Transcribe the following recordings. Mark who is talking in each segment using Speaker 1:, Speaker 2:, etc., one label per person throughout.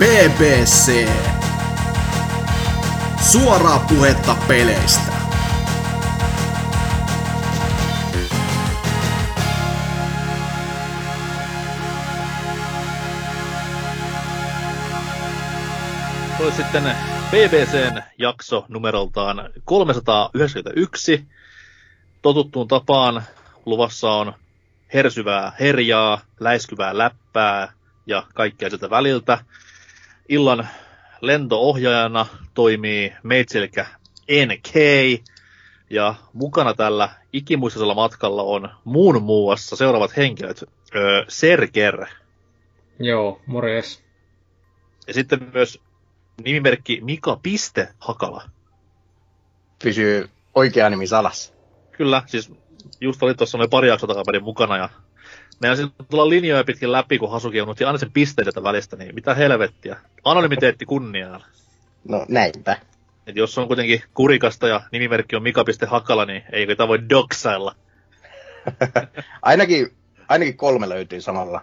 Speaker 1: BBC. Suoraa puhetta peleistä.
Speaker 2: Olisi sitten BBCn jakso numeroltaan 391. Totuttuun tapaan luvassa on hersyvää herjaa, läiskyvää läppää ja kaikkea sieltä väliltä. Illan lentoohjaajana toimii meitsilkä NK, ja mukana tällä ikimuistaisella matkalla on muun muassa seuraavat henkilöt. Öö, Serger.
Speaker 3: Joo, morjes.
Speaker 2: Ja sitten myös nimimerkki Mika Piste Hakala.
Speaker 4: Pysyy oikea nimi salassa.
Speaker 2: Kyllä, siis just oli tuossa noin pari jaksoa takaperin mukana ja meidän siis tulla linjoja pitkin läpi, kun Hasuki on aina sen pisteitä välistä, niin mitä helvettiä. Anonymiteetti kunniaan.
Speaker 4: No näinpä.
Speaker 2: Et jos on kuitenkin kurikasta ja nimimerkki on Mika Hakala, niin ei tätä voi doksailla.
Speaker 4: ainakin, ainakin kolme löytyy samalla.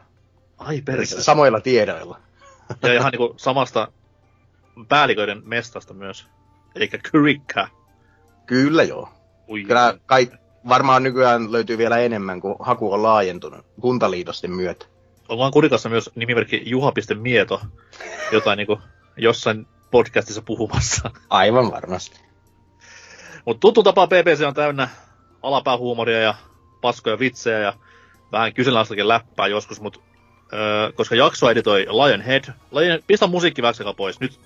Speaker 2: Ai perkele.
Speaker 4: Samoilla tiedoilla.
Speaker 2: ja ihan niinku samasta päälliköiden mestasta myös. Eli Kurikka.
Speaker 4: Kyllä joo. Ui. Kyllä kai, varmaan nykyään löytyy vielä enemmän, kun haku on laajentunut kuntaliitosten myötä.
Speaker 2: On vaan Kurikassa myös nimimerkki Juha.mieto, jotain niinku jossain podcastissa puhumassa.
Speaker 4: Aivan varmasti.
Speaker 2: Mutta tuttu tapa BBC on täynnä alapäähuumoria ja paskoja vitsejä ja vähän kyseenalaistakin läppää joskus, mutta öö, koska jakso editoi Lionhead, Lion, pistä musiikki pois, nyt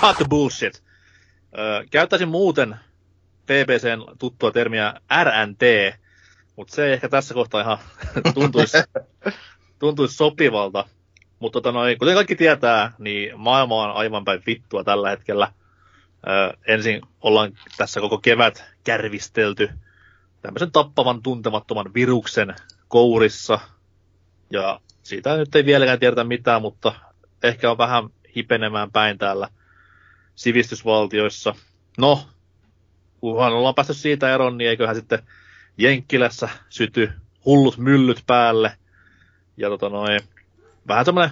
Speaker 2: cut the bullshit. Öö, käyttäisin muuten BBCn tuttua termiä RNT, mutta se ei ehkä tässä kohtaa ihan tuntuisi, tuntuisi sopivalta. Mutta tota noin, kuten kaikki tietää, niin maailma on aivan päin vittua tällä hetkellä. Öö, ensin ollaan tässä koko kevät kärvistelty tämmöisen tappavan tuntemattoman viruksen kourissa. Ja siitä nyt ei vieläkään tiedetä mitään, mutta ehkä on vähän hipenemään päin täällä sivistysvaltioissa. No, kunhan ollaan päästy siitä eroon, niin eiköhän sitten Jenkkilässä syty hullut myllyt päälle. Ja tota noin, vähän semmoinen,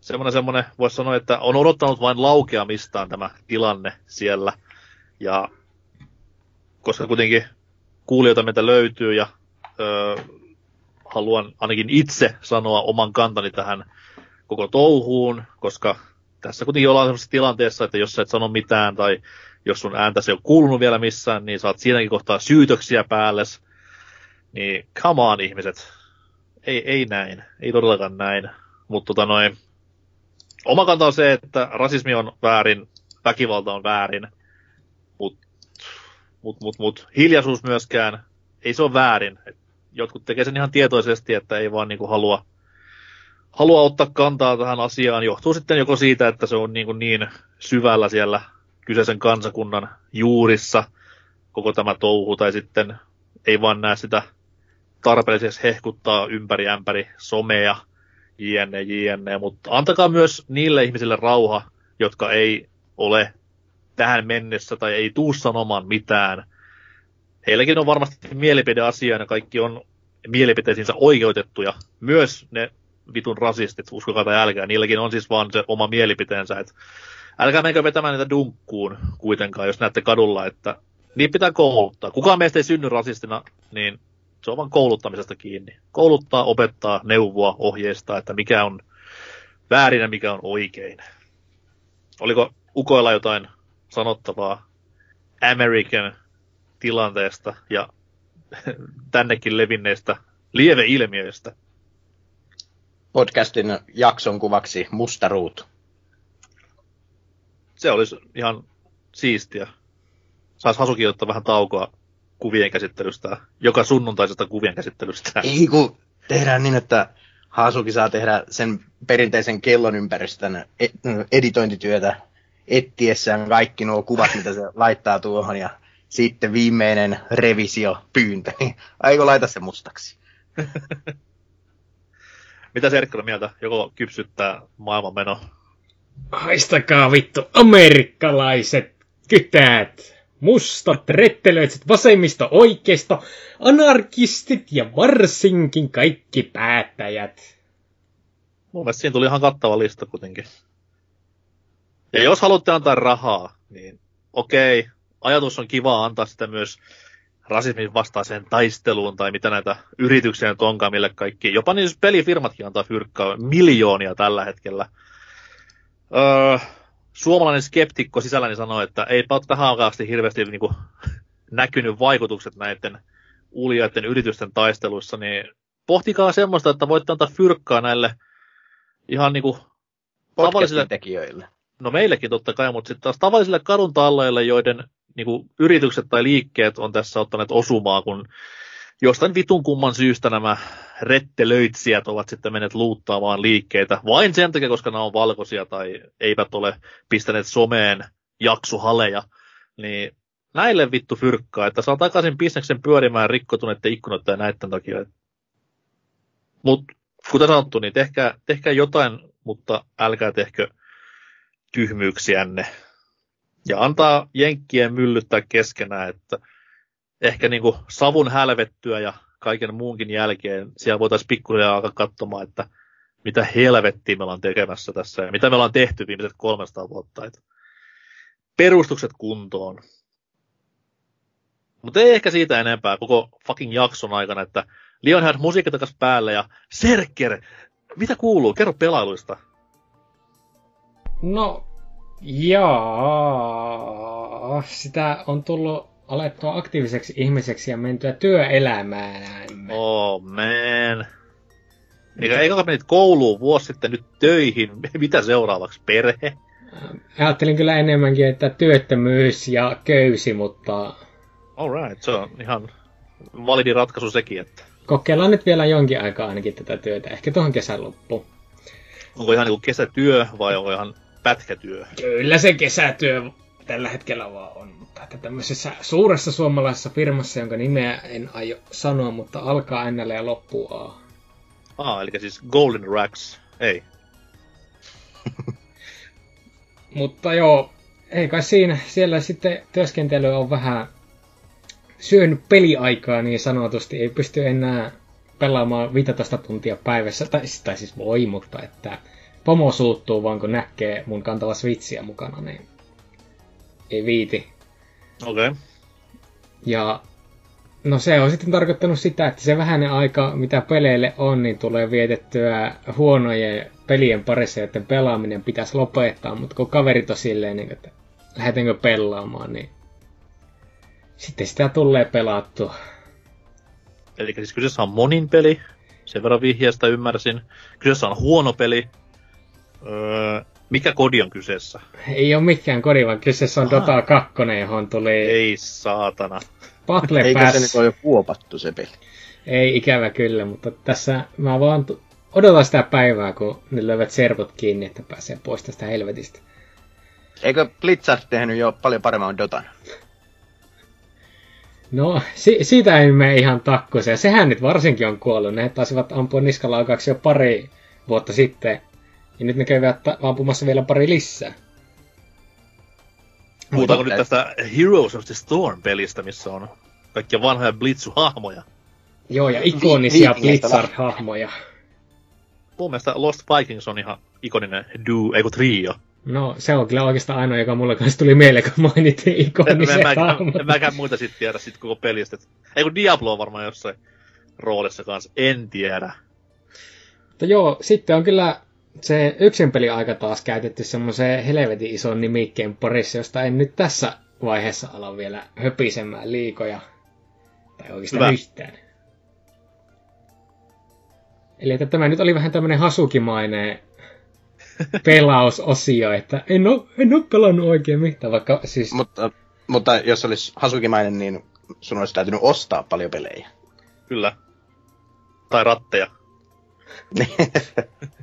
Speaker 2: semmoinen, semmoinen, voisi sanoa, että on odottanut vain laukeamistaan tämä tilanne siellä. Ja koska kuitenkin kuulijoita meitä löytyy ja öö, haluan ainakin itse sanoa oman kantani tähän koko touhuun, koska tässä kuitenkin ollaan sellaisessa tilanteessa, että jos sä et sano mitään tai jos sun ääntä se ole kuulunut vielä missään, niin saat siinäkin kohtaa syytöksiä päälle. Niin come on ihmiset, ei, ei näin, ei todellakaan näin. Mutta tota noin, oma kanta on se, että rasismi on väärin, väkivalta on väärin, mutta mut, mut, mut, hiljaisuus myöskään, ei se ole väärin. Et jotkut tekee sen ihan tietoisesti, että ei vaan niinku halua, halua ottaa kantaa tähän asiaan. Johtuu sitten joko siitä, että se on niin, niin syvällä siellä kyseisen kansakunnan juurissa koko tämä touhu, tai sitten ei vaan näe sitä tarpeelliseksi hehkuttaa ympäri ämpäri somea, jne, jne. Mutta antakaa myös niille ihmisille rauha, jotka ei ole tähän mennessä tai ei tuu sanomaan mitään. Heilläkin on varmasti mielipideasia ja kaikki on mielipiteisiinsä oikeutettuja. Myös ne vitun rasistit, uskokaa tai älkää, niilläkin on siis vaan se oma mielipiteensä, että älkää menkö vetämään niitä dunkkuun kuitenkaan, jos näette kadulla, että niin pitää kouluttaa. Kukaan meistä ei synny rasistina, niin se on vain kouluttamisesta kiinni. Kouluttaa, opettaa, neuvoa, ohjeistaa, että mikä on väärin ja mikä on oikein. Oliko ukoilla jotain sanottavaa American tilanteesta ja tännekin levinneistä lieveilmiöistä?
Speaker 4: Podcastin jakson kuvaksi musta ruutu.
Speaker 2: Se olisi ihan siistiä. Saisi Hasuki ottaa vähän taukoa kuvien käsittelystä, joka sunnuntaisesta kuvien käsittelystä.
Speaker 4: Ei kun tehdään niin, että Hasuki saa tehdä sen perinteisen kellon ympäristön editointityötä etsiessään kaikki nuo kuvat, mitä se laittaa tuohon ja sitten viimeinen revisio pyyntö. Aiko laita se mustaksi?
Speaker 2: mitä Serkkola mieltä? Joko kypsyttää maailmanmeno?
Speaker 3: Haistakaa vittu amerikkalaiset kytäät! mustat rettelöitset vasemmisto oikeisto, anarkistit ja varsinkin kaikki päättäjät.
Speaker 2: mun mielestä siinä tuli ihan kattava lista kuitenkin. Ja jos haluatte antaa rahaa, niin okei, ajatus on kiva antaa sitä myös rasismin vastaiseen taisteluun tai mitä näitä yrityksiä nyt onkaan, mille kaikki, jopa niin pelifirmatkin antaa fyrkkaa miljoonia tällä hetkellä. Öö, suomalainen skeptikko sisälläni sanoi, että ei ole tähän asti hirveästi niin kuin, näkynyt vaikutukset näiden uljaiden yritysten taisteluissa, niin pohtikaa semmoista, että voitte antaa fyrkkaa näille ihan niin kuin tavallisille
Speaker 4: tekijöille.
Speaker 2: No meillekin totta kai, mutta sitten taas tavallisille kadun talleille, joiden niin kuin, yritykset tai liikkeet on tässä ottaneet osumaa, kun jostain vitun kumman syystä nämä rettelöitsijät ovat sitten menneet luuttaamaan liikkeitä vain sen takia, koska nämä on valkoisia tai eivät ole pistäneet someen jaksuhaleja, niin näille vittu fyrkkaa, että saa takaisin bisneksen pyörimään rikkotuneiden ikkunoiden ja näiden takia. Mutta kuten sanottu, niin tehkää, tehkää jotain, mutta älkää tehkö tyhmyyksiänne. Ja antaa jenkkien myllyttää keskenään, että ehkä niin kuin savun hälvettyä ja kaiken muunkin jälkeen siellä voitaisiin pikkuhiljaa alkaa katsomaan, että mitä helvettiä me ollaan tekemässä tässä ja mitä me ollaan tehty viimeiset 300 vuotta. Että perustukset kuntoon. Mutta ei ehkä siitä enempää koko fucking jakson aikana, että Lionhead musiikki takas päälle ja Serker, mitä kuuluu? Kerro pelailuista.
Speaker 3: No, jaa, sitä on tullut alettua aktiiviseksi ihmiseksi ja mentyä työelämään.
Speaker 2: Oh man. Eikä, eikä menit kouluun vuosi sitten nyt töihin. Mitä seuraavaksi? Perhe?
Speaker 3: Ajattelin kyllä enemmänkin, että työttömyys ja köysi, mutta...
Speaker 2: Alright, se on ihan validi ratkaisu sekin, että...
Speaker 3: Kokeillaan nyt vielä jonkin aikaa ainakin tätä työtä, ehkä tuohon kesän loppuun.
Speaker 2: Onko ihan niin kesätyö vai onko ihan pätkätyö?
Speaker 3: Kyllä se kesätyö tällä hetkellä vaan on, mutta että tämmöisessä suuressa suomalaisessa firmassa, jonka nimeä en aio sanoa, mutta alkaa N ja loppuu A.
Speaker 2: Ah, eli siis Golden Racks, ei.
Speaker 3: mutta joo, ei kai siinä, siellä sitten työskentely on vähän syönyt peliaikaa niin sanotusti, ei pysty enää pelaamaan 15 tuntia päivässä, tai, tai siis voi, mutta että pomo suuttuu vaan kun näkee mun kantava Switchiä mukana, niin ei viiti.
Speaker 2: Okei. Okay.
Speaker 3: Ja no se on sitten tarkoittanut sitä, että se vähäinen aika, mitä peleille on, niin tulee vietettyä huonojen pelien parissa, joiden pelaaminen pitäisi lopettaa, mutta kun kaverit on silleen, niin että lähdetäänkö pelaamaan, niin sitten sitä tulee pelattua.
Speaker 2: Eli siis kyseessä on monin peli, sen verran vihjeestä ymmärsin. Kyseessä on huono peli. Öö, mikä kodi on kyseessä?
Speaker 3: Ei ole mikään kodi, vaan kyseessä on Aha. Dota 2, johon tuli...
Speaker 2: Ei saatana.
Speaker 4: Battle Eikö Pass. se nyt ole jo kuopattu se peli?
Speaker 3: Ei ikävä kyllä, mutta tässä mä vaan odotan sitä päivää, kun ne löyvät servot kiinni, että pääsee pois tästä helvetistä.
Speaker 4: Eikö Blizzard tehnyt jo paljon paremman Dotan?
Speaker 3: No, si- siitä ei mene ihan takkuisen. Sehän nyt varsinkin on kuollut. Ne taisivat ampua niskalaukaksi jo pari vuotta sitten. Ja nyt ne käyvät ampumassa vielä pari lisää.
Speaker 2: Puhutaanko nyt tästä Heroes of the Storm-pelistä, missä on kaikkia vanhoja Blitzu-hahmoja?
Speaker 3: Joo, ja ikonisia Blitzard-hahmoja.
Speaker 2: Mun mielestä Lost Vikings on ihan ikoninen duo, ei kun trio.
Speaker 3: No, se on kyllä oikeastaan ainoa, joka mulle kanssa tuli mieleen, kun mainittiin ikoniset
Speaker 2: en, en, en mäkään muita sitten tiedä sit koko pelistä. Ei kun Diablo on varmaan jossain roolissa kanssa, en tiedä.
Speaker 3: Mutta joo, sitten on kyllä se yksin aika taas käytetty semmoiseen helvetin ison nimikkeen parissa, josta en nyt tässä vaiheessa ala vielä höpisemään liikoja. Tai oikeastaan Hyvä. yhtään. Eli että tämä nyt oli vähän tämmöinen hasukimainen pelausosio, että en ole, en ole pelannut oikein mitään, vaikka siis...
Speaker 4: Mutta, mutta jos olisi hasukimainen, niin sun olisi täytynyt ostaa paljon pelejä.
Speaker 2: Kyllä. Tai ratteja.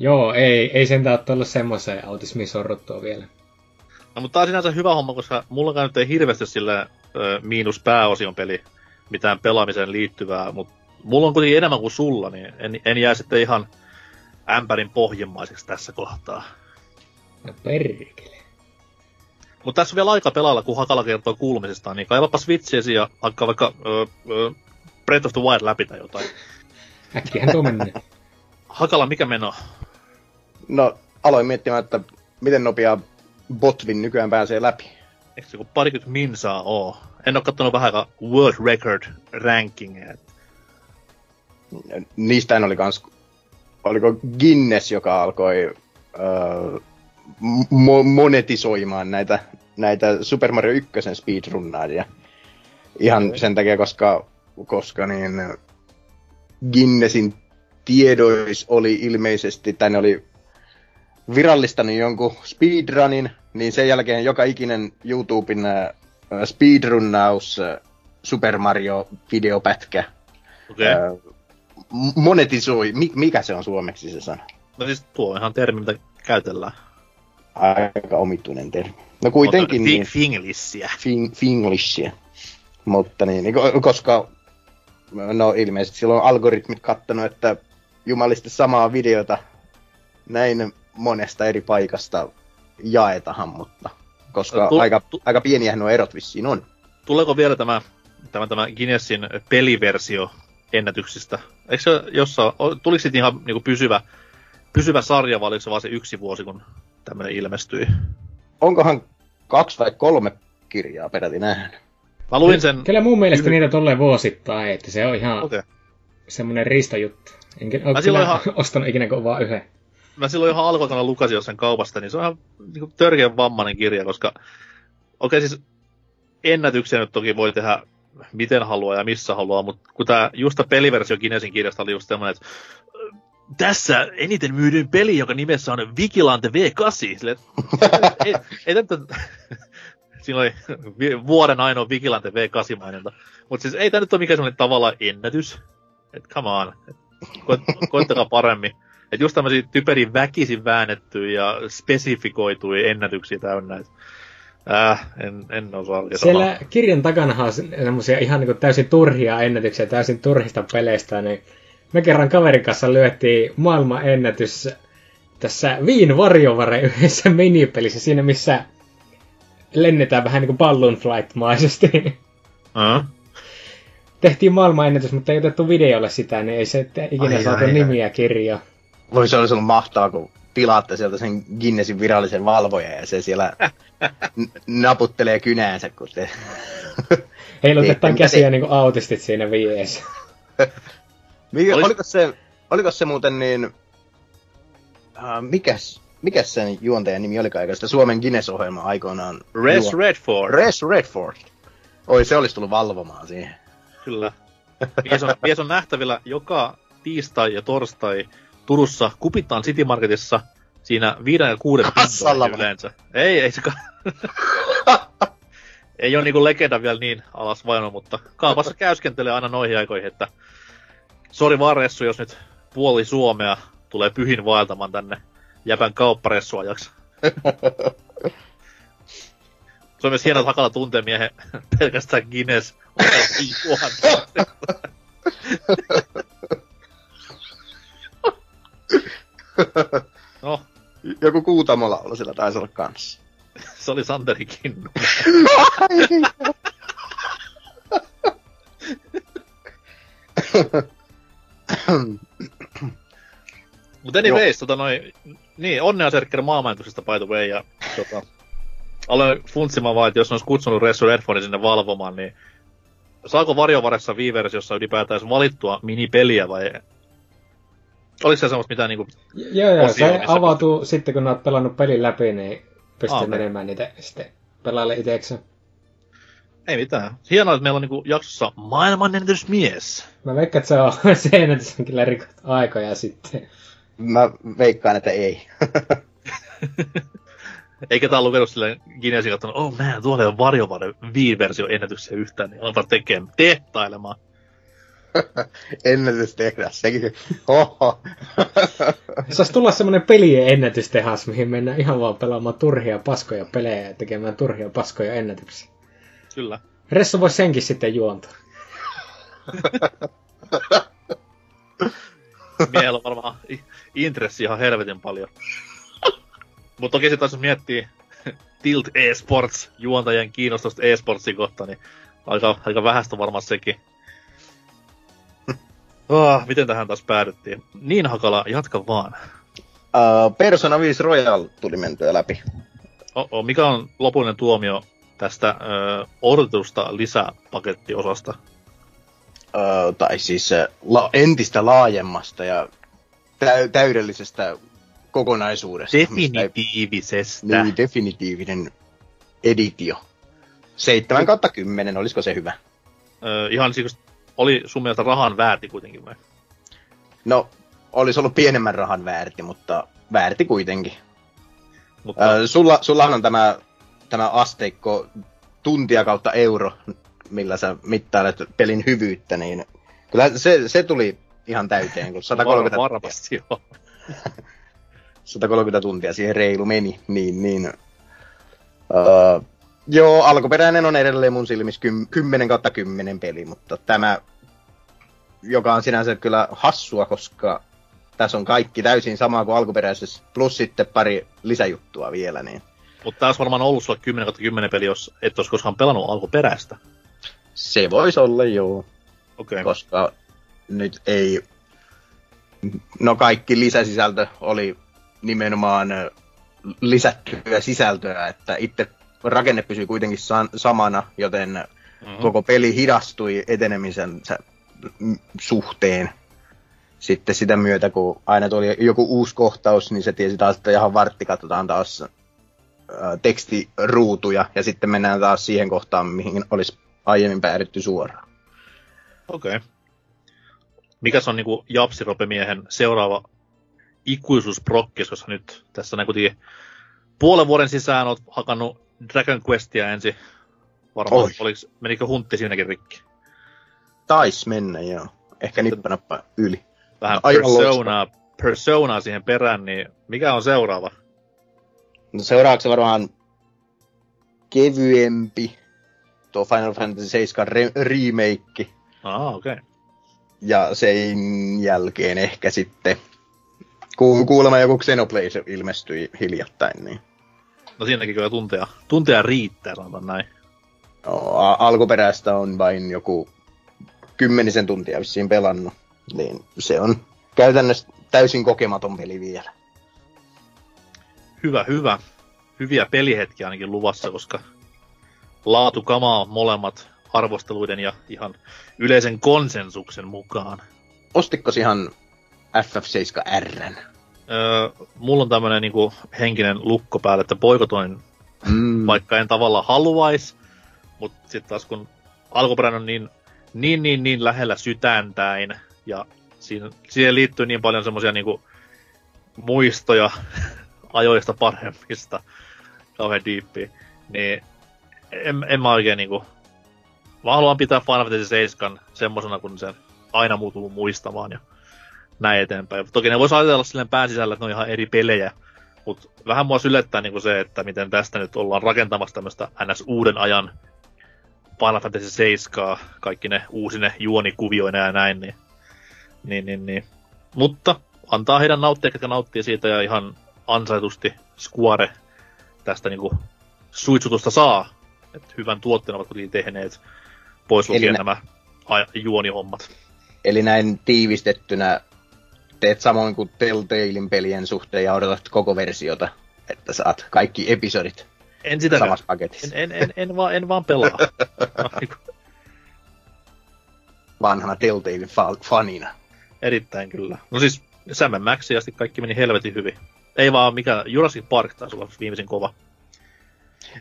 Speaker 3: Joo, ei, ei sentään ole tullut semmoiseen autismiin sorruttua vielä.
Speaker 2: No, mutta tämä on sinänsä hyvä homma, koska mulla nyt ei hirveästi sille ö, miinus pääosion peli mitään pelaamiseen liittyvää, mutta mulla on kuitenkin enemmän kuin sulla, niin en, en jää sitten ihan ämpärin pohjimmaiseksi tässä kohtaa.
Speaker 3: No perkele.
Speaker 2: Mutta tässä on vielä aika pelailla, kun Hakala kertoo kuulumisestaan, niin kaivapa Switchiesi ja hakkaa vaikka ö, ö, Breath of the Wild läpi tai jotain.
Speaker 3: Äkkihän tuo menee.
Speaker 2: Hakala, mikä meno?
Speaker 4: No, aloin miettimään, että miten nopea Botvin nykyään pääsee läpi.
Speaker 2: Eikö se joku parikymmentä minsaa oo? En oo kattonut vähän aikaa World Record rankingia.
Speaker 4: Niistä oli kans, oliko Guinness, joka alkoi öö, mo- monetisoimaan näitä, näitä Super Mario 1 speedrunnaajia. Ihan okay. sen takia, koska, koska niin Guinnessin tiedois oli ilmeisesti, tai ne oli virallistanut jonkun speedrunin, niin sen jälkeen joka ikinen YouTuben äh, speedrunnaus äh, Super Mario videopätkä
Speaker 2: okay.
Speaker 4: äh, monetisoi. Mikä se on suomeksi se sana?
Speaker 2: No siis tuo on ihan termi, mitä käytellään.
Speaker 4: Aika omituinen termi. No kuitenkin.
Speaker 2: Niin, finglissiä.
Speaker 4: Fing, finglissiä. Mutta niin, niin, koska no ilmeisesti silloin algoritmit kattanut, että jumalista samaa videota näin monesta eri paikasta jaetahan, mutta koska Tull- aika, tu- aika pieniä nuo erot vissiin on.
Speaker 2: Tuleeko vielä tämä, tämä, tämä Guinnessin peliversio ennätyksistä? Eikö se jossain, tuliko sitten ihan niin pysyvä, pysyvä sarja vai oliko se vaan se yksi vuosi, kun tämmöinen ilmestyi?
Speaker 4: Onkohan kaksi vai kolme kirjaa peräti nähnyt?
Speaker 2: Mä luin sen...
Speaker 3: Kyllä mun mielestä niitä tulee vuosittain, että se on ihan okay. semmoinen ristojuttu. Enkä ole ihan... ostanut ikinä kuin vaan yhden.
Speaker 2: Mä silloin ihan alkuaikana lukasin jossain kaupasta, niin se on ihan niin törkeän vammainen kirja, koska okei okay, siis ennätyksiä nyt toki voi tehdä miten haluaa ja missä haluaa, mutta kun tämä just tämä peliversio Kinesin kirjasta oli just semmoinen, että tässä eniten myydyin peli, joka nimessä on Vigilante V8. Sille, ei, ei, ei, siinä oli vuoden ainoa Vigilante V8-mainonta. Mutta siis ei tämä nyt ole mikään sellainen tavallaan ennätys. Et come on. Et koet, koettakaa paremmin. Et just tämmöisiä typerin väkisin väännettyjä ja spesifikoituja ennätyksiä täynnä. Äh, en, en osaa
Speaker 3: Siellä sanoa. kirjan takana on semmoisia ihan niin täysin turhia ennätyksiä, täysin turhista peleistä, niin me kerran kaverin kanssa lyöttiin maailman ennätys tässä Viin varjovare yhdessä minipelissä, siinä missä lennetään vähän niin kuin Balloon Flight-maisesti. Uh-huh. Tehtiin maailmanennätys, mutta ei otettu videolle sitä, niin ei se ikinä ai, saatu ai, nimiä kirjaa.
Speaker 4: Voi se olisi ollut mahtavaa, kun pilaatte sieltä sen Guinnessin virallisen valvoja ja se siellä n- naputtelee kynäänsä, kun te...
Speaker 3: Heilutetaan käsiä te... niin kuin autistit siinä vieessä.
Speaker 4: Mikä, Olis... oliko, se, oliko se muuten niin... Uh, mikäs, mikäs sen juontajan nimi olikaan, eikä sitä Suomen Guinness-ohjelma aikoinaan?
Speaker 2: Res juon... Redford.
Speaker 4: Res Redford. Oi, se olisi tullut valvomaan siihen.
Speaker 2: Kyllä. Mies on, mies on nähtävillä joka tiistai ja torstai Turussa Kupittaan City Marketissa siinä viiden ja kuuden yleensä. Ei, ei se Ei ole niinku legenda vielä niin alas vaino, mutta kaupassa käyskentelee aina noihin aikoihin, että sori vaan Ressu, jos nyt puoli Suomea tulee pyhin vaeltamaan tänne jäpän kaupparessuajaksi. Se on myös hienoa, että Hakala tuntee miehen pelkästään Guinness No.
Speaker 4: Joku kuutamolla sillä taisi olla kanssa.
Speaker 2: Se oli Santeri Kinnu. Mutta anyways, tota noin, niin, onnea Serkker maailmantuksesta by the way, ja tota, aloin funtsimaan vaan, että jos olisi kutsunut Ressu Redfordin sinne valvomaan, niin saako varjovaressa Wii-versiossa ylipäätään valittua minipeliä vai Oliko se semmoista mitään niinku
Speaker 3: Joo, joo, se avautuu kun... sitten kun olet pelannut pelin läpi, niin pystyy ah, menemään niitä sitten pelaalle itsekseen.
Speaker 2: Ei mitään. Hienoa, että meillä on niinku jaksossa maailman mies.
Speaker 3: Mä veikkaan, että se on se ennätys on kyllä rikot aikoja sitten.
Speaker 4: Mä veikkaan, että ei.
Speaker 2: Eikä tää lukenut silleen Guinnessin katsonut, oh man, tuolla on varjovare V-versio ennätyksiä yhtään, niin onpa tekemään, tehtailemaan.
Speaker 4: ennätys tehdä, sekin. Oho.
Speaker 3: Saisi tulla semmonen pelien ennätystehas, mihin mennään ihan vaan pelaamaan turhia paskoja pelejä ja tekemään turhia paskoja ennätyksiä.
Speaker 2: Kyllä.
Speaker 3: Ressu voisi senkin sitten juontaa.
Speaker 2: Miehellä on varmaan intressi ihan helvetin paljon. Mutta toki sitten jos miettii Tilt eSports juontajien kiinnostusta eSportsin kohtaan, niin aika, aika vähäistä varmaan sekin. Oh, miten tähän taas päädyttiin? Niin Hakala, jatka vaan.
Speaker 4: Uh, Persona 5 Royal tuli mentyä läpi.
Speaker 2: Oh, mikä on lopullinen tuomio tästä uh, odotusta lisäpakettiosasta?
Speaker 4: Uh, tai siis uh, la- entistä laajemmasta ja tä- täydellisestä kokonaisuudesta.
Speaker 2: Definitiivisesta.
Speaker 4: Mistä, niin, definitiivinen editio. 7 kautta 10, olisiko se hyvä?
Speaker 2: Öö, ihan siis oli sun mielestä rahan väärti kuitenkin vai?
Speaker 4: No, olisi ollut pienemmän rahan väärti, mutta väärti kuitenkin. Mutta... Öö, sulla, sullahan on tämä, tämä asteikko tuntia kautta euro, millä sä mittailet pelin hyvyyttä, niin kyllä se, se tuli ihan täyteen, kun 130
Speaker 2: Varmasti, joo.
Speaker 4: 130 tuntia siihen reilu meni, niin, niin öö, joo, alkuperäinen on edelleen mun silmissä 10 kautta 10 peli, mutta tämä, joka on sinänsä kyllä hassua, koska tässä on kaikki täysin sama kuin alkuperäisessä, plus sitten pari lisäjuttua vielä, niin
Speaker 2: mutta tämä olisi varmaan ollut sulla 10 10 peli, jos et olisi koskaan pelannut alkuperäistä.
Speaker 4: Se voisi olla, joo.
Speaker 2: Okay.
Speaker 4: Koska nyt ei... No kaikki lisäsisältö oli nimenomaan lisättyä sisältöä, että itse rakenne pysyy kuitenkin samana, joten mm-hmm. koko peli hidastui etenemisensä suhteen. Sitten sitä myötä, kun aina tuli joku uusi kohtaus, niin se tiesi taas, että ihan vartti katsotaan taas tekstiruutuja, ja sitten mennään taas siihen kohtaan, mihin olisi aiemmin päädytty suoraan.
Speaker 2: Okei. Okay. Mikäs on niinku Japsiropemiehen seuraava ikuisuusprokkis, koska nyt tässä näin kuitenkin puolen vuoden sisään olet hakannut Dragon Questia ensin. Varmaan, Oi. oliks, menikö huntti siinäkin rikki?
Speaker 4: Tais mennä, joo. Ehkä nippanappa yli.
Speaker 2: Vähän no, persona, persona siihen perään, niin mikä on seuraava?
Speaker 4: No seuraavaksi varmaan kevyempi tuo Final Fantasy 7 re- remake.
Speaker 2: Ah, okei. Okay.
Speaker 4: Ja sen jälkeen ehkä sitten ku- kuulemma joku Xenoblade ilmestyi hiljattain, niin...
Speaker 2: No siinäkin kyllä tunteja, tunteja riittää, sanotaan näin.
Speaker 4: No, a- alkuperäistä on vain joku kymmenisen tuntia vissiin pelannut, niin se on käytännössä täysin kokematon peli vielä.
Speaker 2: Hyvä, hyvä. Hyviä pelihetkiä ainakin luvassa, koska laatukamaa molemmat arvosteluiden ja ihan yleisen konsensuksen mukaan.
Speaker 4: Ostitko ihan FF7R?
Speaker 2: Öö, mulla on tämmönen niinku henkinen lukko päällä, että poikotoin, mm. vaikka en tavallaan haluais, mutta sitten taas kun alkuperäinen on niin, niin, niin, niin lähellä sytäntäin, ja siihen, siihen liittyy niin paljon semmoisia niinku muistoja ajoista paremmista, kauhean diippiä, niin en, en mä oikein niinku... Mä haluan pitää Final Fantasy 7 semmosena, kun sen aina muutuu muistamaan ja näin eteenpäin. Toki ne voisi ajatella silleen pääsisällä, että ne on ihan eri pelejä, mutta vähän mua sylettää niinku se, että miten tästä nyt ollaan rakentamassa tämmöistä NS uuden ajan Final Fantasy 7, kaikki ne uusine juonikuvioina ja näin, niin, niin, niin, niin. Mutta antaa heidän nauttia, ketkä nauttii siitä ja ihan ansaitusti Square tästä niinku suitsutusta saa. Että hyvän tuotteen ovat kuitenkin tehneet, pois lukien nämä juonihommat.
Speaker 4: Eli näin tiivistettynä teet samoin kuin Telltalein pelien suhteen ja odotat koko versiota, että saat kaikki episodit
Speaker 2: en sitä
Speaker 4: samassa paketissa.
Speaker 2: En, en, en, en, vaan, en vaan pelaa.
Speaker 4: Vanhana Telltalein fa- fanina.
Speaker 2: Erittäin kyllä. No siis Sam Maxi asti kaikki meni helvetin hyvin. Ei vaan mikä Jurassic Park taisi olla viimeisin kova.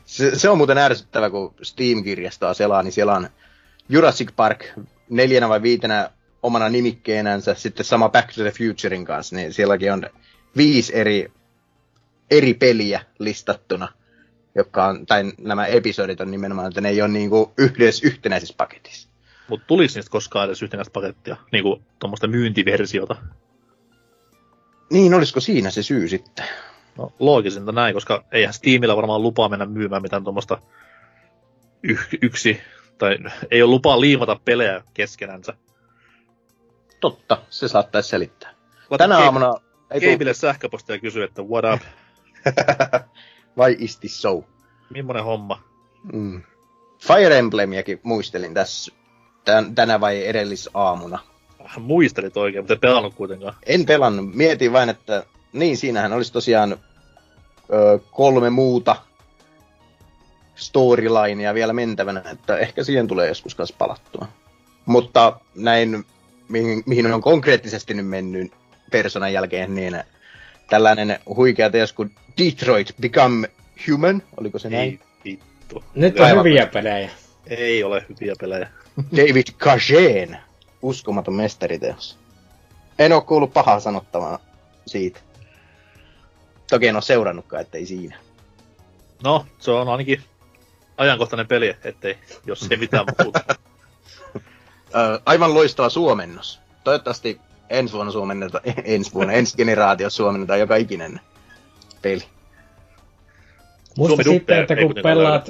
Speaker 4: Se, se on muuten ärsyttävä, kun Steam-kirjastoa selaa, niin siellä on Jurassic Park neljänä vai viitenä omana nimikkeenänsä, sitten sama Back to the Futurein kanssa, niin sielläkin on viisi eri, eri peliä listattuna, jotka on, tai nämä episodit on nimenomaan, että ne ei ole niinku yhdessä yhtenäisessä paketissa.
Speaker 2: Mutta tuliko niistä koskaan edes yhtenäistä pakettia, niinku tuommoista myyntiversiota?
Speaker 4: Niin, olisiko siinä se syy sitten?
Speaker 2: No loogisinta näin, koska eihän Steamilla varmaan lupaa mennä myymään mitään tuommoista y- yksi, tai ei ole lupaa liimata pelejä keskenänsä.
Speaker 4: Totta, se saattaisi selittää. Lata Tänä aamuna...
Speaker 2: Keipille sähköpostia ja kysyy, että what up?
Speaker 4: Vai is this so?
Speaker 2: Mimmonen homma?
Speaker 4: Mm. Fire Emblemiäkin muistelin tässä tän, tänä vai edellisaamuna.
Speaker 2: muistelit oikein, mutta et pelannut kuitenkaan.
Speaker 4: En pelannut. Mietin vain, että niin, siinähän olisi tosiaan ö, kolme muuta storylinea vielä mentävänä, että ehkä siihen tulee joskus kanssa palattua. Mutta näin, mihin, mihin on konkreettisesti nyt mennyt personan jälkeen, niin tällainen huikea teos kuin Detroit Become Human, oliko se näin?
Speaker 2: Ei vittu.
Speaker 3: Nyt on
Speaker 4: Aivan.
Speaker 3: hyviä pelejä.
Speaker 2: Ei ole hyviä pelejä.
Speaker 4: David Cageen, uskomaton mestariteos. En ole kuullut pahaa sanottavaa siitä. Toki en ole seurannutkaan, ettei siinä.
Speaker 2: No, se on ainakin ajankohtainen peli, ettei, jos ei mitään muuta.
Speaker 4: Ö, aivan loistava suomennos. Toivottavasti ensi vuonna suomennetaan, ensi vuonna, ensi generaatio suomennetaan joka ikinen peli.
Speaker 3: Muista
Speaker 2: Suomi
Speaker 3: sitten, että
Speaker 2: ei
Speaker 3: kun pelaat,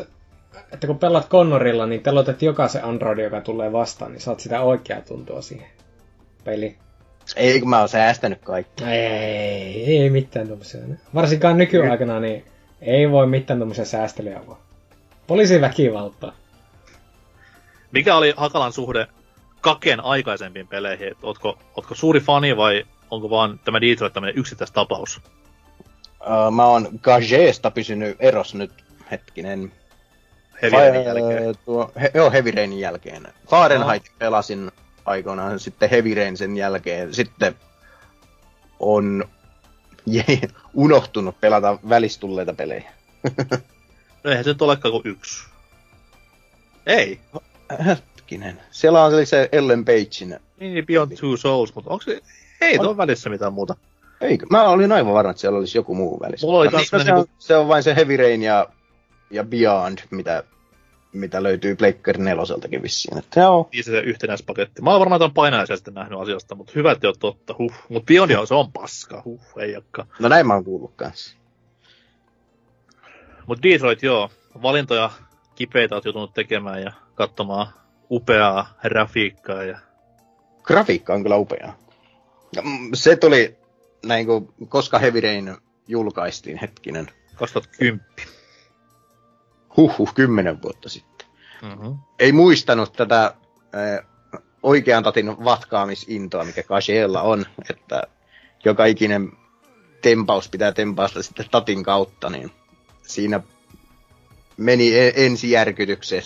Speaker 3: että kun pelaat Connorilla, niin telotet jokaisen Android, joka tulee vastaan, niin saat sitä oikeaa tuntua siihen peli.
Speaker 4: Ei kun mä oon säästänyt kaikki.
Speaker 3: Ei, ei mitään tommosia. Varsinkaan nykyaikana, niin ei voi mitään tommosia säästelyjä vaan. Poliisin väkivaltaa.
Speaker 2: Mikä oli Hakalan suhde Kaken aikaisempiin peleihin? Et Ootko, ootko suuri fani vai onko vaan tämä Detroit tämmöinen yksittäistapaus?
Speaker 4: Ö, mä oon Gageesta pysynyt eros nyt hetkinen.
Speaker 2: Heavy Rainin jälkeen.
Speaker 4: Tuo, he, joo, Heavy Rainin jälkeen. Fahrenheit pelasin aikoinaan, sitten Heavy Rain sen jälkeen. Sitten on je, unohtunut pelata välistulleita pelejä.
Speaker 2: No eihän se nyt olekaan kuin yksi. Ei.
Speaker 4: Hetkinen. Siellä on se Ellen Pagein.
Speaker 2: Niin, niin Beyond Two Souls, mutta onko se... Ei tuo välissä mitään muuta.
Speaker 4: Eikö? Mä olin aivan varma, että siellä olisi joku muu välissä.
Speaker 2: Mulla oli
Speaker 4: No,
Speaker 2: kans
Speaker 4: niin, se,
Speaker 2: semmonen
Speaker 4: on, se on vain se Heavy Rain ja, ja Beyond, mitä, mitä löytyy Pleikkari neloseltakin vissiin. Että joo.
Speaker 2: Niin se, se yhtenäispaketti. Mä oon varmaan tämän painajaisia sitten nähnyt asiasta, mutta hyvä, että totta. Huh. Mutta Beyond on- se on paska. Huh, ei olekaan.
Speaker 4: No näin mä oon kuullut kanssa.
Speaker 2: Mutta Detroit, joo. Valintoja kipeitä oot joutunut tekemään ja katsomaan upeaa grafiikkaa ja
Speaker 4: Grafiikka on kyllä upeaa. Mm, Se tuli näin kuin, koska Heavy Rain julkaistiin hetkinen.
Speaker 2: 2010.
Speaker 4: Huhhuh, kymmenen vuotta sitten.
Speaker 2: Mm-hmm.
Speaker 4: Ei muistanut tätä äh, oikean tatin vatkaamisintoa, mikä Kasheella on, että joka ikinen tempaus pitää tempaasta sitten tatin kautta, niin siinä meni e- ensijärkytykseen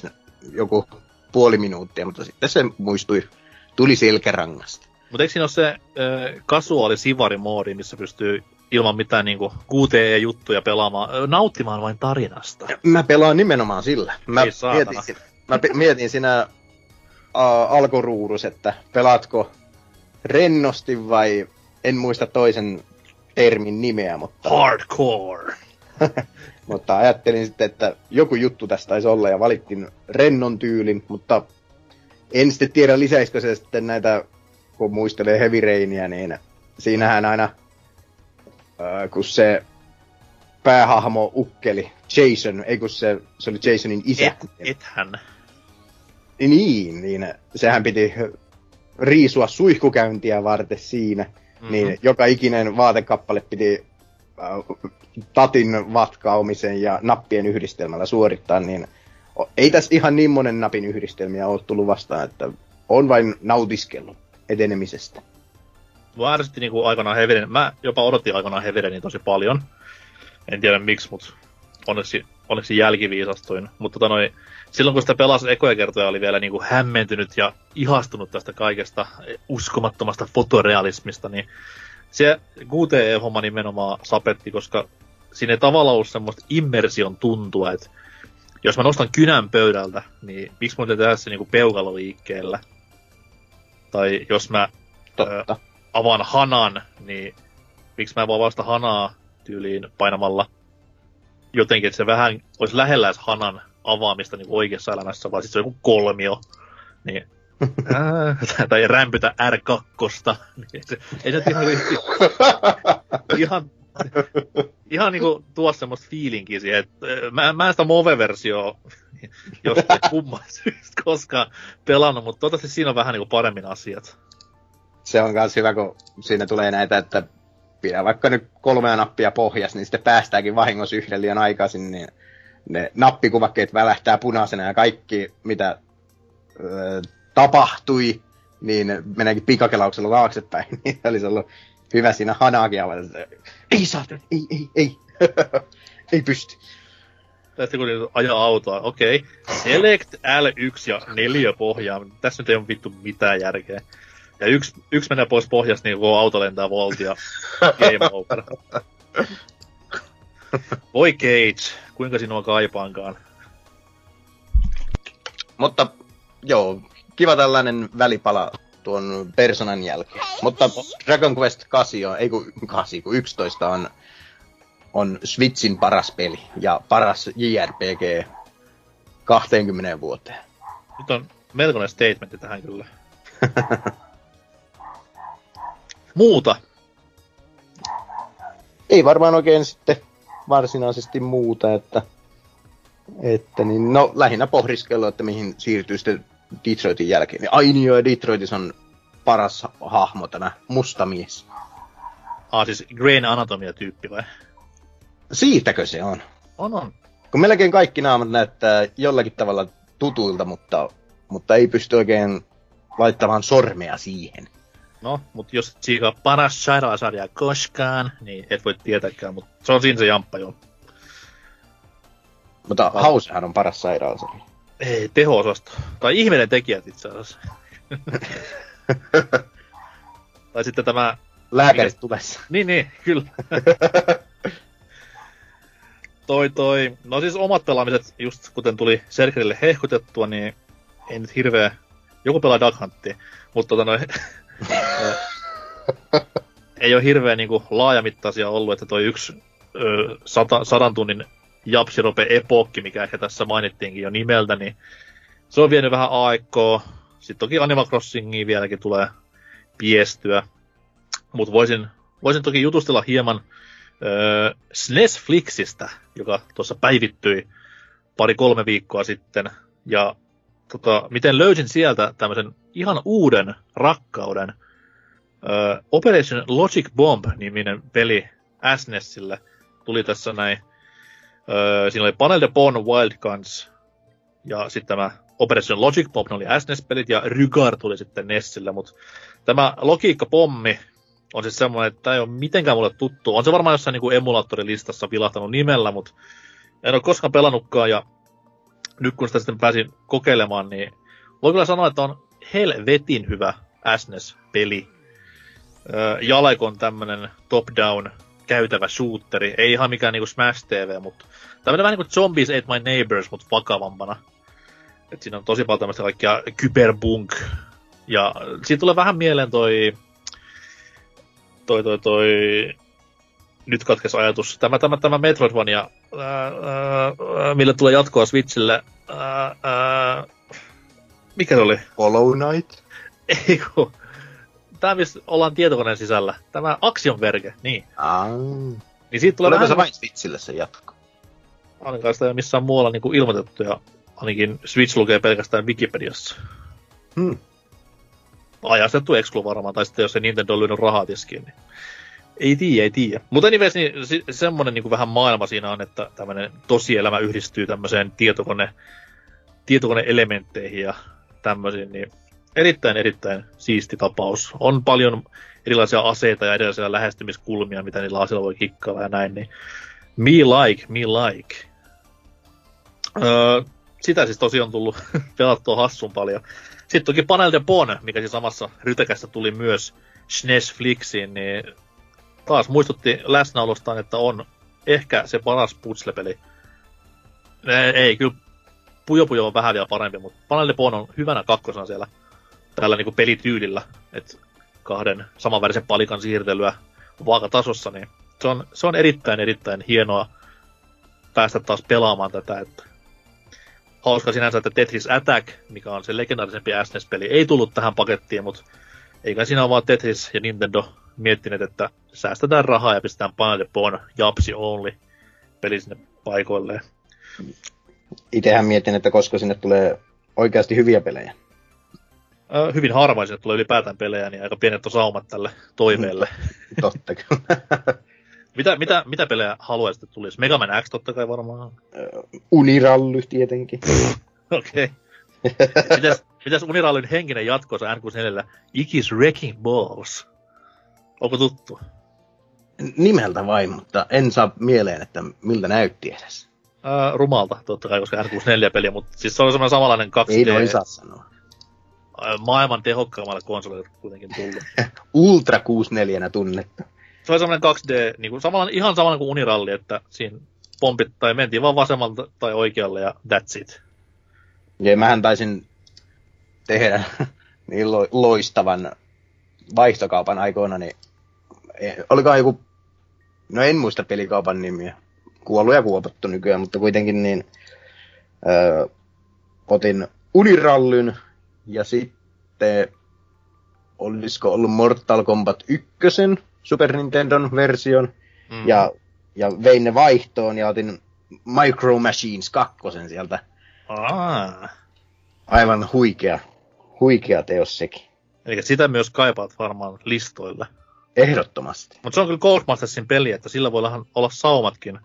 Speaker 4: joku puoli minuuttia, mutta sitten se muistui, tuli selkärangasta.
Speaker 2: Mutta eikö siinä ole se äh, kasuaali sivari moodi, missä pystyy ilman mitään niinku QTE-juttuja pelaamaan, äh, nauttimaan vain tarinasta?
Speaker 4: Mä pelaan nimenomaan sillä. Mä
Speaker 2: Ei saatana.
Speaker 4: mietin, mä pe- mietin siinä uh, alkuruudus, että pelaatko rennosti vai en muista toisen termin nimeä, mutta,
Speaker 2: Hardcore!
Speaker 4: mutta ajattelin sitten, että joku juttu tästä taisi olla ja valittiin rennon tyylin, mutta en sitten tiedä lisäisikö se sitten näitä, kun muistelee Heavy Rainia, niin siinähän aina, uh, kun se päähahmo ukkeli, Jason, ei kun se, se oli Jasonin isä.
Speaker 2: Et, ethän.
Speaker 4: Niin, niin sehän piti riisua suihkukäyntiä varten siinä. Mm-hmm. Niin joka ikinen vaatekappale piti äh, tatin vatkaumisen ja nappien yhdistelmällä suorittaa, niin ei tässä ihan niin monen napin yhdistelmiä ole tullut vastaan, että on vain nautiskellut etenemisestä.
Speaker 2: Mua ärsytti niinku aikanaan Heavy Mä jopa odotin aikanaan Rainia tosi paljon. En tiedä miksi, mutta onneksi, onneksi jälkiviisastuin. Mutta tota noi, silloin kun sitä pelasi ekoja kertoja, oli vielä niinku hämmentynyt ja ihastunut tästä kaikesta uskomattomasta fotorealismista, niin se QTE-homma nimenomaan sapetti, koska siinä ei tavallaan ollut semmoista immersion tuntua, että jos mä nostan kynän pöydältä, niin miksi mun tehdä se niinku peukaloliikkeellä? Tai jos mä
Speaker 4: Totta.
Speaker 2: avaan hanan, niin miksi mä en voi vasta hanaa tyyliin painamalla jotenkin, että se vähän olisi lähellä hanan avaamista niin oikeassa elämässä, vaan sitten se on joku kolmio. Niin, tai rämpytä R2. Niin se, ei se ihan, ihan, ihan niinku tuo semmoista fiilinkiä siihen, että mä, mä en sitä Move-versioa jostain kumman syystä koskaan pelannut, mutta toivottavasti siinä on vähän niinku paremmin asiat.
Speaker 4: se on myös hyvä, kun siinä tulee näitä, että pidä vaikka nyt kolmea nappia pohjas, niin sitten päästäänkin vahingossa yhden liian aikaisin, niin ne nappikuvakkeet välähtää punaisena ja kaikki, mitä ö, tapahtui, niin meneekin pikakelauksella taaksepäin, niin se olisi ollut hyvä siinä hanakia, ei saa, ei, ei, ei, ei pysty.
Speaker 2: Tästä kun ajaa autoa, okei. Okay. Select L1 ja 4 pohjaa. Tässä nyt ei ole vittu mitään järkeä. Ja yksi, yksi menee pois pohjasta, niin koko auto lentää voltia. Game over. Voi Cage, kuinka sinua kaipaankaan?
Speaker 4: Mutta joo, kiva tällainen välipala tuon Personan jälkeen. Mutta Dragon Quest 8 on, ei kun 8, kun 11 on, on Switchin paras peli ja paras JRPG 20 vuoteen.
Speaker 2: Nyt on melkoinen statementti tähän kyllä. Muuta.
Speaker 4: Ei varmaan oikein sitten varsinaisesti muuta, että, että niin, no lähinnä pohdiskelua, että mihin siirtyy sitten Detroitin jälkeen. Niin, ai niin joo, Detroitissa on paras hahmo tämä musta mies.
Speaker 2: Ah, siis Grain Anatomia-tyyppi vai?
Speaker 4: Siitäkö se on?
Speaker 2: On, on.
Speaker 4: Kun melkein kaikki naamat näyttää jollakin tavalla tutuilta, mutta, mutta ei pysty oikein laittamaan sormea siihen.
Speaker 2: No, mutta jos tsiikaa paras sairaalasarja koskaan, niin et voi tietääkään, mutta se on siinä se jamppa jo.
Speaker 4: Mutta Hausehan on paras sairaalasarja.
Speaker 2: Ei, teho-osasto. Tai ihminen tekijät itse asiassa. tai sitten tämä...
Speaker 4: Lääkärit tulessa.
Speaker 2: Niin, niin, kyllä. toi, toi... No siis omat pelaamiset, just kuten tuli Serkerille hehkutettua, niin ei nyt hirveä... Joku pelaa Duck Huntia, mutta tota noin... ei ole hirveän niinku laajamittaisia ollut, että toi yksi ö, sata, sadan tunnin Japsirope Epokki, mikä ehkä tässä mainittiinkin jo nimeltä, niin se on vienyt vähän aikaa. Sitten toki Animal Crossingia vieläkin tulee piestyä. Mutta voisin, voisin toki jutustella hieman öö, SNESFlixistä, joka tuossa päivittyi pari-kolme viikkoa sitten. Ja tota, miten löysin sieltä tämmöisen ihan uuden rakkauden. Öö, Operation Logic Bomb-niminen peli SNESille tuli tässä näin. Öö, siinä oli Panel de Bon Wild Guns ja sitten tämä Operation Logic Bomb, ne oli SNES-pelit, ja Rygar tuli sitten Nessillä, mutta tämä logiikkapommi on siis semmoinen, että tämä ei ole mitenkään mulle tuttu. On se varmaan jossain niin emulaattorilistassa vilahtanut nimellä, mutta en ole koskaan pelannutkaan, ja nyt kun sitä sitten pääsin kokeilemaan, niin voi kyllä sanoa, että on helvetin hyvä SNES-peli. Jalekon tämmönen top-down käytävä shooteri. Ei ihan mikään niinku Smash TV, mutta tämmönen vähän niinku Zombies Ate My Neighbors, mutta vakavampana. Et siinä on tosi paljon tämmöistä kaikkia kyberbunk. Ja siitä tulee vähän mieleen toi, toi, toi, toi, nyt katkes ajatus. Tämä, tämä, tämä Metroidvania, ää, ää, mille tulee jatkoa Switchille. Ää, ää, mikä se oli?
Speaker 4: Hollow Knight?
Speaker 2: Ei kun, tämä missä ollaan tietokoneen sisällä. Tämä Actionverge, niin.
Speaker 4: Ah.
Speaker 2: Niin siitä tulee
Speaker 4: Tuleeko
Speaker 2: vähän...
Speaker 4: se vain Switchille se jatko?
Speaker 2: Ainakaan sitä ei ole missään muualla niin kuin ilmoitettu, ja ainakin Switch lukee pelkästään Wikipediassa.
Speaker 4: Hmm.
Speaker 2: Ajastettu exclu varmaan, tai sitten jos se Nintendo on lyönyt rahaa tiskiin, niin ei tiedä, ei tiedä. Mutta anyways, niin se, semmonen niin kuin vähän maailma siinä on, että tämmöinen tosielämä yhdistyy tämmöiseen tietokone, tietokone-elementteihin ja tämmöisiin, niin erittäin, erittäin siisti tapaus. On paljon erilaisia aseita ja erilaisia lähestymiskulmia, mitä niillä aseilla voi kikkailla ja näin, niin me like, me like. Öö, sitä siis tosiaan tullut pelattua hassun paljon. Sitten toki Panel de Bon, mikä siis samassa rytäkässä tuli myös SNES Flixiin, niin taas muistutti läsnäolostaan, että on ehkä se paras putslepeli. Ei, ei kyllä Pujo Pujo on vähän vielä parempi, mutta Panel de Bon on hyvänä kakkosena siellä tällä niinku pelityylillä, että kahden samanvärisen palikan siirtelyä vaakatasossa, niin se on, se on erittäin, erittäin hienoa päästä taas pelaamaan tätä, että hauska sinänsä, että Tetris Attack, mikä on se legendaarisempi SNES-peli, ei tullut tähän pakettiin, mutta eikä siinä ole vaan Tetris ja Nintendo miettineet, että säästetään rahaa ja pistetään Panel Bon Japsi Only peli sinne paikoilleen.
Speaker 4: Itsehän mietin, että koska sinne tulee oikeasti hyviä pelejä.
Speaker 2: Hyvin harvain sinne tulee ylipäätään pelejä, niin aika pienet on saumat tälle toiveelle.
Speaker 4: Totta kyllä.
Speaker 2: mitä, mitä, mitä pelejä haluaisit, että tulisi? Mega Man X totta kai varmaan.
Speaker 4: Unirally tietenkin.
Speaker 2: Okei. Okay. Mites, Mitäs Unirallin henkinen jatkoosa N64? Ikis Wrecking Balls. Onko tuttu?
Speaker 4: Nimeltä vain, mutta en saa mieleen, että miltä näytti edes.
Speaker 2: Ää, rumalta, totta kai, koska N64-peliä, mutta siis se oli semmoinen samanlainen 2D.
Speaker 4: Ei noin saa sanoa.
Speaker 2: maailman tehokkaammalle konsolille kuitenkin tullut.
Speaker 4: Ultra 64 tunnettu.
Speaker 2: Se oli semmoinen 2D, niin kuin samanlainen, ihan samanlainen kuin Uniralli, että siinä pompit tai mentiin vaan vasemmalta tai oikealle ja that's it.
Speaker 4: Ja mähän taisin tehdä niin lo- loistavan vaihtokaupan aikoina, niin eh, olikohan joku, no en muista pelikaupan nimiä, kuollut ja kuopattu nykyään, mutta kuitenkin niin öö, otin Unirallyn ja sitten olisiko ollut Mortal Kombat 1 Super Nintendon version
Speaker 2: Mm.
Speaker 4: ja, ja vein ne vaihtoon ja otin Micro Machines 2 sieltä.
Speaker 2: Aa.
Speaker 4: Aivan huikea, huikea teos sekin.
Speaker 2: Eli sitä myös kaipaat varmaan listoille.
Speaker 4: Ehdottomasti.
Speaker 2: Mutta se on kyllä Codemastersin peli, että sillä voi olla saumatkin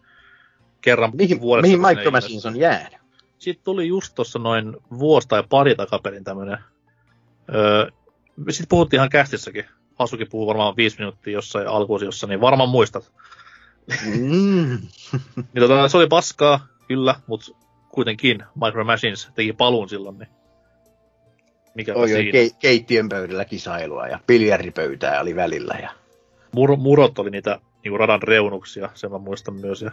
Speaker 2: kerran
Speaker 4: Mihin,
Speaker 2: vuodessa.
Speaker 4: mihin Micro Machines on jäänyt?
Speaker 2: Sitten tuli just tuossa noin vuosi tai pari takaperin tämmönen. Öö, sitten puhuttiin ihan kästissäkin. Hasuki puhuu varmaan viisi minuuttia jossain alkuosiossa, niin varmaan muistat.
Speaker 4: Mm.
Speaker 2: Niin tota, se oli paskaa, kyllä, mutta kuitenkin Micro Machines teki paluun silloin, niin mikä
Speaker 4: oi,
Speaker 2: siinä.
Speaker 4: ke- keittiön pöydällä kisailua ja biljardipöytää oli välillä. Ja...
Speaker 2: Mur- murot oli niitä niinku radan reunuksia, sen mä muistan myös. Ja...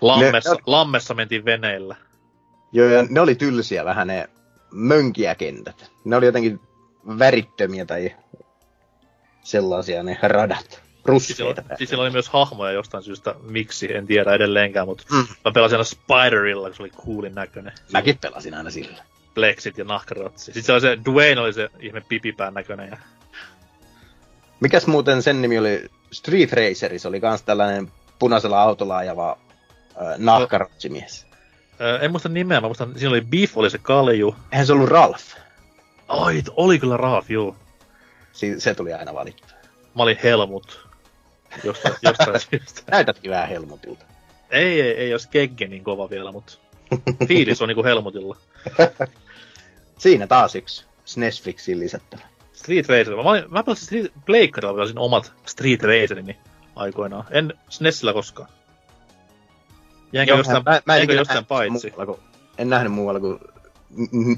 Speaker 2: Lammessa,
Speaker 4: Ne-
Speaker 2: lammessa mentiin veneillä.
Speaker 4: Joo, ja ne oli tylsiä vähän ne mönkiäkentät. Ne oli jotenkin värittömiä tai sellaisia ne radat.
Speaker 2: Siis
Speaker 4: Ruskeita.
Speaker 2: siis siellä oli myös hahmoja jostain syystä, miksi, en tiedä edelleenkään, mutta
Speaker 4: Mm.
Speaker 2: mä pelasin aina Spiderilla, kun se oli coolin näköinen.
Speaker 4: Mäkin pelasin aina sillä.
Speaker 2: Plexit ja nahkarotsi. Sitten siellä oli se Dwayne oli se ihme pipipään näköinen. Ja...
Speaker 4: Mikäs muuten sen nimi oli? Street Racer, se oli kans tällainen punaisella autolla ajava äh, nahkarotsimies.
Speaker 2: Öö, en muista nimeä, mä muistan, siinä oli Beef, oli se kalju.
Speaker 4: Eihän se ollut Ralph.
Speaker 2: Ai, oli kyllä Raaf, juu.
Speaker 4: Si- se tuli aina valittu.
Speaker 2: Mä olin Helmut. Jostain, jostain syystä.
Speaker 4: Näytätkin vähän Helmutilta.
Speaker 2: Ei, ei, ei jos Kegge niin kova vielä, mutta fiilis on niinku Helmutilla.
Speaker 4: Siinä taas yksi SNESFlixiin lisättävä.
Speaker 2: Street Racer. Mä, olin, mä pelasin Street, Pleikkarilla pelasin omat Street Racerini aikoinaan. En SNESillä koskaan. Jäinkö
Speaker 4: Joo,
Speaker 2: jostain,
Speaker 4: mä, mä en
Speaker 2: jostain paitsi?
Speaker 4: muualla kuin- En nähnyt muualla kuin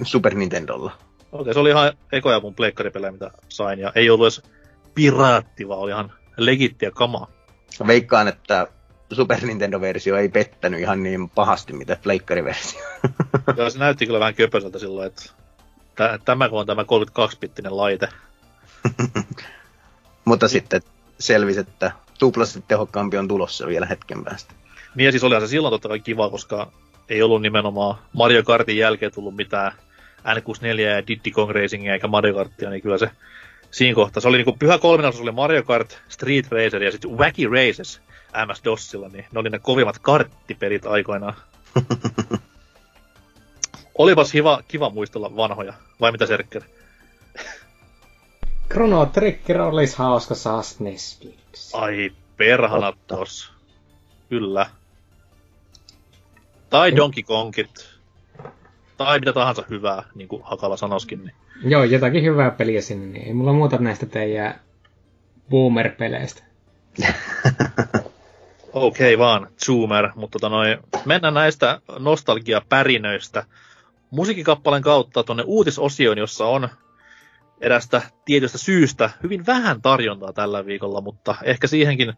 Speaker 4: Super Nintendolla.
Speaker 2: Okei, se oli ihan ekoja mun pleikkaripelejä, mitä sain. Ja ei ollut edes piraatti, vaan oli ihan legittiä kamaa.
Speaker 4: Veikkaan, että Super Nintendo-versio ei pettänyt ihan niin pahasti, mitä Pleikkari-versio.
Speaker 2: Ja se näytti kyllä vähän köpöseltä silloin, että tä- tämä kun on tämä 32-bittinen laite.
Speaker 4: Mutta sitten selvisi, että tuplasti tehokkaampi on tulossa vielä hetken päästä.
Speaker 2: Niin ja siis olihan se silloin totta kai kiva, koska ei ollut nimenomaan Mario Kartin jälkeen tullut mitään N64 ja Diddy Kong Racingia eikä Mario Kartia, niin kyllä se siinä kohtaa. Se oli niinku pyhä kolminaisuus, oli Mario Kart, Street Racer ja sitten Wacky Races MS-DOSilla, niin ne oli ne kovimmat karttipelit aikoinaan. Olipas kiva, kiva muistella vanhoja, vai mitä Serkker?
Speaker 3: Chrono Trigger olisi hauska saa SNES
Speaker 2: Ai perhana tos. Kyllä. Tai Donkey Kongit. Tai mitä tahansa hyvää, niin kuin Hakala sanoskin. Niin.
Speaker 3: Joo, jotakin hyvää peliä sinne, niin ei mulla muuta näistä teidän boomer-peleistä.
Speaker 2: Okei okay, vaan, Zoomer. Mutta tota noin, mennään näistä nostalgiapärinöistä musiikkikappaleen kautta tuonne uutisosioon, jossa on erästä tietystä syystä hyvin vähän tarjontaa tällä viikolla, mutta ehkä siihenkin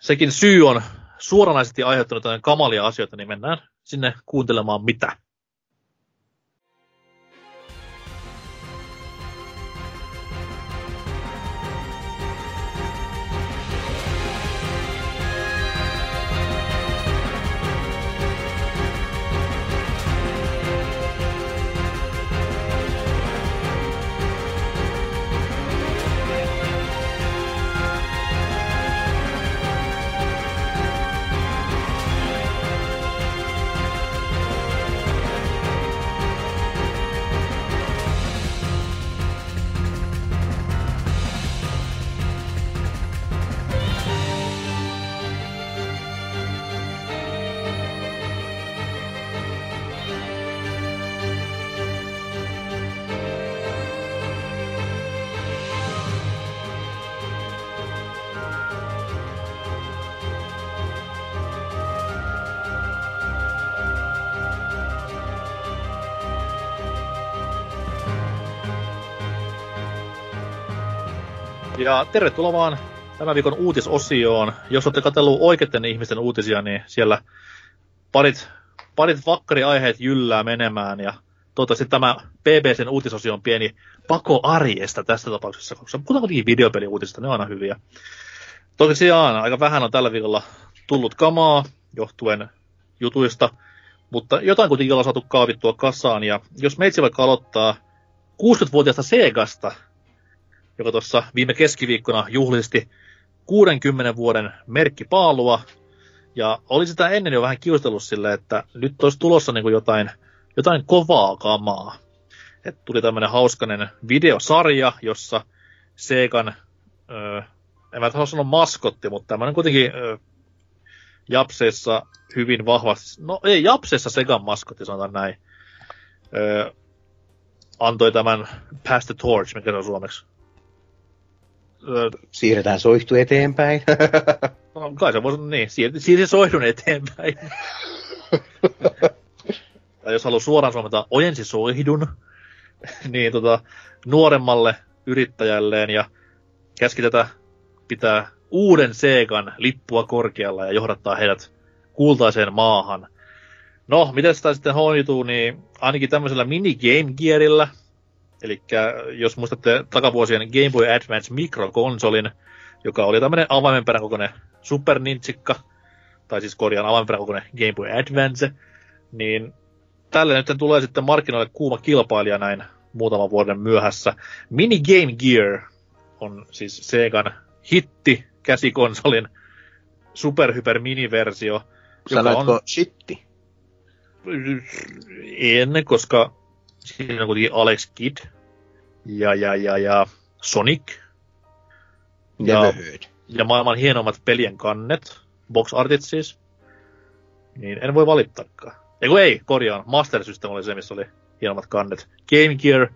Speaker 2: sekin syy on suoranaisesti aiheuttanut jotain kamalia asioita, niin mennään sinne kuuntelemaan mitä. Ja tervetuloa vaan tämän viikon uutisosioon. Jos olette katsellut oikeiden ihmisten uutisia, niin siellä parit, parit vakkariaiheet jyllää menemään. Ja toivottavasti tämä BBCn uutisosio on pieni pako arjesta tässä tapauksessa, koska kuitenkin videopeliuutisista, ne on aina hyviä. Tosiaan, aika vähän on tällä viikolla tullut kamaa johtuen jutuista, mutta jotain kuitenkin ollaan saatu kaavittua kasaan. Ja jos meitsi vaikka aloittaa 60-vuotiaasta Segasta, joka tuossa viime keskiviikkona juhlisesti 60 vuoden merkkipaalua. Ja oli sitä ennen jo vähän kiustellut sille, että nyt olisi tulossa niin kuin jotain, jotain kovaa kamaa. Et tuli tämmöinen hauskanen videosarja, jossa Segan, öö, en mä tahdo sanoa maskotti, mutta tämmöinen kuitenkin öö, Japseissa hyvin vahvasti, no ei Japseissa Segan maskotti, sanotaan näin, öö, antoi tämän Pass the Torch, mikä se on suomeksi.
Speaker 4: Siirretään soihtu eteenpäin.
Speaker 2: no, kai se voisi, niin, siirti, siirti soihdun eteenpäin. tai jos haluaa suoraan suomata, ojensi soihdun, niin tota, nuoremmalle yrittäjälleen ja käski tätä pitää uuden Seekan lippua korkealla ja johdattaa heidät kultaiseen maahan. No, miten sitä sitten hoituu, niin ainakin tämmöisellä mini Game Gearillä, Eli jos muistatte takavuosien Game Boy Advance mikrokonsolin, joka oli tämmöinen avaimenperän kokoinen Super Nintsikka, tai siis korjaan avaimenperän kokoinen Game Boy Advance, niin tälle nyt tulee sitten markkinoille kuuma kilpailija näin muutaman vuoden myöhässä. Mini Game Gear on siis Segan hitti käsikonsolin superhyper miniversio.
Speaker 4: Sanoitko on... shitti?
Speaker 2: En, koska Siinä on kuitenkin Alex Kidd ja, ja, ja, ja Sonic.
Speaker 4: Ja,
Speaker 2: ja maailman hienommat pelien kannet, box artit siis. Niin en voi valittaakaan. Eiku ei, korjaan. Master System oli se, missä oli hienommat kannet. Game Gear.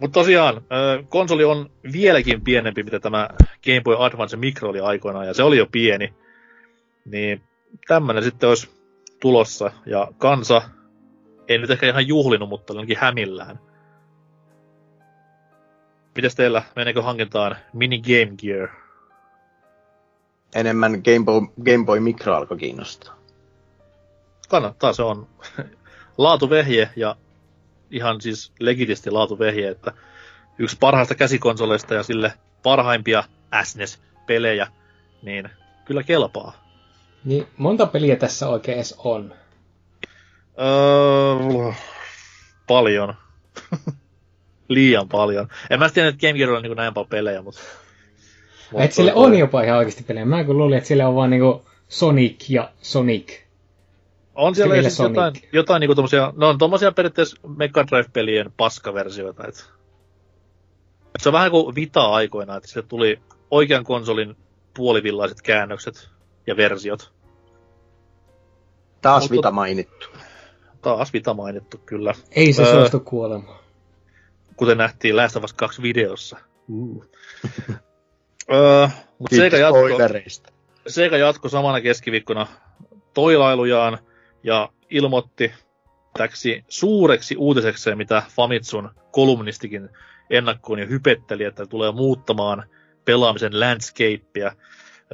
Speaker 2: Mutta tosiaan, konsoli on vieläkin pienempi, mitä tämä Game Boy Advance Micro oli aikoinaan, ja se oli jo pieni. Niin tämmönen sitten olisi tulossa, ja kansa ei nyt ehkä ihan juhlinut, mutta ainakin hämillään. Mites teillä, meneekö hankintaan Mini Game Gear?
Speaker 4: Enemmän Game Boy, Game Boy Micro alkoi kiinnostaa.
Speaker 2: Kannattaa, se on laatuvehje ja ihan siis legitisti laatuvehje, että yksi parhaista käsikonsoleista ja sille parhaimpia SNES-pelejä, niin kyllä kelpaa.
Speaker 3: Niin monta peliä tässä oikein edes on?
Speaker 2: Öö, paljon. Liian paljon. En mä tiedä, että Game Gearilla on niin näin paljon pelejä, mutta...
Speaker 3: Et sille toi... on jopa ihan oikeasti pelejä. Mä kun luulin, että sille on vaan niinku Sonic ja Sonic.
Speaker 2: On siellä siis Sonic. jotain, jotain niinku tommosia, no on tommosia periaatteessa Mega Drive-pelien paskaversioita, et... Se on vähän kuin Vita aikoina, että se tuli oikean konsolin puolivillaiset käännökset ja versiot.
Speaker 4: Taas Vita mainittu
Speaker 2: taas vita mainittu kyllä.
Speaker 3: Ei se öö, suostu kuolemaan.
Speaker 2: Kuten nähtiin Last of Us 2 videossa. Uh. öö, mut Sega jatko, Sega jatko samana keskiviikkona toilailujaan ja ilmoitti täksi suureksi uutisekseen, mitä Famitsun kolumnistikin ennakkoon jo hypetteli, että tulee muuttamaan pelaamisen landscapea.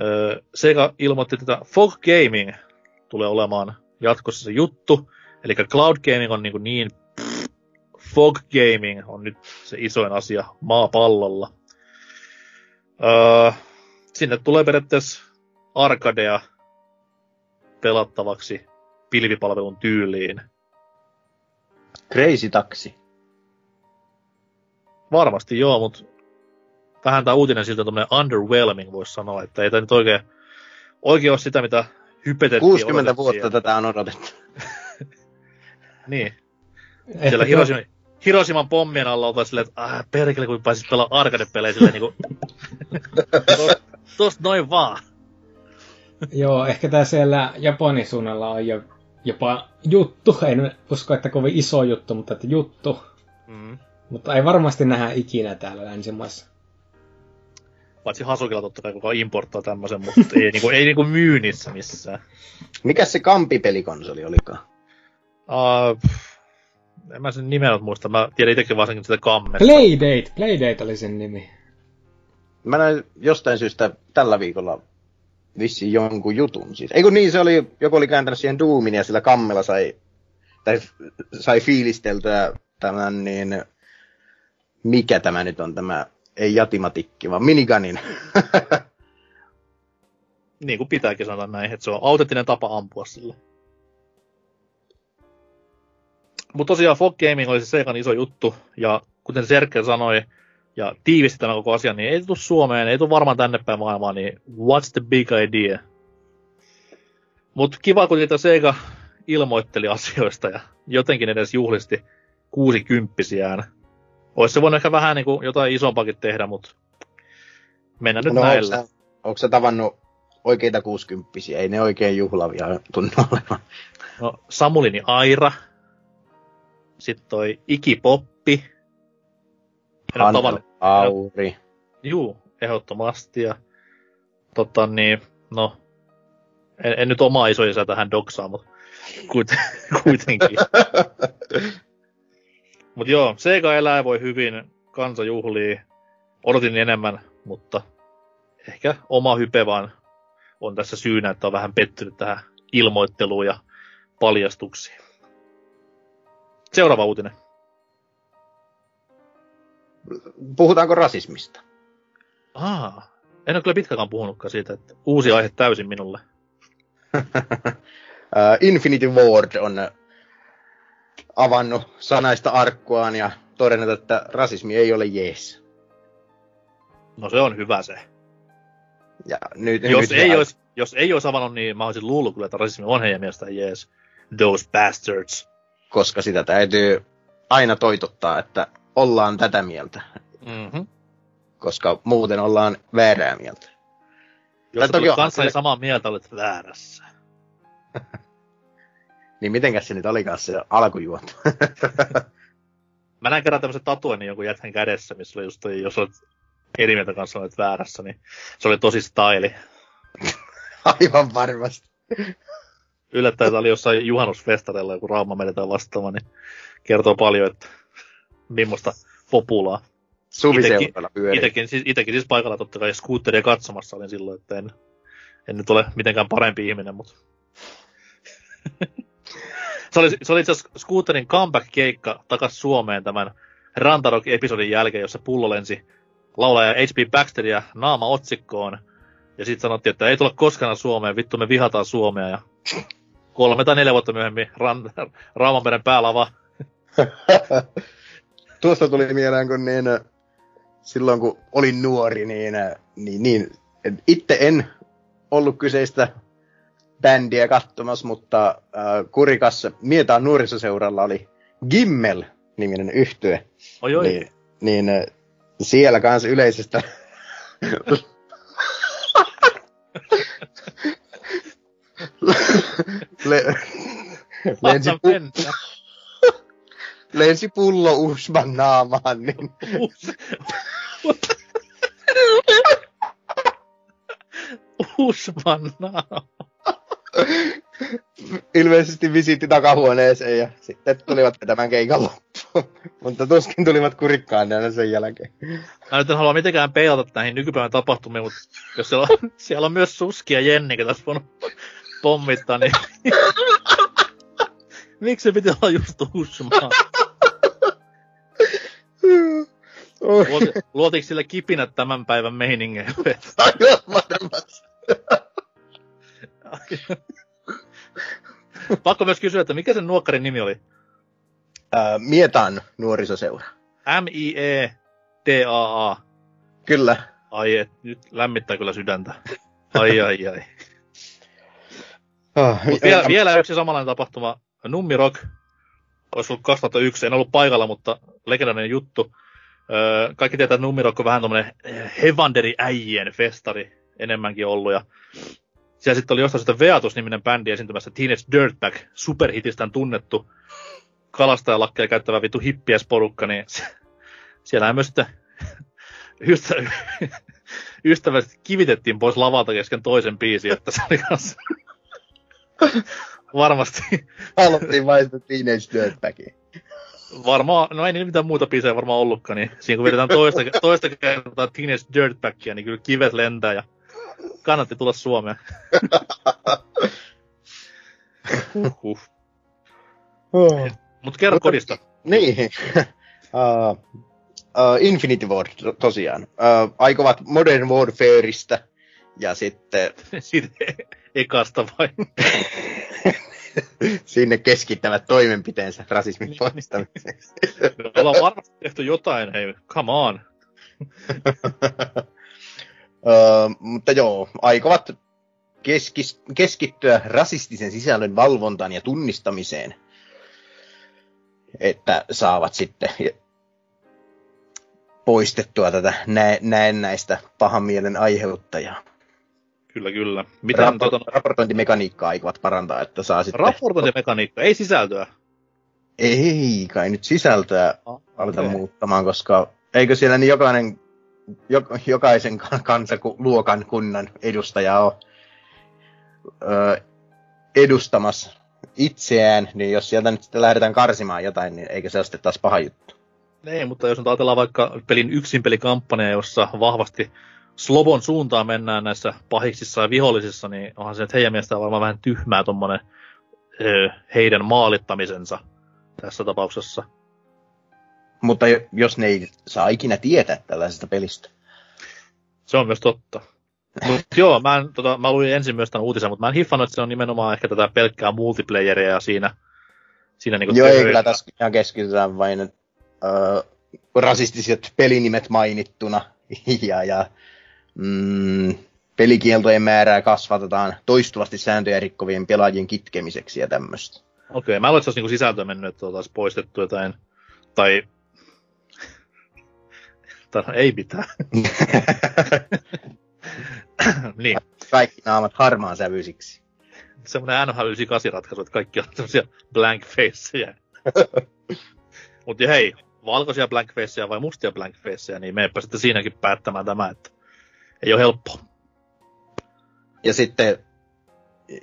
Speaker 2: Öö, Sega ilmoitti, että Fog Gaming tulee olemaan jatkossa se juttu, Eli cloud gaming on niin, niin pff, fog gaming on nyt se isoin asia maapallolla. Öö, sinne tulee periaatteessa arkadea pelattavaksi pilvipalvelun tyyliin.
Speaker 4: Crazy taksi.
Speaker 2: Varmasti joo, mutta vähän tämä uutinen siltä on underwhelming, voisi sanoa, että ei tämä nyt oikein, oikein ole sitä, mitä hypetettiin.
Speaker 4: 60 vuotta tätä on odotettu.
Speaker 2: Niin. Siellä Hiroshima, Hiroshiman pommien alla oltaan silleen, että ah, perkele, kun pääsis pelaamaan arcade-pelejä silleen niinku... Tosta noin vaan.
Speaker 3: Joo, ehkä tää siellä Japanin suunnalla on jo jopa juttu. En usko, että kovin iso juttu, mutta että juttu. Mm. Mutta ei varmasti nähdä ikinä täällä länsimaissa.
Speaker 2: Paitsi Hasukilla totta kai, kuka importtaa tämmöisen, mutta ei, niinku, ei niinku myynnissä missään.
Speaker 4: Mikä se Kampi-pelikonsoli olikaan?
Speaker 2: Uh, en mä sen nimeä muista, mä tiedän itsekin varsinkin sitä kammesta.
Speaker 3: Playdate, Playdate oli sen nimi.
Speaker 4: Mä näin jostain syystä tällä viikolla vissiin jonkun jutun siis. Eikö niin, se oli, joku oli kääntänyt siihen Doomin ja sillä kammella sai, tai sai fiilisteltyä tämän niin, mikä tämä nyt on tämä, ei jatimatikki, vaan miniganin.
Speaker 2: niin kuin pitääkin sanoa näin, että se on autenttinen tapa ampua sillä. Mutta tosiaan Fog Gaming oli se Segan iso juttu, ja kuten Serkel sanoi, ja tiivisti tämän koko asian, niin ei tule Suomeen, ei tule varmaan tänne päin maailmaan, niin what's the big idea? Mutta kiva, kun niitä Sega ilmoitteli asioista ja jotenkin edes juhlisti kuusikymppisiään. Olisi se voinut ehkä vähän niin kuin jotain isompakin tehdä, mutta mennään nyt no, näillä.
Speaker 4: Onko onko sä tavannut oikeita kuusikymppisiä? Ei ne oikein juhlavia tunnu olevan.
Speaker 2: No, Samulini Aira. Sitten toi Iki Poppi.
Speaker 4: Hannu Auri.
Speaker 2: Juu, ehdottomasti. Ja, tota niin, no, en, en nyt omaa isoisä tähän doksaa, mutta kuitenkin. mutta joo, Sega elää voi hyvin, kansa juhlii. Odotin enemmän, mutta ehkä oma hype vaan on tässä syynä, että on vähän pettynyt tähän ilmoitteluun ja paljastuksiin. Seuraava uutinen.
Speaker 4: Puhutaanko rasismista?
Speaker 2: Aa, en ole kyllä pitkäkään puhunutkaan siitä, että uusi aihe täysin minulle.
Speaker 4: Infinity Ward on avannut sanaista arkkuaan ja todennut, että rasismi ei ole jees.
Speaker 2: No se on hyvä se.
Speaker 4: Ja nyt,
Speaker 2: jos,
Speaker 4: nyt
Speaker 2: ei olisi, jos ei olisi avannut, niin mä olisin luullut kyllä, että rasismi on heidän mielestään jees. Those bastards.
Speaker 4: Koska sitä täytyy aina toitottaa, että ollaan tätä mieltä.
Speaker 2: Mm-hmm.
Speaker 4: Koska muuten ollaan väärää mieltä.
Speaker 2: Jos olet kanssani samaa mieltä, olet väärässä.
Speaker 4: niin mitenkäs se nyt olikaan se alkujuonto?
Speaker 2: Mä näin kerran tämmöisen tatuoinnin jonkun jätkän kädessä, missä oli just jos olet eri mieltä kanssa olet väärässä, niin se oli tosi styli.
Speaker 4: Aivan varmasti.
Speaker 2: Yllättäen oli jossain juhannusfestareilla joku Rauma menetään vastaava, niin kertoo paljon, että millaista populaa.
Speaker 4: Pyörii.
Speaker 2: Itekin, siis, itekin siis paikalla totta kai skuutteria katsomassa olin silloin, että en, en nyt ole mitenkään parempi ihminen, mutta... se oli, se oli itse asiassa Scooterin comeback-keikka takas Suomeen tämän Rantarok-episodin jälkeen, jossa pullo lensi laulaja H.P. Baxteria naama otsikkoon. Ja sitten sanottiin, että ei tule koskaan Suomeen, vittu me vihataan Suomea. Ja kolme tai neljä vuotta myöhemmin Ran- Raumanmeren päälava.
Speaker 4: Tuosta tuli mieleen, kun niin, silloin kun olin nuori, niin, niin, niin itse en ollut kyseistä bändiä katsomassa, mutta äh, Kurikassa Mietaan nuorisoseuralla oli Gimmel-niminen yhtye.
Speaker 2: Oi, oi.
Speaker 4: Niin, niin siellä kanssa yleisestä Le... lensi, pu... lensi pullo Usman naamaan, niin...
Speaker 2: Usman naama.
Speaker 4: Ilmeisesti visiitti takahuoneeseen ja sitten tulivat tämän keikan loppuun. Mutta tuskin tulivat kurikkaan aina sen jälkeen.
Speaker 2: Mä nyt en halua mitenkään peilata näihin nykypäivän tapahtumiin, mutta jos siellä on, siellä on myös Suski ja Jenni, ketä olisi voinut pommittaa, niin... Miksi se piti olla just Usmaa? Luoti, luotiko sille kipinät tämän päivän meiningeille?
Speaker 4: Aivan varmasti.
Speaker 2: Pakko myös kysyä, että mikä sen nuokkarin nimi oli?
Speaker 4: Ää, Mietan nuorisoseura.
Speaker 2: M-I-E-T-A-A.
Speaker 4: Kyllä.
Speaker 2: Ai, et, nyt lämmittää kyllä sydäntä. Ai, ai, ai. Mut vielä, vielä yksi samanlainen tapahtuma. Nummi Rock. Olisi ollut 2001, en ollut paikalla, mutta legendaarinen juttu. Öö, kaikki tietää, että Nummi Rock on vähän tommonen Hevanderi äijien festari enemmänkin ollut. Ja siellä sitten oli jostain sitä Veatus-niminen bändi esiintymässä Teenage Dirtbag, superhitistään tunnettu kalastajalakkeja käyttävä vittu hippiäsporukka, niin siellähän myös sitten ystä, ystävällisesti kivitettiin pois lavalta kesken toisen biisin, että se oli kanssa varmasti.
Speaker 4: Haluttiin vain sitä Teenage Dirtbagia.
Speaker 2: varmaan, no ei niin mitään muuta biisejä varmaan ollutkaan, niin siinä kun vedetään toista, toista kertaa Teenage Dirtbagia, niin kyllä kivet lentää ja kannatti tulla Suomeen. Huhhuh.
Speaker 4: Oh.
Speaker 2: Mut kerro
Speaker 4: Mutta-
Speaker 2: kodista.
Speaker 4: Niin. uh, uh, Infinity Ward to- tosiaan. Uh, aikovat Modern Warfareista ja sitten
Speaker 2: Siitä ekasta vai?
Speaker 4: sinne keskittävät toimenpiteensä rasismin
Speaker 2: Niin.
Speaker 4: poistamiseksi.
Speaker 2: Me ollaan varmasti tehty jotain, hei, come on.
Speaker 4: uh, mutta joo, aikovat keskis, keskittyä rasistisen sisällön valvontaan ja tunnistamiseen. Että saavat sitten poistettua tätä nä- näennäistä pahan mielen aiheuttajaa.
Speaker 2: Kyllä, kyllä. Mitä
Speaker 4: Rapor-
Speaker 2: tota,
Speaker 4: raportointimekaniikkaa aikovat parantaa, että saa sitten...
Speaker 2: raportointimekaniikka, ei sisältöä.
Speaker 4: Ei kai nyt sisältöä
Speaker 2: Ah,
Speaker 4: aleta
Speaker 2: okei.
Speaker 4: muuttamaan, koska eikö siellä niin jokainen, jo, jokaisen kan- kansaku, luokan kunnan edustaja ole ö, edustamassa itseään, niin jos sieltä nyt sitten lähdetään karsimaan jotain, niin eikö se ole sitten taas paha juttu?
Speaker 2: Ei, mutta jos nyt ajatellaan vaikka pelin yksin pelikampanja, jossa vahvasti Slobon suuntaan mennään näissä pahiksissa ja vihollisissa, niin onhan se nyt heidän mielestään varmaan vähän tyhmää tuommoinen heidän maalittamisensa tässä tapauksessa.
Speaker 4: Mutta jo- jos ne ei saa ikinä tietää tällaisesta pelistä.
Speaker 2: Se on myös totta. Mut joo, mä, en, tota, mä luin ensin myös tämän uutisen, mutta mä en hiffannut, että se on nimenomaan ehkä tätä pelkkää multiplayeria siinä, siinä niinku
Speaker 4: Joo, ei kyllä tässä ihan keskitytään vain ö, rasistiset pelinimet mainittuna ja, ja mm, pelikieltojen määrää kasvatetaan toistuvasti sääntöjä rikkovien pelaajien kitkemiseksi ja tämmöistä.
Speaker 2: Okei, mä luulen, että se olisi niinku sisältöä mennyt, että oltaisiin poistettu jotain, tai... tai no, ei mitään. niin,
Speaker 4: Kaikki naamat harmaan sävyisiksi.
Speaker 2: semmoinen NHL 98 ratkaisu, että kaikki on semmoisia blank faceja. Mutta hei, valkoisia blank faceja vai mustia blank faceja, niin meepä sitten siinäkin päättämään tämä, että ei ole helppo.
Speaker 4: Ja sitten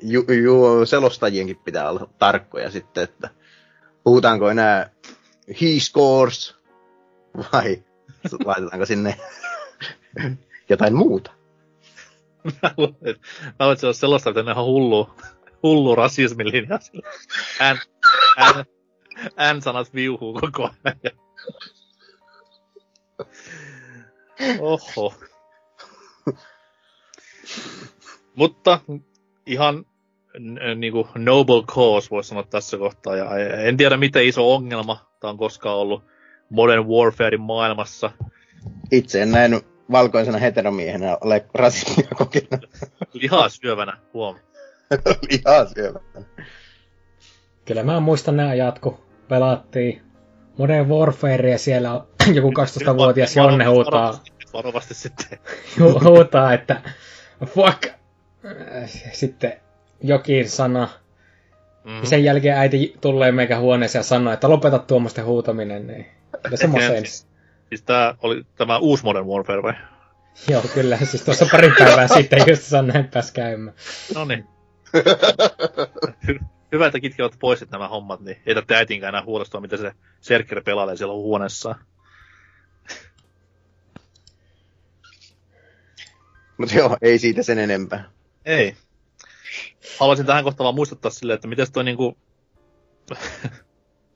Speaker 4: ju, ju, selostajienkin pitää olla tarkkoja sitten, että puhutaanko enää he scores vai laitetaanko sinne jotain muuta.
Speaker 2: Mä luulen, että se sellaista, että ne on ihan hullu, hullu rasismin linja. N, N, N-sanat viuhuu koko ajan. Oho. Mutta ihan n- niinku noble cause voisi sanoa tässä kohtaa. Ja en tiedä miten iso ongelma tämä on koskaan ollut Modern Warfarein maailmassa.
Speaker 4: Itse en näin valkoisena heteromiehenä ole rasismia kokenut.
Speaker 2: Lihaa syövänä, huom.
Speaker 4: Ihan syövä.
Speaker 3: Kyllä mä muistan ne ajat, kun pelattiin Modern Warfare ja siellä on joku 12-vuotias Jonne huutaa,
Speaker 2: Varovasti, varovasti sitten.
Speaker 3: hu- huutaa, että fuck. Sitten jokin sana.
Speaker 2: Mm.
Speaker 3: Ja sen jälkeen äiti tulee meikä huoneeseen ja sanoo, että lopeta tuommoisten huutaminen. Niin. Kyllä se masens.
Speaker 2: Siis tää oli tämä uusi Modern Warfare vai?
Speaker 3: Joo, kyllä. Siis tuossa pari päivää sitten just san näin pääs käymään.
Speaker 2: No niin. Hy- Hyvä, että kitkevät pois nämä hommat, niin ei tarvitse äitinkään enää huolestua, mitä se Serkker pelailee siellä huoneessaan.
Speaker 4: Mutta joo, ei siitä sen enempää.
Speaker 2: Ei. Haluaisin tähän kohtaan vaan muistuttaa silleen, että miten toi niinku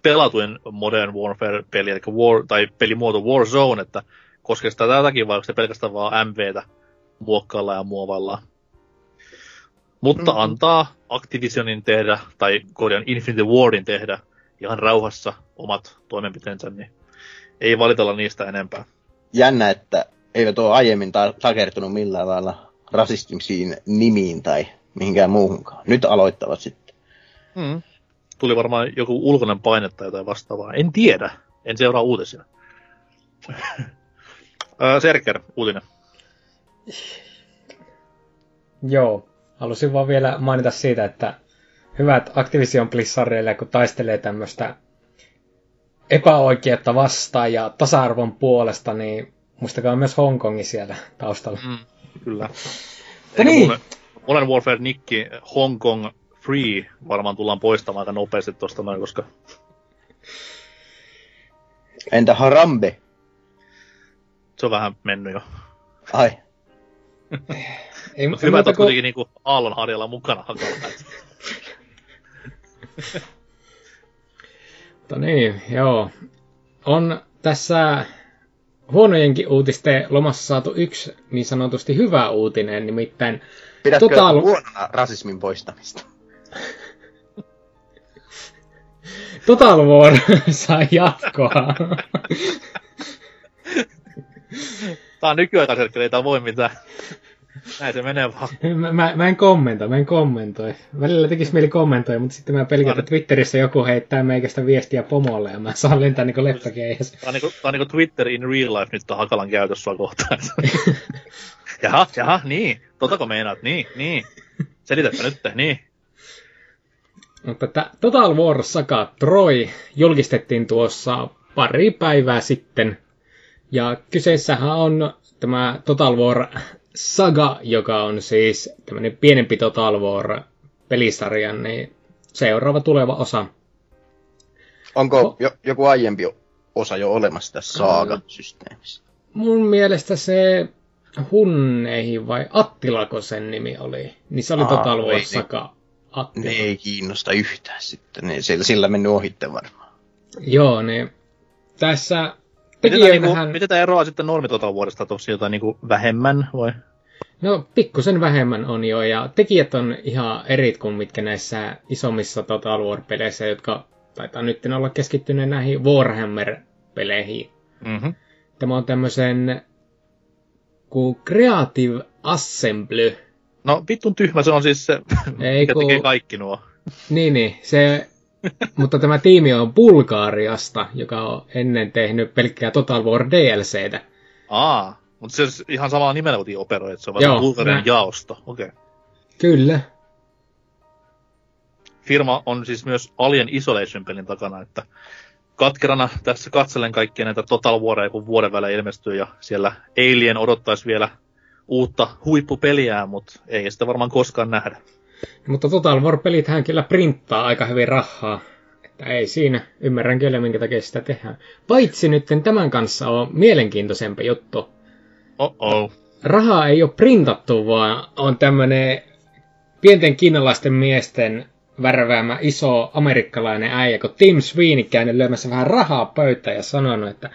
Speaker 2: pelatuin Modern Warfare-peli, eli War, tai pelimuoto Warzone, että koskee sitä tätäkin vai onko se pelkästään vaan MVtä muokkaillaan ja muovaillaan. Mutta
Speaker 4: Mm.
Speaker 2: antaa Activisionin tehdä, tai korjaan Infinity Wardin tehdä ihan rauhassa omat toimenpiteensä, niin ei valitella niistä enempää.
Speaker 4: Jännä, että eivät ole aiemmin ta- takertunut millään lailla rasistisiin nimiin tai mihinkään muuhunkaan. Nyt aloittavat sitten.
Speaker 2: Mm. Tuli varmaan joku ulkoinen paine tai jotain vastaavaa. En tiedä. En seuraa uutisia. Ö, Serker, uutinen.
Speaker 3: Joo. Halusin vaan vielä mainita siitä, että hyvät Activision Blizzardille, kun taistelee tämmöistä epäoikeutta vastaan ja tasa-arvon puolesta, niin muistakaa myös Hongkongi siellä taustalla.
Speaker 2: Mm, kyllä.
Speaker 3: Mutta niin.
Speaker 2: Modern Warfare Nikki Hong Kong Free varmaan tullaan poistamaan aika nopeasti tuosta noin, koska
Speaker 4: Entä Harambe?
Speaker 2: Se on vähän mennyt jo.
Speaker 4: Ai,
Speaker 3: Ei,
Speaker 2: Mutta hyvä, että
Speaker 3: kuin-
Speaker 2: kuitenkin niinku aallonharjalla mukana hakalla.
Speaker 3: Mutta niin, joo. On tässä huonojenkin uutisten lomassa saatu yksi niin sanotusti hyvä uutinen, nimittäin
Speaker 4: pidätkö
Speaker 3: Total-
Speaker 4: huonona rasismin poistamista?
Speaker 3: Total War sai jatkoa.
Speaker 2: Tää on nykyaikaisen, ei voi mitään. Näin se menee vaan.
Speaker 3: mä, mä, mä en kommentoi, mä en kommentoi. Välillä tekisi mieli kommentoida, mutta sitten mä pelkään, että Twitterissä joku heittää meikästä viestiä pomolle ja mä saan lentää niinku leppäkeihäs.
Speaker 2: Tää on, niinku, tää on niinku Twitter in real life nyt on Hakalan käytössä sua kohtaan. jaha, jaha, niin. Totako meinaat? Niin, niin. Selitäpä nyt, niin.
Speaker 3: Mutta että Total War Saga Troy julkistettiin tuossa pari päivää sitten. Ja kyseessähän on tämä Total War Saga, joka on siis tämmöinen pienempi Total War pelisarjan niin seuraava tuleva osa.
Speaker 4: Onko
Speaker 3: Oh.
Speaker 4: jo, joku aiempi osa jo olemassa tässä Saaga-systeemissä?
Speaker 3: Mun mielestä se Hunneihin vai Attilako sen nimi oli, niin se oli
Speaker 4: Aa,
Speaker 3: Total War
Speaker 4: niin.
Speaker 3: Saga Attila.
Speaker 4: Ne ei kiinnosta yhtään sitten, ne sillä, sillä mennyt ohitte varmaan.
Speaker 3: Joo, niin tässä
Speaker 2: Miten tää, niinku,
Speaker 3: tekijöinähän...
Speaker 2: miten tää eroaa sitten normitotan vuodesta tosi jotain niinku vähemmän, vai?
Speaker 3: No, pikkusen vähemmän on jo, ja tekijät on ihan erit kuin mitkä näissä isommissa Total War-peleissä, jotka taitaa nyt olla keskittyneet näihin Warhammer-peleihin.
Speaker 2: Mhm.
Speaker 3: Tämä on tämmöisen kuin Creative Assembly.
Speaker 2: No vittun tyhmä se on siis se,
Speaker 3: Ei
Speaker 2: mikä
Speaker 3: kun-
Speaker 2: tekee kaikki nuo.
Speaker 3: Niin, niin, se... mutta tämä tiimi on Bulgaariasta, joka on ennen tehnyt pelkkää Total War DLCtä.
Speaker 2: Aa, mutta se on ihan samalla nimellä kuin operoi, että se on vaan Bulgarian
Speaker 3: mä-
Speaker 2: jaosto. Okei. Okay.
Speaker 3: Kyllä.
Speaker 2: Firma on siis myös Alien Isolation-pelin takana, että katkerana tässä katselen kaikkia näitä Total Waria, kun vuoden välein ilmestyy, ja siellä Alien odottaisi vielä uutta huippupeliään, mutta ei sitä varmaan koskaan nähdä.
Speaker 3: Mutta Total War-pelithän kyllä printtaa aika hyvin rahaa. Että ei siinä. Ymmärrän kyllä, minkä takia sitä tehdään. Paitsi nyt tämän kanssa on mielenkiintoisempi juttu.
Speaker 2: Oh-oh.
Speaker 3: Rahaa ei ole printattu, vaan on tämmönen pienten kiinalaisten miesten värväämä iso amerikkalainen äijä, kun Tim Sweeney käynyt lyömässä vähän rahaa pöytään ja sanonut, että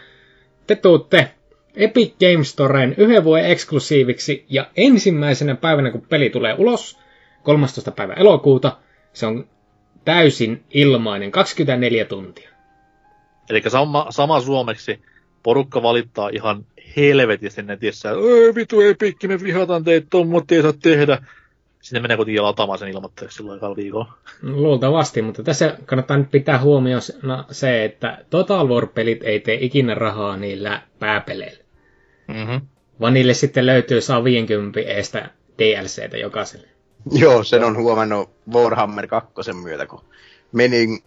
Speaker 3: te tuutte Epic Games Storeen yhden vuoden eksklusiiviksi ja ensimmäisenä päivänä, kun peli tulee ulos, 13. päivä elokuuta, se on täysin ilmainen, 24 tuntia.
Speaker 2: Eli sama, sama suomeksi porukka valittaa ihan helvetisti netissä. Öö, vitu epikki, me vihataan teitä, tommot ei saa tehdä. Sitten menee kuitenkin lataamaan sen ilmoitteeksi silloin ekalla viikolla.
Speaker 3: Luultavasti, mutta tässä kannattaa nyt pitää huomioon se, että Total War-pelit ei tee ikinä rahaa niillä pääpeleillä.
Speaker 2: Mm-hmm.
Speaker 3: Vaan niille sitten löytyy saa 50 eestä DLCtä jokaiselle.
Speaker 4: Joo, sen on huomannut Warhammer 2 myötä, kun menin,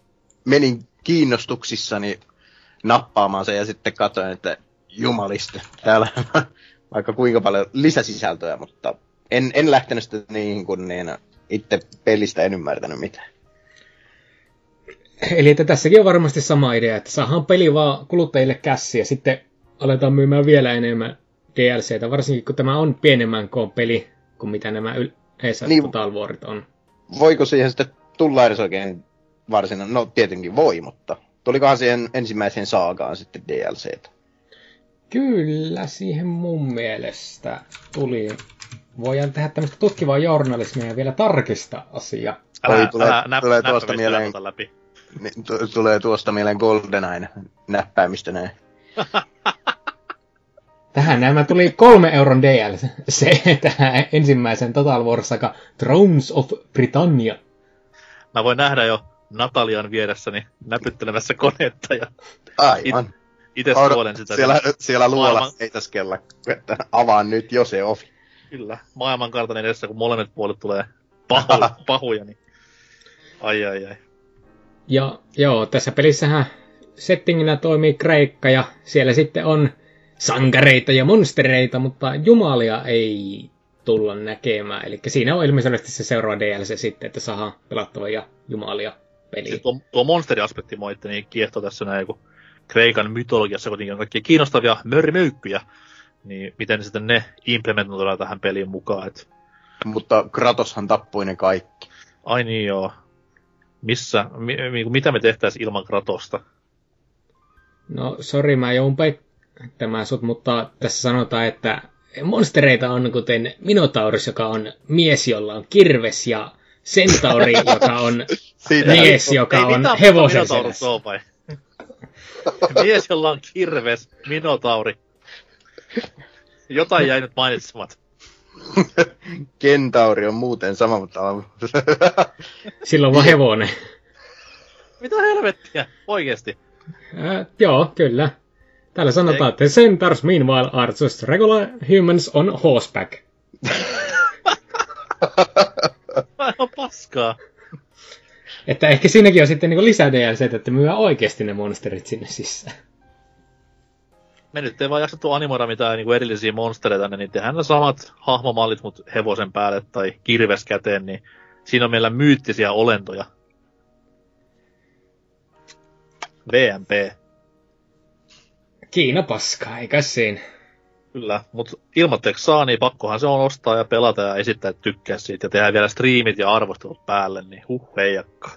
Speaker 4: menin kiinnostuksissani nappaamaan sen ja sitten katsoin, että jumaliste, täällä vaikka kuinka paljon lisäsisältöä, mutta en, en lähtenyt sitä niin kuin niin itse pelistä en ymmärtänyt mitään.
Speaker 3: Eli että tässäkin on varmasti sama idea, että saadaan peli vaan kuluttajille käsiä ja sitten aletaan myymään vielä enemmän DLCtä, varsinkin kun tämä on pienemmän koon peli kuin mitä nämä yleensä
Speaker 4: Niin.
Speaker 3: niin. Total Warit on.
Speaker 4: Voiko siihen sitten tulla edes oikein varsinainen? No tietenkin voi, mutta tulikohan siihen ensimmäiseen saagaan sitten DLCtä?
Speaker 3: Kyllä, siihen mun mielestä tuli. Voidaan tehdä tämmöistä tutkivaa journalismia ja vielä tarkistaa asia.
Speaker 4: Oi,
Speaker 2: Älä,
Speaker 4: tulee-
Speaker 2: älä näp,
Speaker 4: tulee tuosta mieleen-
Speaker 2: läpi.
Speaker 4: Niin, t- tulee tuosta mieleen GoldenEye näppäimistä näin.
Speaker 3: Tähän nämä tuli kolme euron DLC tähän ensimmäisen Total War Saga Thrones of Britannia.
Speaker 2: Mä voin nähdä jo Natalian vieressäni näpyttelemässä konetta ja
Speaker 4: Aivan.
Speaker 2: itse
Speaker 4: Odo-
Speaker 2: suolen sitä.
Speaker 4: siellä, siellä luolassa
Speaker 2: Maailman-
Speaker 4: seisaskella, että avaan nyt jo se ovi.
Speaker 2: Kyllä, maailmankartan edessä, kun molemmat puolet tulee pahoja, pahoja niin ai ai ai.
Speaker 3: Ja joo, tässä pelissähän settinginä toimii Kreikka ja siellä sitten on sankareita ja monstereita, mutta jumalia ei tulla näkemään. Eli siinä on ilmeisesti se seuraava DLC sitten, että saadaan pelattavia jumalia peliin.
Speaker 2: Siis tuo, tuo monsteri-aspekti mua itteni kiehtoo tässä näin, kun Kreikan mytologiassa kuitenkin on kaikkia kiinnostavia mörrimöykkyjä, niin miten sitten ne implementoidaan tähän peliin mukaan. Et...
Speaker 4: Mutta Kratoshan tappoi ne kaikki.
Speaker 2: Ai niin joo. Missä, mi, mi, mitä me tehtäisiin ilman Kratosta?
Speaker 3: No, sori, mä joudun peittämään sut, mutta tässä sanotaan, että monstereita on kuten Minotaurus, joka on mies, jolla on kirves, ja Centauri, joka on
Speaker 4: Siitä
Speaker 3: mies, joka
Speaker 2: Ei
Speaker 3: on
Speaker 2: mitään
Speaker 3: hevosen selässä.
Speaker 2: Mies, jolla on kirves, Minotauri. Jotain jäi nyt mainitsemat.
Speaker 4: Kentauri on muuten sama, mutta on...
Speaker 3: Silloin vaan hevonen.
Speaker 2: Mitä helvettiä? Oikeesti.
Speaker 3: Äh, joo, kyllä. Täällä sanotaan, että centaurs meanwhile are just regular humans on horseback.
Speaker 2: Aivan paskaa.
Speaker 3: Että ehkä siinäkin on sitten niin lisää DLC, että myy oikeasti ne monsterit sinne sisään.
Speaker 2: Me nyt ei vaan jaksettu animoida mitään niin erillisiä monstereita, niin tehdään ne samat hahmomallit, mutta hevosen päälle tai kirves käteen, niin siinä on meillä myyttisiä olentoja. VMP.
Speaker 3: Kiina paskaa, eikä siinä.
Speaker 2: Kyllä, mutta ilmoitteeksi saa, niin pakkohan se on ostaa ja pelata ja esittää, että tykkää siitä. Ja tehdään vielä striimit ja arvostelut päälle, niin huh, heijakka.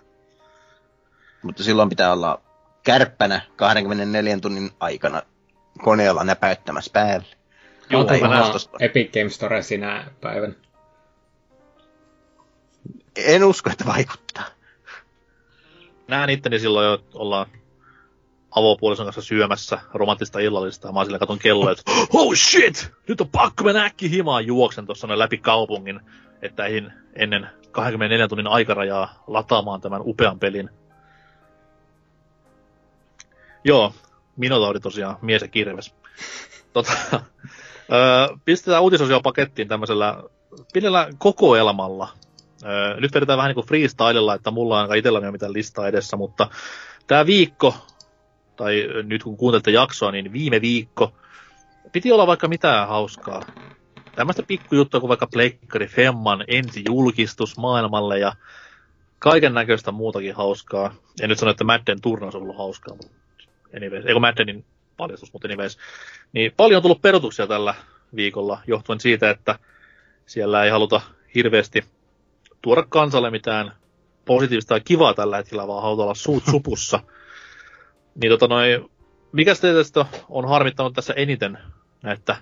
Speaker 4: mutta silloin pitää olla kärppänä 24 tunnin aikana koneella näpäyttämässä päälle.
Speaker 2: Joo.
Speaker 3: Epic Game Store sinä päivän.
Speaker 4: En usko, että vaikuttaa.
Speaker 2: Näen itteni silloin jo, että ollaan avopuolison kanssa syömässä romanttista illallista, mä sillä katon kelloa, että oh shit, nyt on pakko mennä äkki himaan juoksen tuossa läpi kaupungin, että ehdin ennen 24 tunnin aikarajaa lataamaan tämän upean pelin. Joo, Minotauri tosiaan, mies ja kirves. Tota, pistetään uutisosio pakettiin tämmöisellä pienellä kokoelmalla. Nyt vedetään vähän niin kuin freestylella, että mulla on ainakaan itselläni mitään listaa edessä, mutta tämä viikko, tai nyt kun kuuntelette jaksoa, niin viime viikko, piti olla vaikka mitään hauskaa. Tämmöistä pikkujuttua kuin vaikka Pleikkari Femman ensi-julkistus maailmalle ja kaiken näköistä muutakin hauskaa. En nyt sano, että Madden turnaus on ollut hauskaa, mutta anyways, eikö Maddenin paljastus, mutta anyways. Niin paljon on tullut perutuksia tällä viikolla, johtuen siitä, että siellä ei haluta hirveästi tuoda kansalle mitään positiivista tai kivaa tällä hetkellä, vaan halutaan olla suut supussa. niin tota noin, mikä teistä on harmittanut tässä eniten näitä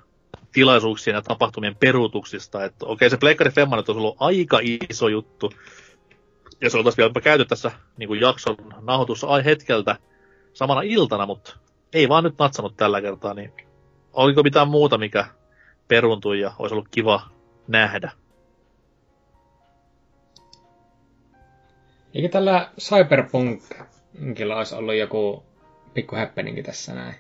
Speaker 2: tilaisuuksien ja tapahtumien peruutuksista? Että okei, okay, se Pleikkari Femma nyt on ollut aika iso juttu. Ja se oltaisiin vielä käyty tässä niin kuin jakson nauhoitussa hetkeltä samana iltana, mutta ei vaan nyt natsannut tällä kertaa, niin oliko mitään muuta, mikä peruuntui ja olisi ollut kiva nähdä?
Speaker 3: Eikö tällä Cyberpunkilla olisi ollut joku pikku happeningi tässä näin?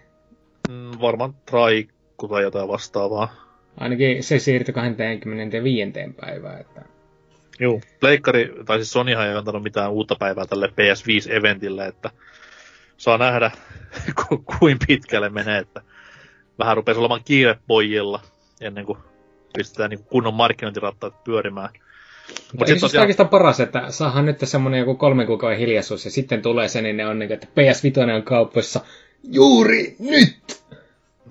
Speaker 2: Mm, varmaan traikku tai jotain vastaavaa.
Speaker 3: Ainakin se siirtyi 25. päivään. Että...
Speaker 2: Joo. Pleikkari, tai siis Sonyhan ei antanut mitään uutta päivää tälle PS5-eventille, että saa nähdä, ku, kuin pitkälle menee, että vähän rupesi olemaan kiire pojilla ennen kuin pistetään niin kunnon markkinointirattaat pyörimään.
Speaker 3: Mutta eikö tosiaan... kaikista paras, että saahan nyt semmonen joku kolmen kuukauden hiljaisuus ja sitten tulee se, niin ne on niin, että PS5 on kaupoissa juuri nyt!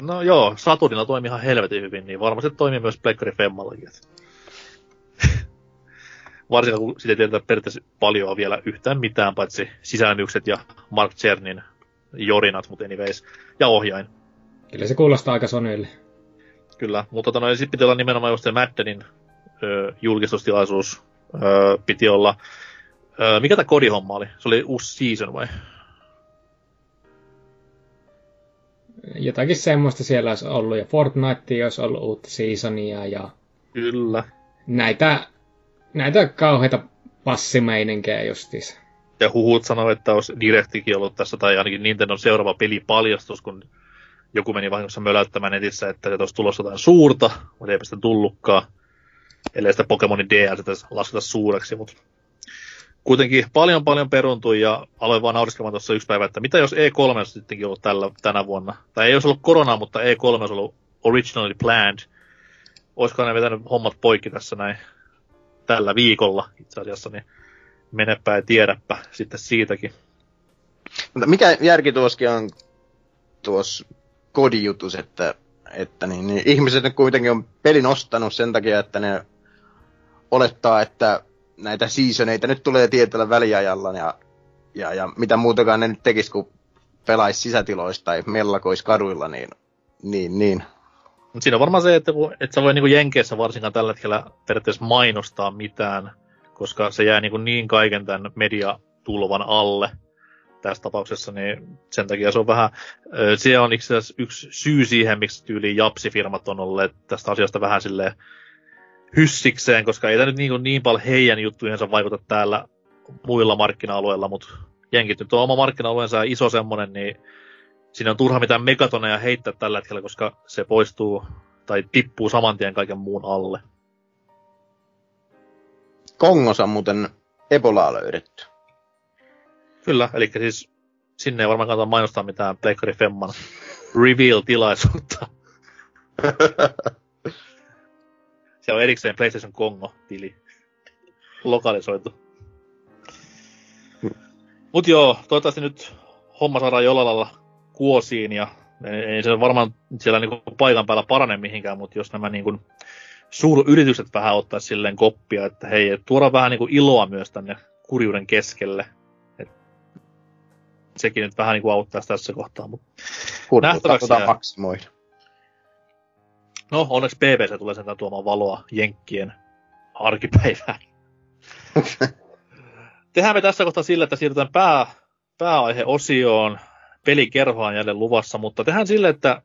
Speaker 2: No joo, Saturnilla toimii ihan helvetin hyvin, niin varmasti toimii myös Pleikkari Femmallakin. Varsinkin kun siitä ei tiedetä periaatteessa paljon vielä yhtään mitään, paitsi sisäänmykset ja Mark Cernin jorinat, mutta anyways, ja ohjain.
Speaker 3: Kyllä se kuulostaa aika Sonylle.
Speaker 2: Kyllä, mutta tota, no, sitten piti olla nimenomaan just se Maddenin ö, julkistustilaisuus. Ö, piti olla... Ö, mikä tämä kodihomma oli? Se oli uusi season vai?
Speaker 3: Jotakin semmoista siellä olisi ollut, ja Fortnite olisi ollut uutta seasonia, ja
Speaker 2: Kyllä.
Speaker 3: näitä, näitä kauheita passimeinenkejä justiinsa.
Speaker 2: Ja huhut sanoi, että olisi Directikin ollut tässä, tai ainakin Nintendon seuraava pelipaljastus, kun joku meni vahingossa möläyttämään netissä, että se olisi tulossa jotain suurta, mutta eipä sitä tullutkaan. Ellei sitä Pokemonin DLC lasketa suureksi, mutta kuitenkin paljon paljon peruntui ja aloin vaan nauriskelemaan tuossa yksi päivä, että mitä jos E3 olisi sittenkin ollut tällä, tänä vuonna. Tai ei olisi ollut koronaa, mutta E3 olisi ollut originally planned. Olisiko ne vetänyt hommat poikki tässä näin tällä viikolla itse asiassa, niin menepä ja tiedäpä sitten siitäkin.
Speaker 4: Mutta mikä järki tuoskin on, tuossa kodijutus, että, että niin, niin ihmiset nyt kuitenkin on pelin ostanut sen takia, että ne olettaa, että näitä seasoneita nyt tulee tietyllä väliajalla ja, ja, ja mitä muutakaan ne nyt tekisi, kun pelaisi sisätiloista tai mellakois kaduilla, niin, niin, niin.
Speaker 2: Mut siinä on varmaan se, että kun, et sä voi niinku Jenkeissä varsinkaan tällä hetkellä periaatteessa mainostaa mitään, koska se jää niinku niin kaiken tämän mediatulvan alle tässä tapauksessa, niin sen takia se on vähän, se on itse asiassa yksi syy siihen, miksi tyyliin japsifirmat on olleet tästä asiasta vähän silleen hyssikseen, koska ei tämä nyt niin, niin paljon heidän juttujensa vaikuta täällä muilla markkina-alueilla, mutta jenkit nyt on oma markkina-alueensa ja iso semmonen, niin siinä on turha mitään megatoneja heittää tällä hetkellä, koska se poistuu tai tippuu saman tien kaiken muun alle.
Speaker 4: Kongossa on muuten Ebolaa löydetty.
Speaker 2: Kyllä, eli siis sinne ei varmaan kannata mainostaa mitään Pleikkari Femman reveal-tilaisuutta. Siellä on erikseen PlayStation Kongo-tili lokalisoitu. Mut joo, toivottavasti nyt homma saadaan jollain lailla kuosiin ja ei se varmaan siellä niinku paikan päällä parane mihinkään, mutta jos nämä niinku suuryritykset vähän ottaa silleen koppia, että hei, tuoda vähän niinku iloa myös tänne kurjuuden keskelle. Sekin nyt vähän niinku auttaisi tässä kohtaa, mutta
Speaker 4: nähtäväksi maksimoida.
Speaker 2: No, onneksi BBC tulee sen tuomaan valoa Jenkkien arkipäivään. Tehdään me tässä kohtaa sillä, että siirrytään pää, pääaiheosioon. Pelikerhoa on jälleen luvassa, mutta tehdään sille, että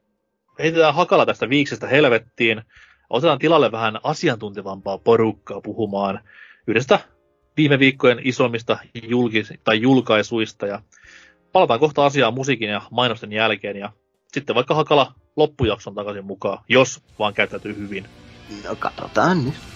Speaker 2: heitetään hakala tästä viiksestä helvettiin. Otetaan tilalle vähän asiantuntevampaa porukkaa puhumaan yhdestä viime viikkojen isommista julkis- tai julkaisuista. Ja palataan kohta asiaan musiikin ja mainosten jälkeen. Ja sitten vaikka Hakala loppujakson takaisin mukaan, jos vaan käyttäytyy hyvin.
Speaker 4: No katsotaan nyt.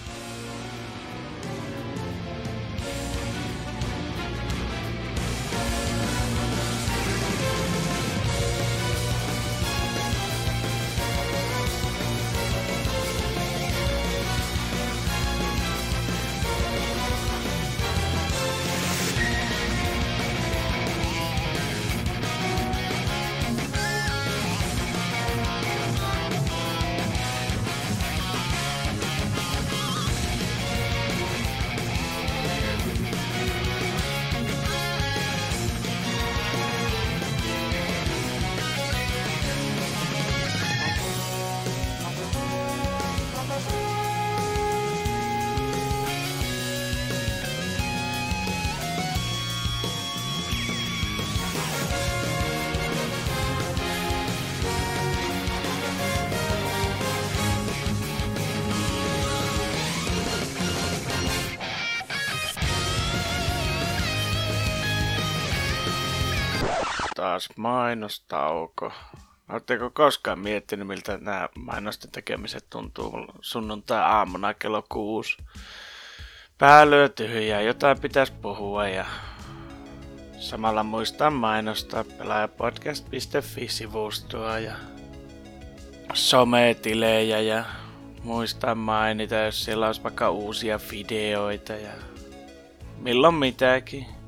Speaker 5: Mainostauko. Oletteko koskaan miettinyt, miltä nämä mainosten tekemiset tuntuu sunnuntai-aamuna kello kuusi? Päälyö tyhjää, jotain pitäisi puhua ja samalla muistaa mainostaa pelaajapodcast.fi-sivustoa ja sometilejä ja muistaa mainita, jos siellä olisi vaikka uusia videoita ja milloin mitäkin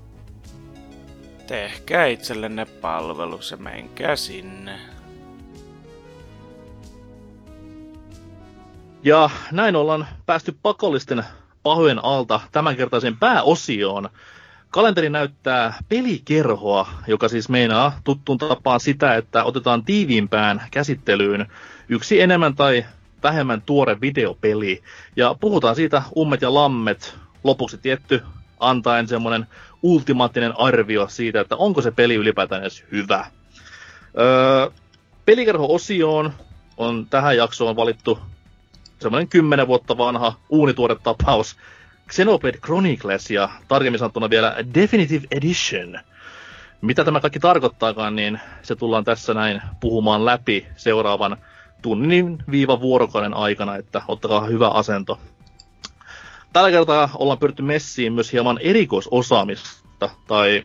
Speaker 5: tehkää itsellenne palvelus ja menkää sinne.
Speaker 2: Ja näin ollaan päästy pakollisten pahojen alta tämänkertaiseen pääosioon. Kalenteri näyttää pelikerhoa, joka siis meinaa tuttuun tapaan sitä, että otetaan tiiviimpään käsittelyyn yksi enemmän tai vähemmän tuore videopeli. Ja puhutaan siitä ummet ja lammet, lopuksi tietty antaen semmoinen ultimaattinen arvio siitä, että onko se peli ylipäätään edes hyvä. Öö, pelikerho-osioon on tähän jaksoon valittu semmoinen 10 vuotta vanha uunituore tapaus Xenoblade Chronicles ja tarkemmin sanottuna vielä Definitive Edition. Mitä tämä kaikki tarkoittaakaan, niin se tullaan tässä näin puhumaan läpi seuraavan tunnin viiva vuorokauden aikana, että ottakaa hyvä asento. Tällä kertaa ollaan pyritty messiin myös hieman erikoisosaamista, tai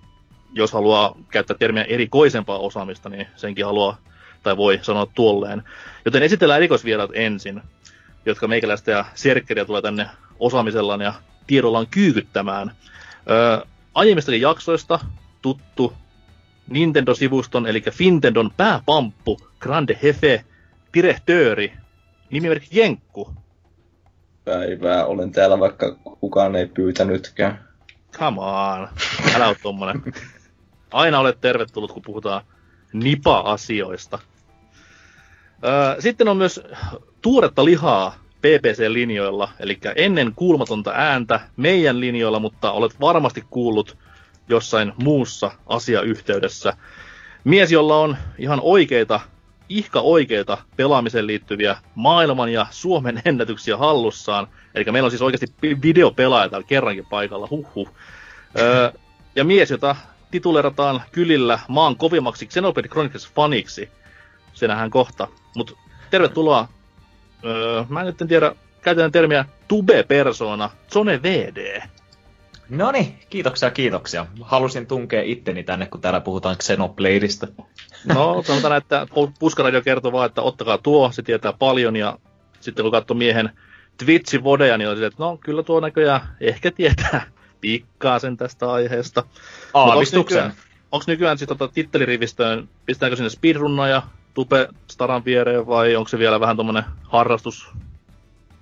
Speaker 2: jos haluaa käyttää termiä erikoisempaa osaamista, niin senkin haluaa tai voi sanoa tuolleen. Joten esitellään erikoisvierat ensin, jotka meikäläistä ja serkkeriä tulee tänne osaamisellaan ja tiedollaan kyykyttämään. Öö, aiemmistakin jaksoista tuttu Nintendo-sivuston, eli Fintendon pääpamppu, Grande Hefe, direktööri, nimimerkki Jenkku.
Speaker 6: Päivää, olen täällä vaikka kukaan ei pyytänytkään.
Speaker 2: Come on, älä ole tommonen. Aina olet tervetullut, kun puhutaan nipa-asioista. Sitten on myös tuoretta lihaa PPC-linjoilla, eli ennen kuulmatonta ääntä meidän linjoilla, mutta olet varmasti kuullut jossain muussa asiayhteydessä. Mies, jolla on ihan oikeita, ihka oikeita pelaamiseen liittyviä maailman ja Suomen ennätyksiä hallussaan. Eli meillä on siis oikeasti videopelaaja täällä kerrankin paikalla, huhhuh. Öö, ja mies, jota titulerataan kylillä maan kovimmaksi Xenoblade Chronicles faniksi. Se nähdään kohta. Mutta tervetuloa, öö, mä en nyt en tiedä, käytetään termiä tube-persona, Zone VD.
Speaker 7: No niin, kiitoksia, kiitoksia. Halusin tunkea itteni tänne, kun täällä puhutaan Xenobladeista.
Speaker 2: No, sanotaan, että Puskaradio kertoo vaan, että ottakaa tuo, se tietää paljon, ja sitten kun katsoi miehen Twitchin vodeja, niin oli se, että no, kyllä tuo näköjään ehkä tietää pikkaa sen tästä aiheesta.
Speaker 7: Aavistuksen.
Speaker 2: Onko nykyään sitten tota tittelirivistöön, pistetäänkö sinne speedrunna ja tupe staran viereen, vai onko se vielä vähän tommonen harrastus?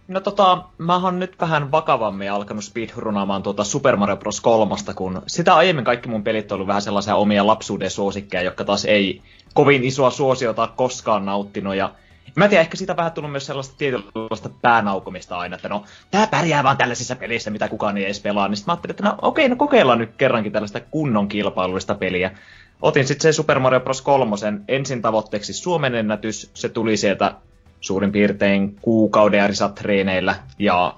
Speaker 7: No tota, mä oon nyt vähän vakavammin alkanut speedrunaamaan tuota Super Mario Bros. 3, kun sitä aiemmin kaikki mun pelit on ollut vähän sellaisia omia lapsuuden suosikkeja, jotka taas ei kovin isoa suosiota koskaan nauttinut. Ja mä en tiedä, ehkä siitä vähän tullut myös sellaista tietynlaista päänaukomista aina, että no, tää pärjää vaan tällaisissa pelissä, mitä kukaan ei edes pelaa. Niin sit mä ajattelin, että no okei, no kokeillaan nyt kerrankin tällaista kunnon kilpailuista peliä. Otin sitten se Super Mario Bros. 3 ensin tavoitteeksi Suomen ennätys. Se tuli sieltä suurin piirtein kuukauden treeneillä. Ja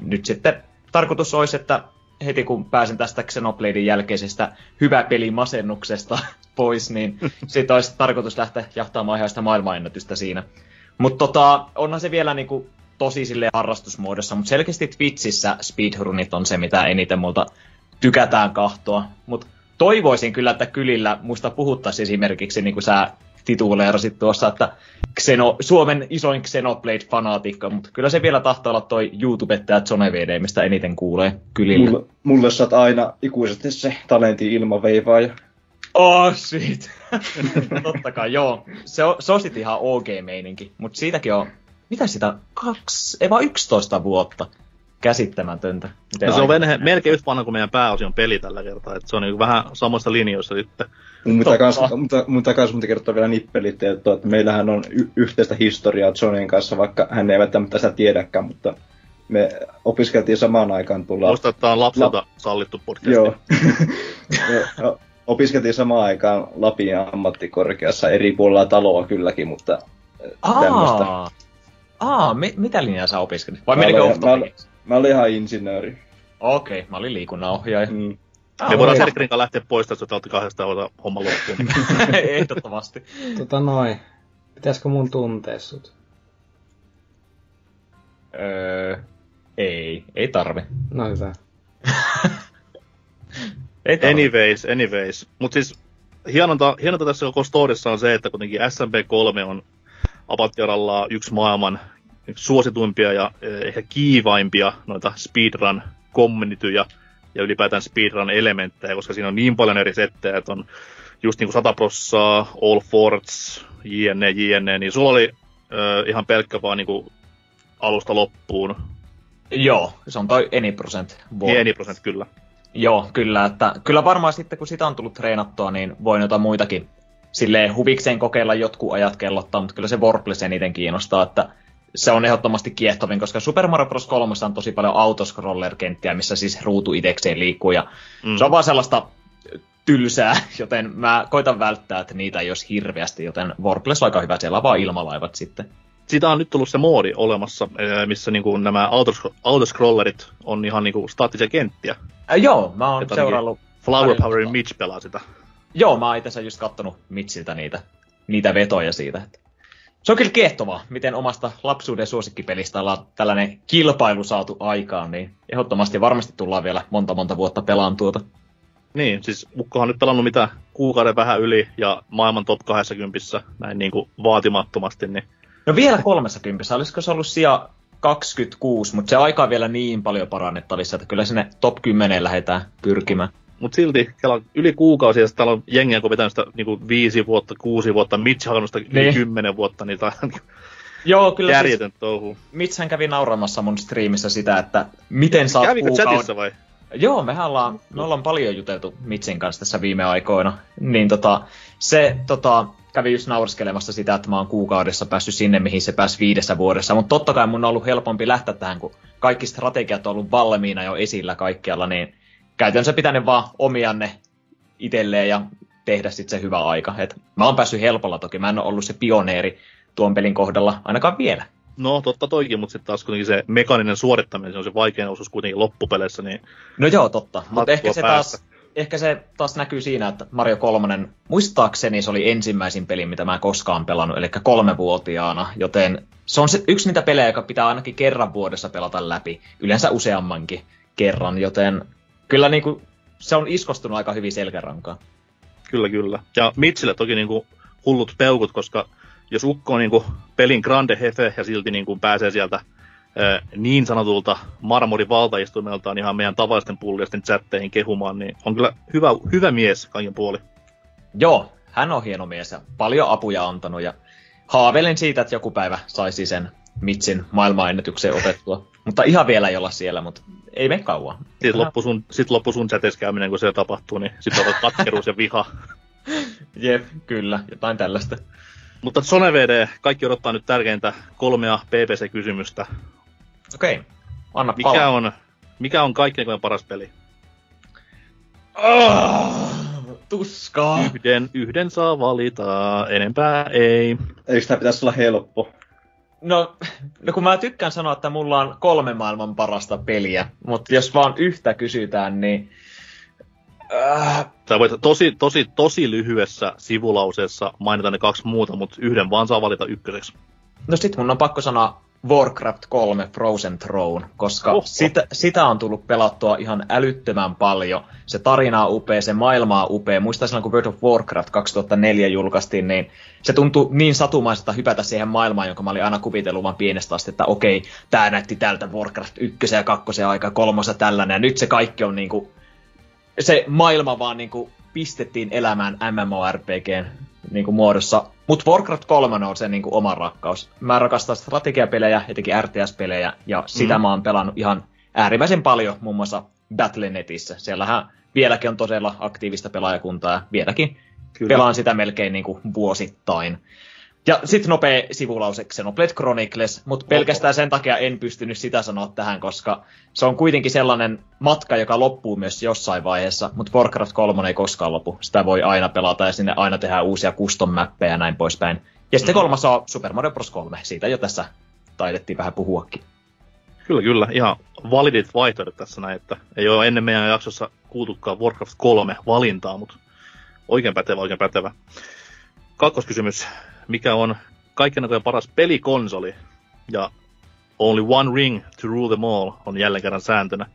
Speaker 7: nyt sitten tarkoitus olisi, että heti kun pääsen tästä Xenobladein jälkeisestä hyvä peli masennuksesta pois, niin sitten olisi tarkoitus lähteä jahtaamaan ihan sitä maailmanennätystä siinä. Mutta tota, onhan se vielä niinku tosi sille harrastusmuodossa, mutta selkeästi Twitchissä speedrunit on se, mitä eniten multa tykätään kahtoa. Mutta toivoisin kyllä, että kylillä musta puhuttaisiin esimerkiksi, niin kuin sä tituleerasit tuossa, että Xeno, Suomen isoin Xenoblade-fanaatikko, mutta kyllä se vielä tahtoo olla toi YouTubettaja Zone VD, mistä eniten kuulee kylillä.
Speaker 6: Mulle, mulle sä aina ikuisesti se talentin ilmaveivaaja.
Speaker 7: Oh, shit. Totta kai, joo. Se on, se on sit ihan OG-meininki, mutta siitäkin on, mitä sitä, kaksi, ei vaan 11 vuotta. Käsittämätöntä. Miten
Speaker 2: No se on venhe, melkein yhtä vanha kuin meidän pääosion peli tällä kertaa, että se on niin vähän samassa linjoissa sitten.
Speaker 6: Mun pitää, kans, mutta, kans mun kertoa vielä nippelitietoa, että meillähän on y- yhteistä historiaa Johnin kanssa, vaikka hän ei välttämättä sitä tiedäkään, mutta me opiskeltiin samaan aikaan tulla...
Speaker 2: Muista, että tämä on lapsilta sallittu podcast.
Speaker 6: Joo. opiskeltiin samaan aikaan Lapin ammattikorkeassa eri puolilla taloa kylläkin, mutta äh, tämmöistä.
Speaker 7: Aa, Aa mi- mitä linjaa sä opiskelit? Vai menikö off
Speaker 6: mä olin- ihan insinööri.
Speaker 7: Okei, okay, mä olin liikunnanohjaaja.
Speaker 6: Mm.
Speaker 2: Me voidaan Serkrin kanssa lähteä pois tästä, että olette kahdesta hoitaa homma loppuun.
Speaker 7: Ehdottomasti.
Speaker 3: Tota noin. Pitäisikö mun tuntea sut?
Speaker 7: Öö, ei, ei tarvi.
Speaker 3: No hyvä.
Speaker 7: Ei tarvi.
Speaker 2: anyways, anyways. Mutta siis hienonta, hienonta tässä koko storissa on se, että kuitenkin SMP3 on Avattiaralla yksi maailman suosituimpia ja eh, ehkä kiivaimpia noita speedrun communityjä ja ylipäätään speedrun elementtejä, koska siinä on niin paljon eri settejä, että on just niin kuin 100 prossaa, All Forts, jne, jne, niin sulla oli ö, ihan pelkkä vaan niin kuin alusta loppuun.
Speaker 7: Joo, se on toi any percent.
Speaker 2: Pieni prosent kyllä.
Speaker 7: Joo, kyllä. Että, kyllä varmaan sitten, kun sitä on tullut treenattua, niin voi jotain muitakin silleen huvikseen kokeilla jotkut ajat kellottaa, mutta kyllä se Warpless eniten kiinnostaa, että se on ehdottomasti kiehtovin, koska Super Mario Bros. 3 on tosi paljon autoscroller-kenttiä, missä siis ruutu itekseen liikkuu, ja
Speaker 2: Mm.
Speaker 7: se on vaan sellaista tylsää, joten mä koitan välttää, että niitä ei olisi hirveästi, joten Warpless on aika hyvä, siellä on vaan ilmalaivat sitten.
Speaker 2: siitä on nyt tullut se moodi olemassa, eh, missä niinku nämä autos- autoscrollerit on ihan niinku staattisia kenttiä.
Speaker 7: Äh, joo, mä oon
Speaker 2: Että
Speaker 7: seuraillut...
Speaker 2: Flower Powerin
Speaker 7: sitä.
Speaker 2: Mitch pelaa sitä.
Speaker 7: Joo, mä oon itse just kattonut Mitsiltä niitä, niitä vetoja siitä. Että se on kyllä kiehtovaa, miten omasta lapsuuden suosikkipelistä ollaan tällainen kilpailu saatu aikaan, niin ehdottomasti varmasti tullaan vielä monta monta vuotta pelaan tuota.
Speaker 2: Niin, siis Ukkohan nyt pelannut mitä kuukauden vähän yli ja maailman top 20 näin niinku vaatimattomasti, niin
Speaker 7: No vielä 30, olisiko se ollut sija 26, mutta se aika vielä niin paljon parannettavissa, että kyllä sinne top 10 lähdetään pyrkimään.
Speaker 2: Mutta silti, kela yli kuukausi, ja sitten täällä on jengiä, kun vetänyt sitä niin viisi vuotta, kuusi vuotta, Mitch hakannut sitä yli
Speaker 7: Niin.
Speaker 2: kymmenen vuotta, niin tämä on
Speaker 7: Joo, kyllä siis
Speaker 2: järjetön touhu.
Speaker 7: Mitchhän kävi nauramassa mun striimissä sitä, että miten oot
Speaker 2: Kävikö
Speaker 7: kuukauden...
Speaker 2: chatissa vai?
Speaker 7: Joo, mehän ollaan, me ollaan paljon juteltu Mitsin kanssa tässä viime aikoina. Niin tota, se tota, kävi just naurskelemassa sitä, että mä oon kuukaudessa päässyt sinne, mihin se pääsi viidessä vuodessa. Mutta totta kai mun on ollut helpompi lähteä tähän, kun kaikki strategiat on ollut valmiina jo esillä kaikkialla, niin käytännössä pitänyt vaan omianne itselleen ja tehdä sitten se hyvä aika. Et mä oon päässyt helpolla toki, mä en ole ollut se pioneeri tuon pelin kohdalla ainakaan vielä.
Speaker 2: No, totta toikin, mutta sitten taas kuitenkin se mekaaninen suorittaminen, se on se vaikein osuus kuitenkin loppupeleissä, niin
Speaker 7: No joo, totta. Mutta ehkä se,
Speaker 2: päästä.
Speaker 7: taas, ehkä se taas näkyy siinä, että Mario 3, muistaakseni se oli ensimmäisin peli, mitä mä en koskaan pelannut, eli kolmevuotiaana, joten se on se, yksi niitä pelejä, joka pitää ainakin kerran vuodessa pelata läpi, yleensä useammankin kerran, joten kyllä niinku, se on iskostunut aika hyvin selkärankaan.
Speaker 2: Kyllä, kyllä. Ja Mitchille toki niinku hullut peukut, koska jos Ukko on niinku pelin grande hefe ja silti niinku pääsee sieltä niin sanotulta marmorivaltaistumeltaan ihan meidän tavallisten pullisten chatteihin kehumaan, niin on kyllä hyvä, hyvä mies kaiken puoli.
Speaker 7: Joo, hän on hieno mies ja paljon apuja antanut ja haaveilen siitä, että joku päivä saisi sen Mitsin maailmanennätykseen otettua. Mutta ihan vielä ei olla siellä, mutta ei mene kauan.
Speaker 2: Sitten loppu sun, sit loppu sun chatissa käyminen, kun se tapahtuu, niin sitten on katkeruus ja viha.
Speaker 7: Jep, kyllä, jotain tällaista.
Speaker 2: Mutta Sone VD, kaikki odottaa nyt tärkeintä kolmea PPC-kysymystä.
Speaker 7: Okei, okay. anna
Speaker 2: Mikä on, mikä on kaikkein paras peli?
Speaker 7: Oh, tuskaa.
Speaker 2: Yhden, yhden saa valita, enempää ei.
Speaker 6: Eikö tämä pitäisi olla helppo?
Speaker 7: No, no kun mä tykkään sanoa, että mulla on kolme maailman parasta peliä, mutta jos vaan yhtä kysytään, niin... Äh,
Speaker 2: Sä voit tosi, tosi, tosi lyhyessä sivulauseessa mainita ne kaksi muuta, mutta yhden vaan saa valita ykköseksi.
Speaker 7: no sit mun on pakko sanoa Warcraft 3 Frozen Throne, koska
Speaker 2: Oho.
Speaker 7: sitä, sitä on tullut pelattua ihan älyttömän paljon. Se tarina on upea, se maailma on upea. Muistan silloin, kun World of Warcraft 2004 julkaistiin, niin se tuntui niin satumaiselta hypätä siihen maailmaan, jonka mä olin aina kuvitellut vaan pienestä asti, että okei, tää näytti tältä Warcraft 1 ja 2 aika, kolmosa tällainen, ja nyt se kaikki on niinku, se maailma vaan niinku pistettiin elämään MMORPGn niinku muodossa. Mutta Warcraft 3 on se niinku oma rakkaus. Mä rakastan strategiapelejä, etenkin RTS-pelejä, ja sitä
Speaker 2: Mm.
Speaker 7: mä oon pelannut ihan äärimmäisen paljon, muun muassa Battlenetissä. Siellähän vieläkin on todella aktiivista pelaajakuntaa, ja vieläkin
Speaker 2: Kyllä.
Speaker 7: pelaan sitä melkein niinku vuosittain. Ja sitten nopea sivulause Xenoblade Chronicles, mutta pelkästään sen takia en pystynyt sitä sanoa tähän, koska se on kuitenkin sellainen matka, joka loppuu myös jossain vaiheessa, mutta Warcraft 3 ei koskaan lopu. Sitä voi aina pelata ja sinne aina tehdään uusia custom mappeja ja näin poispäin. Ja sitten
Speaker 2: Mm.
Speaker 7: kolmas on Super Mario Bros. 3, siitä jo tässä taidettiin vähän puhuakin.
Speaker 2: Kyllä, kyllä. Ihan validit vaihtoehdot tässä näin, että ei ole ennen meidän jaksossa kuultukaan Warcraft 3 valintaa, mutta oikein pätevä, oikein pätevä. Kakkoskysymys. Mikä on kaikkien aikojen paras pelikonsoli? Ja only one ring to rule them all on jälleen kerran sääntönä.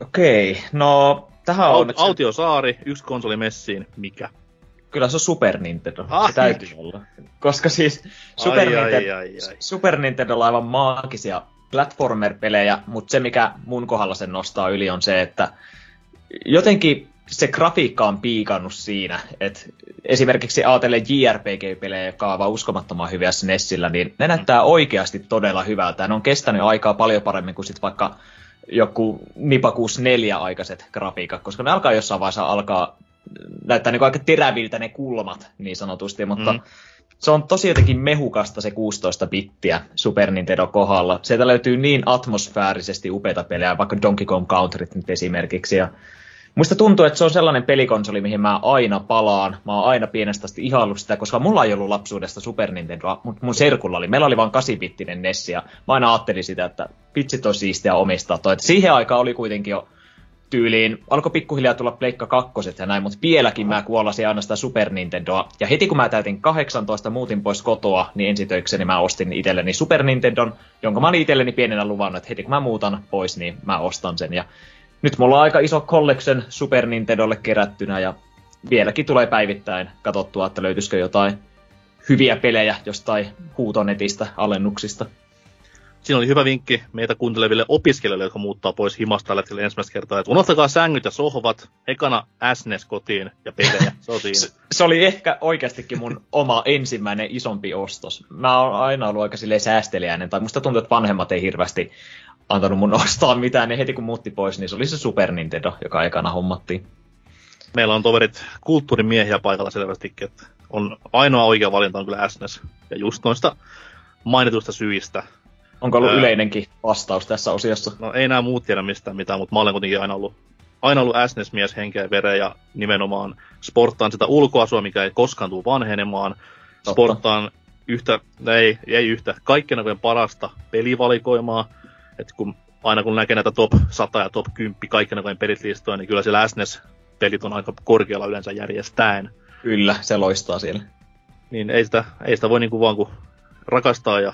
Speaker 7: Okei, no tähän on
Speaker 2: Aut-
Speaker 7: se-
Speaker 2: autiosaari, yksi konsoli messiin, mikä?
Speaker 7: Kyllä se on Super Nintendo.
Speaker 2: Ai.
Speaker 7: Se täytyy olla. Koska siis Super,
Speaker 2: Ai, ai,
Speaker 7: Nintendo,
Speaker 2: ai, ai.
Speaker 7: Super Nintendo on aivan maagisia platformer-pelejä, mutta se mikä mun kohdalla sen nostaa yli on se, että jotenkin se grafiikka on piikannut siinä, että esimerkiksi ajatellen JRPG-pelejä, jotka on uskomattoman hyviä SNESillä, niin ne näyttää oikeasti todella hyvältä. Ne on kestänyt aikaa paljon paremmin kuin sit vaikka joku Nipakus 4 aikaiset grafiikat, koska ne alkaa jossain vaiheessa alkaa näyttää niin aika teräviltä ne kulmat niin sanotusti, mutta
Speaker 2: Mm.
Speaker 7: mm. se on tosi jotenkin mehukasta se 16 bittiä Super Nintendo kohdalla. Sieltä löytyy niin atmosfäärisesti upeita pelejä, vaikka Donkey Kong Countryt nyt esimerkiksi. Ja musta tuntuu, että se on sellainen pelikonsoli, mihin mä aina palaan. Mä oon aina pienestä asti ihaillut sitä, koska mulla ei ollut lapsuudesta Super Nintendoa, mutta mun serkulla oli. Meillä oli vain 8-bittinen NES ja mä aina ajattelin sitä, että vitsit on siistiä omistaa toi. Et siihen aikaan oli kuitenkin jo tyyliin, alkoi pikkuhiljaa tulla Pleikka kakkoset ja näin, mutta vieläkin mä kuolasin aina sitä Super Nintendoa. Ja heti kun mä täytin 18, muutin pois kotoa, niin ensitöikseni mä ostin itselleni Super Nintendon, jonka mä olin itselleni pienenä luvannut, että heti kun mä muutan pois, niin mä ostan sen. Ja nyt mulla on aika iso collection Super Nintendolle kerättynä ja vieläkin tulee päivittäin katsottua, että löytyisikö jotain hyviä pelejä jostain huutonetistä alennuksista.
Speaker 2: Siinä oli hyvä vinkki meitä kuunteleville opiskelijoille, jotka muuttaa pois himasta tällä hetkellä ensimmäistä kertaa, että unohtakaa sängyt ja sohvat, ekana SNES kotiin ja pelejä, se.
Speaker 7: Se, se oli ehkä oikeastikin mun oma ensimmäinen isompi ostos. Mä oon aina ollut aika silleen säästeliäinen, tai musta tuntuu, että vanhemmat ei hirveästi antanut mun ostaa mitään, niin heti kun muutti pois, niin se oli se Super Nintendo, joka ekana hommattiin.
Speaker 2: Meillä on toverit kulttuurimiehiä paikalla selvästikin, että on ainoa oikea valinta on kyllä SNES. Ja just noista mainituista syistä.
Speaker 7: Onko ollut
Speaker 2: Ää.
Speaker 7: yleinenkin vastaus tässä osiossa?
Speaker 2: No ei nämä muut tiedä mistään mitään, mutta mä olen kuitenkin aina ollut, aina ollut SNES-mies henkeä ja vereä ja nimenomaan sporttaan sitä ulkoasua, mikä ei koskaan tule vanhenemaan. Sporttaan yhtä, ei, ei yhtä, kaikkien aikojen parasta pelivalikoimaa. Et kun, aina kun näkee näitä top 100 ja top 10 kaikkien aikojen pelit listoja, niin kyllä siellä SNES-pelit on aika korkealla yleensä järjestäen.
Speaker 7: Kyllä, se loistaa siellä.
Speaker 2: Niin ei sitä, ei sitä voi niinku vaan kun rakastaa ja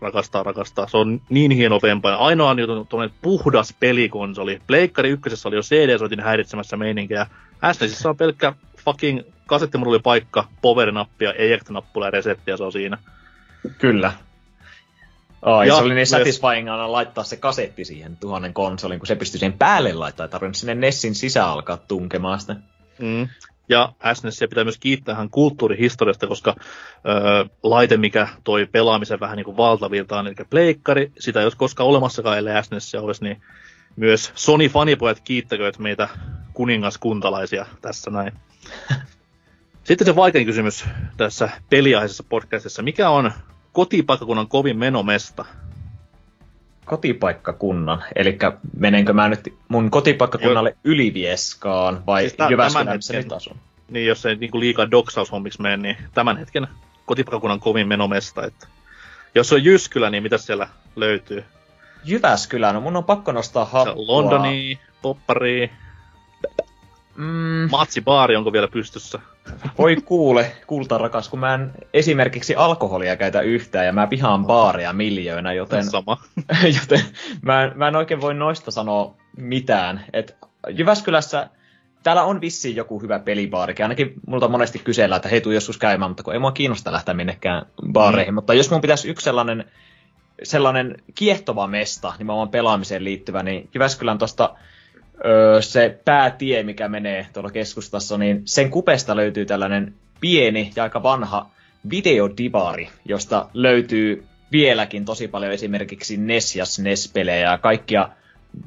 Speaker 2: rakastaa, rakastaa. Se on niin hieno vempain. Ainoa on jo tuollainen puhdas pelikonsoli. Pleikkari ykkösessä oli jo CD-soitin häiritsemässä meininkiä. SNESissä on pelkkä fucking kasettimurulipaikka, power-nappia, eject-nappula ja resettiä, se on siinä.
Speaker 7: Kyllä. Ai,
Speaker 2: Ja
Speaker 7: se oli niin
Speaker 2: myös-
Speaker 7: satisfying aina laittaa se kasetti siihen tuhannen konsolin, kun se pystyi siihen päälle laittaa, ei tarvinnut sinne Nessin sisään alkaa tunkemaan sitä.
Speaker 2: Mm. Ja SNESiä pitää myös kiittää ihan kulttuurihistoriasta, koska öö, laite, mikä toi pelaamisen vähän niin kuin valtavirtaan, eli pleikkari, sitä ei olisi koskaan olemassakaan, ellei SNESiä olisi, niin myös Sony-fanipojat kiittäkööt meitä kuningaskuntalaisia tässä näin. Sitten se vaikein kysymys tässä peliaiheisessa podcastissa. Mikä on kotipaikkakunnan kovin menomesta?
Speaker 7: Kotipaikkakunnan, eli menenkö mä nyt mun kotipaikkakunnalle Ylivieskaan vai
Speaker 2: Siis
Speaker 7: siis
Speaker 2: tä-
Speaker 7: Jyväskylään,
Speaker 2: tämän
Speaker 7: missä nyt asun?
Speaker 2: Niin jos ei niinku liikaa doksaushommiksi mene, niin tämän hetken kotipaikkakunnan kovin menomesta. Että jos on Jyskylä, niin mitä siellä löytyy?
Speaker 7: Jyväskylään, no mun on pakko nostaa hattua.
Speaker 2: Londoni, Poppari,
Speaker 7: Mm,
Speaker 2: Matsibaari onko vielä pystyssä?
Speaker 7: Voi kuule, kulta rakas, kun mä en esimerkiksi alkoholia käytä yhtään ja mä pihaan baareja miljoona, joten
Speaker 2: Sama.
Speaker 7: Joten mä en, mä en oikein voi noista sanoa mitään. Et Jyväskylässä täällä on vissiin joku hyvä pelibaarikin. Ainakin multa monesti kysellään, että hei tuu joskus käymään, mutta kun ei mua kiinnosta lähteä minnekään baareihin. Mm. Mutta jos mun pitäisi yksi sellainen, sellainen kiehtova mesta, nimenomaan pelaamiseen liittyvä, niin Jyväskylän tuosta öö, se päätie, mikä menee tuolla keskustassa, niin sen kupesta löytyy tällainen pieni ja aika vanha videodivari, josta löytyy vieläkin tosi paljon esimerkiksi NES ja SNES-pelejä ja kaikkia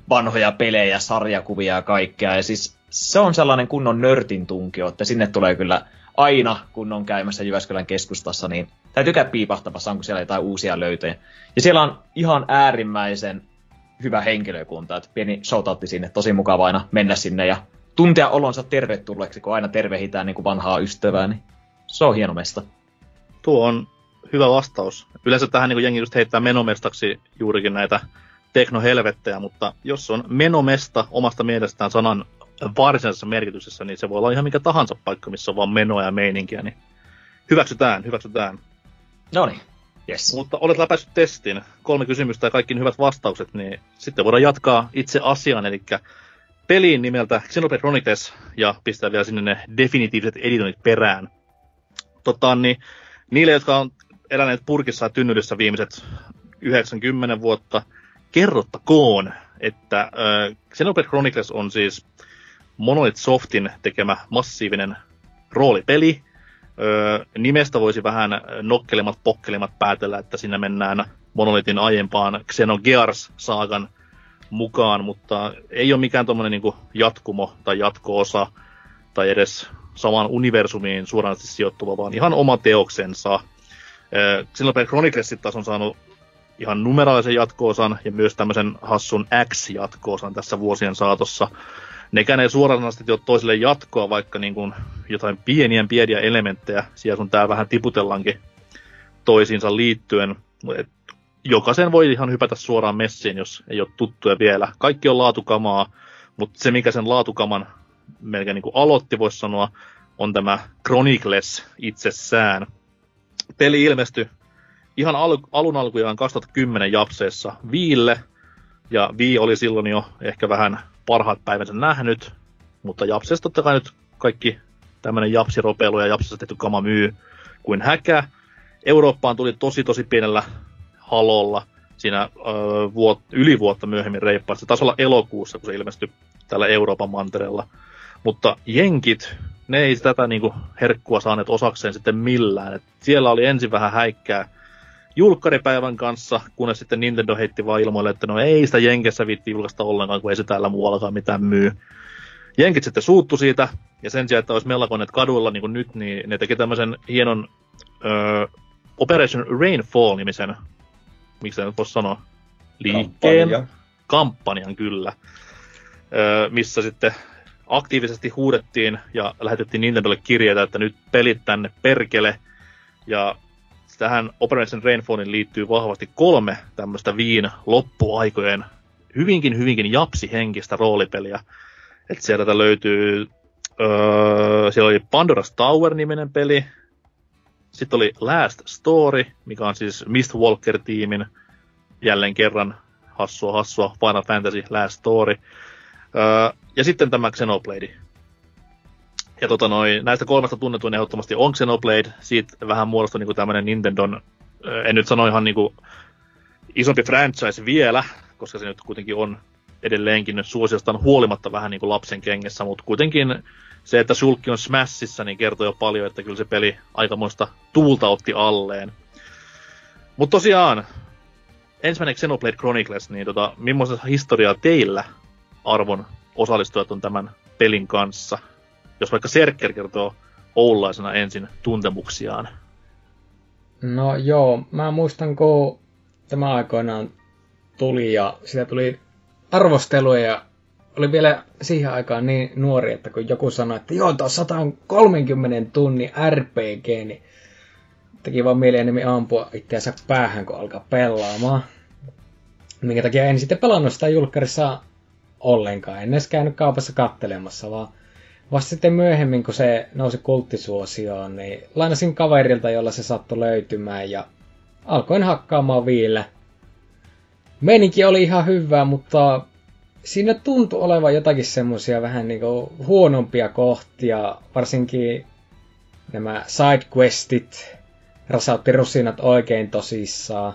Speaker 7: vanhoja pelejä, sarjakuvia ja kaikkea. Ja siis se on sellainen kunnon nörtin tunkio, että sinne tulee kyllä aina, kun on käymässä Jyväskylän keskustassa, niin täytyy käydä piipahtamassa, onko siellä jotain uusia löytöjä. Ja siellä on ihan äärimmäisen hyvä henkilökunta, että pieni shoutoutti sinne, tosi mukava aina mennä sinne ja tuntea olonsa tervetulleeksi, kun aina tervehitään niin kuin vanhaa ystävää, niin se on hieno mesta.
Speaker 2: Tuo on hyvä vastaus. Yleensä tähän niin jengi just heittää menomestaksi juurikin näitä teknohelvettejä, mutta jos on menomesta omasta mielestään sanan varsinaisessa merkityksessä, niin se voi olla ihan mikä tahansa paikka, missä on vaan menoa ja meininkiä, niin hyväksytään, hyväksytään.
Speaker 7: No niin, yes.
Speaker 2: Mutta olet läpäissyt testin, kolme kysymystä ja kaikki hyvät vastaukset, niin sitten voidaan jatkaa itse asiaan, eli peliin nimeltä Xenoblade Chronicles ja pistää vielä sinne ne definitiiviset editoinnit perään. Tota, niin, niille, jotka on eläneet purkissa ja tynnyrissä viimeiset 90 vuotta, kerrottakoon, että äh, Xenoblade Chronicles on siis Monolith Softin tekemä massiivinen roolipeli, Öö, nimestä voisi vähän nokkelemat pokkelemat päätellä, että sinne mennään Monolithin aiempaan Xenogears-saagan mukaan, mutta ei ole mikään tuommoinen niin jatkumo tai jatko-osa tai edes samaan universumiin suoranaisesti sijoittuva, vaan ihan oma teoksensa. Xenoblade Chronicles sitten taas on saanut ihan numeraalisen jatko-osan ja myös tämmöisen hassun X-jatko-osan tässä vuosien saatossa nekään ei suoranaisesti ole toiselle jatkoa, vaikka niin kuin jotain pieniä pieniä elementtejä siellä sun tää vähän tiputellaankin toisiinsa liittyen. Et jokaisen voi ihan hypätä suoraan messiin, jos ei ole tuttuja vielä. Kaikki on laatukamaa, mutta se mikä sen laatukaman melkein niin kuin aloitti, voisi sanoa, on tämä Chronicles itsessään. Peli ilmestyi ihan al- alun alkujaan 2010 Japseessa Viille, ja Vii oli silloin jo ehkä vähän parhaat päivänsä nähnyt, mutta Japsessa totta kai nyt kaikki tämmöinen japsiropeilu ja Japsessa tehty kama myy kuin häkä. Eurooppaan tuli tosi tosi pienellä halolla. siinä ö, vuot, yli vuotta myöhemmin reippaasti. Taisi olla elokuussa, kun se ilmestyi tällä Euroopan mantereella. Mutta jenkit, ne ei tätä niinku herkkua saaneet osakseen sitten millään. Et siellä oli ensin vähän häikkää julkkaripäivän kanssa, kunnes sitten Nintendo heitti vaan ilmoille, että no ei sitä Jenkessä viitti julkaista ollenkaan, kun ei se täällä muuallakaan mitään myy. Jenkit sitten suuttu siitä, ja sen sijaan, että olisi mellakoneet kaduilla niin kuin nyt, niin ne teki tämmöisen hienon ö, Operation Rainfall-nimisen, miksi se nyt voisi sanoa, liikkeen,
Speaker 6: Kampanja.
Speaker 2: kampanjan kyllä, ö, missä sitten aktiivisesti huudettiin ja lähetettiin Nintendolle kirjeitä, että nyt pelit tänne perkele. Ja tähän Operation Rainfallin liittyy vahvasti kolme tämmöistä Viin loppuaikojen hyvinkin, hyvinkin japsihenkistä roolipeliä. Et sieltä löytyy, öö, siellä oli Pandora's Tower-niminen peli, sitten oli Last Story, mikä on siis Mistwalker-tiimin jälleen kerran hassua hassua Final Fantasy Last Story. Öö, ja sitten tämä Xenoblade. Ja tota noi, näistä kolmesta tunnetuin ehdottomasti on Xenoblade. Siitä vähän muodostui niinku tämmönen Nintendon, en nyt sano ihan niinku isompi franchise vielä, koska se nyt kuitenkin on edelleenkin suosiostaan huolimatta vähän niin kuin lapsen kengessä, mutta kuitenkin se, että sulkki on Smashissa, niin kertoo jo paljon, että kyllä se peli aikamoista tuulta otti alleen. Mutta tosiaan, ensimmäinen Xenoblade Chronicles, niin tota, millaista historiaa teillä arvon osallistujat on tämän pelin kanssa? Jos vaikka Serker kertoo oulaisena ensin tuntemuksiaan.
Speaker 3: No joo, mä muistan kun tämä aikoinaan tuli ja sitä tuli arvosteluja ja oli vielä siihen aikaan niin nuori, että kun joku sanoi, että joo, tuo 130 tunnin RPG, niin teki vaan mieli enemmän ampua itseänsä päähän, kun alkaa pelaamaan. Minkä takia en sitten pelannut sitä julkkarissa ollenkaan. En edes käynyt kaupassa kattelemassa, vaan vasta sitten myöhemmin, kun se nousi kulttisuosioon, niin lainasin kaverilta, jolla se sattui löytymään ja alkoin hakkaamaan viillä. Meininki oli ihan hyvää, mutta siinä tuntui olevan jotakin semmoisia vähän niinku huonompia kohtia, varsinkin nämä sidequestit rasautti rusinat oikein tosissaan.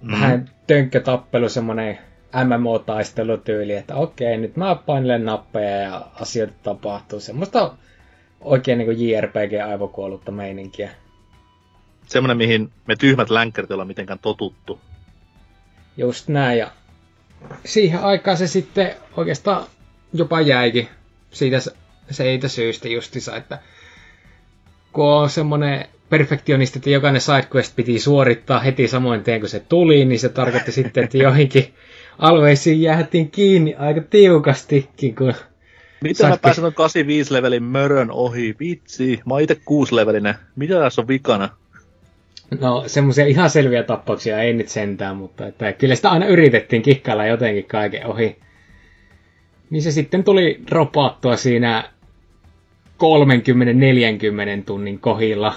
Speaker 2: Mm.
Speaker 3: Vähän tönkkötappelu, semmonen MMO-taistelutyyli, että okei, nyt mä painelen nappeja ja asioita tapahtuu. Semmoista oikein niinku JRPG-aivokuollutta meininkiä.
Speaker 2: Semmoinen, mihin me tyhmät länkkärit ollaan mitenkään totuttu.
Speaker 3: Just näin, ja siihen aikaan se sitten oikeastaan jopa jäikin siitä siitä syystä justissa, että kun on semmoinen perfektionisti, että jokainen sidequest piti suorittaa heti samoin tien kuin se tuli, niin se tarkoitti sitten, että joihinkin alueisiin jäätiin kiinni aika tiukastikin, kun
Speaker 2: Miten mä
Speaker 3: Sakki.
Speaker 2: pääsen ton 85 levelin mörön ohi? Vitsi, mä oon ite 6 levelinen. Mitä tässä on vikana?
Speaker 3: No, semmoisia ihan selviä tappauksia ei nyt sentään, mutta että kyllä sitä aina yritettiin kikkailla jotenkin kaiken ohi. Niin se sitten tuli dropattua siinä 30-40 tunnin kohilla,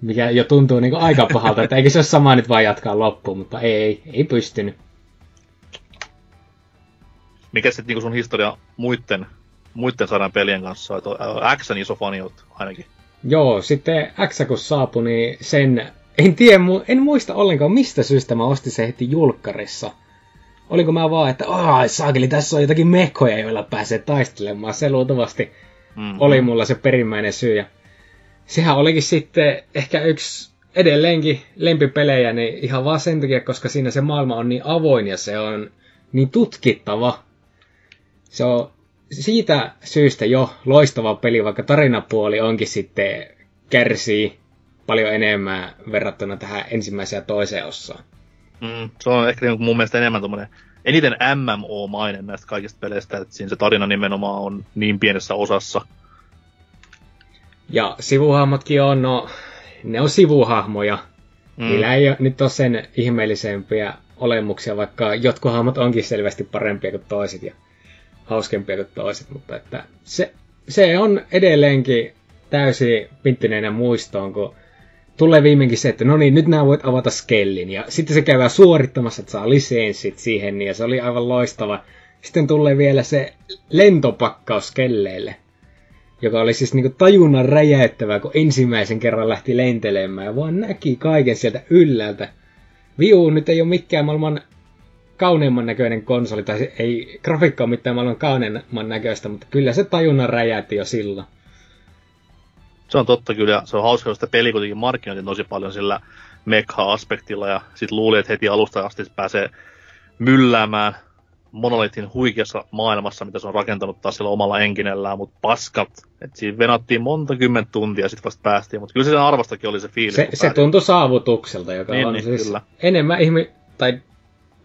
Speaker 3: mikä jo tuntuu niin aika pahalta, että eikö se ole sama nyt vaan jatkaa loppuun, mutta ei, ei pystynyt.
Speaker 2: Mikä sitten niinku sun historia muitten, muitten sadan pelien kanssa? Et ää, Xn iso fani oot ainakin.
Speaker 3: Joo, sitten X kun saapui, niin sen, en tiedä, mu- en muista ollenkaan mistä syystä mä ostin sen heti julkkarissa. Oliko mä vaan, että aah, saakeli, tässä on jotakin mekkoja, joilla pääsee taistelemaan. Se luultavasti
Speaker 2: Mm.
Speaker 3: oli mulla se perimmäinen syy. Ja sehän olikin sitten ehkä yksi edelleenkin lempipelejä, niin ihan vaan sen takia, koska siinä se maailma on niin avoin ja se on niin tutkittava. Se on siitä syystä jo loistava peli, vaikka tarinapuoli onkin sitten kärsii paljon enemmän verrattuna tähän ensimmäiseen ja toiseen osaan.
Speaker 2: Mm, se on ehkä niinku mun mielestä enemmän tommonen eniten MMO-mainen näistä kaikista peleistä, että siinä se tarina nimenomaan on niin pienessä osassa.
Speaker 3: Ja sivuhahmotkin on, no, ne on sivuhahmoja. Mm. Niillä ei ole, nyt ole sen ihmeellisempiä olemuksia, vaikka jotkut hahmot onkin selvästi parempia kuin toiset ja hauskempia kuin toiset, mutta että se, se on edelleenkin täysin pinttyneenä muistoon, kun tulee viimeinkin se, että no niin, nyt nämä voit avata skellin, ja sitten se käydään suorittamassa, että saa lisenssit siihen, ja se oli aivan loistava. Sitten tulee vielä se lentopakkaus skelleille, joka oli siis niinku tajunnan räjäyttävää, kun ensimmäisen kerran lähti lentelemään, ja vaan näki kaiken sieltä ylhäältä. Wii U nyt ei ole mikään maailman kauneimman näköinen konsoli, tai ei grafiikka ole mitään maailman kauneimman näköistä, mutta kyllä se tajunnan räjäytti jo silloin.
Speaker 2: Se on totta kyllä, se on hauska, että peli kuitenkin markkinoitiin tosi paljon sillä mekha-aspektilla, ja sitten luuli, että heti alusta asti pääsee mylläämään monolitin huikeassa maailmassa, mitä se on rakentanut taas sillä omalla enkinellään, mutta paskat, että siinä venattiin monta kymmentä tuntia sitten vasta päästiin, mutta kyllä se sen arvostakin oli se fiilis.
Speaker 3: Se, se tuntui saavutukselta, joka niin, on niin, siis kyllä. enemmän ihmi, tai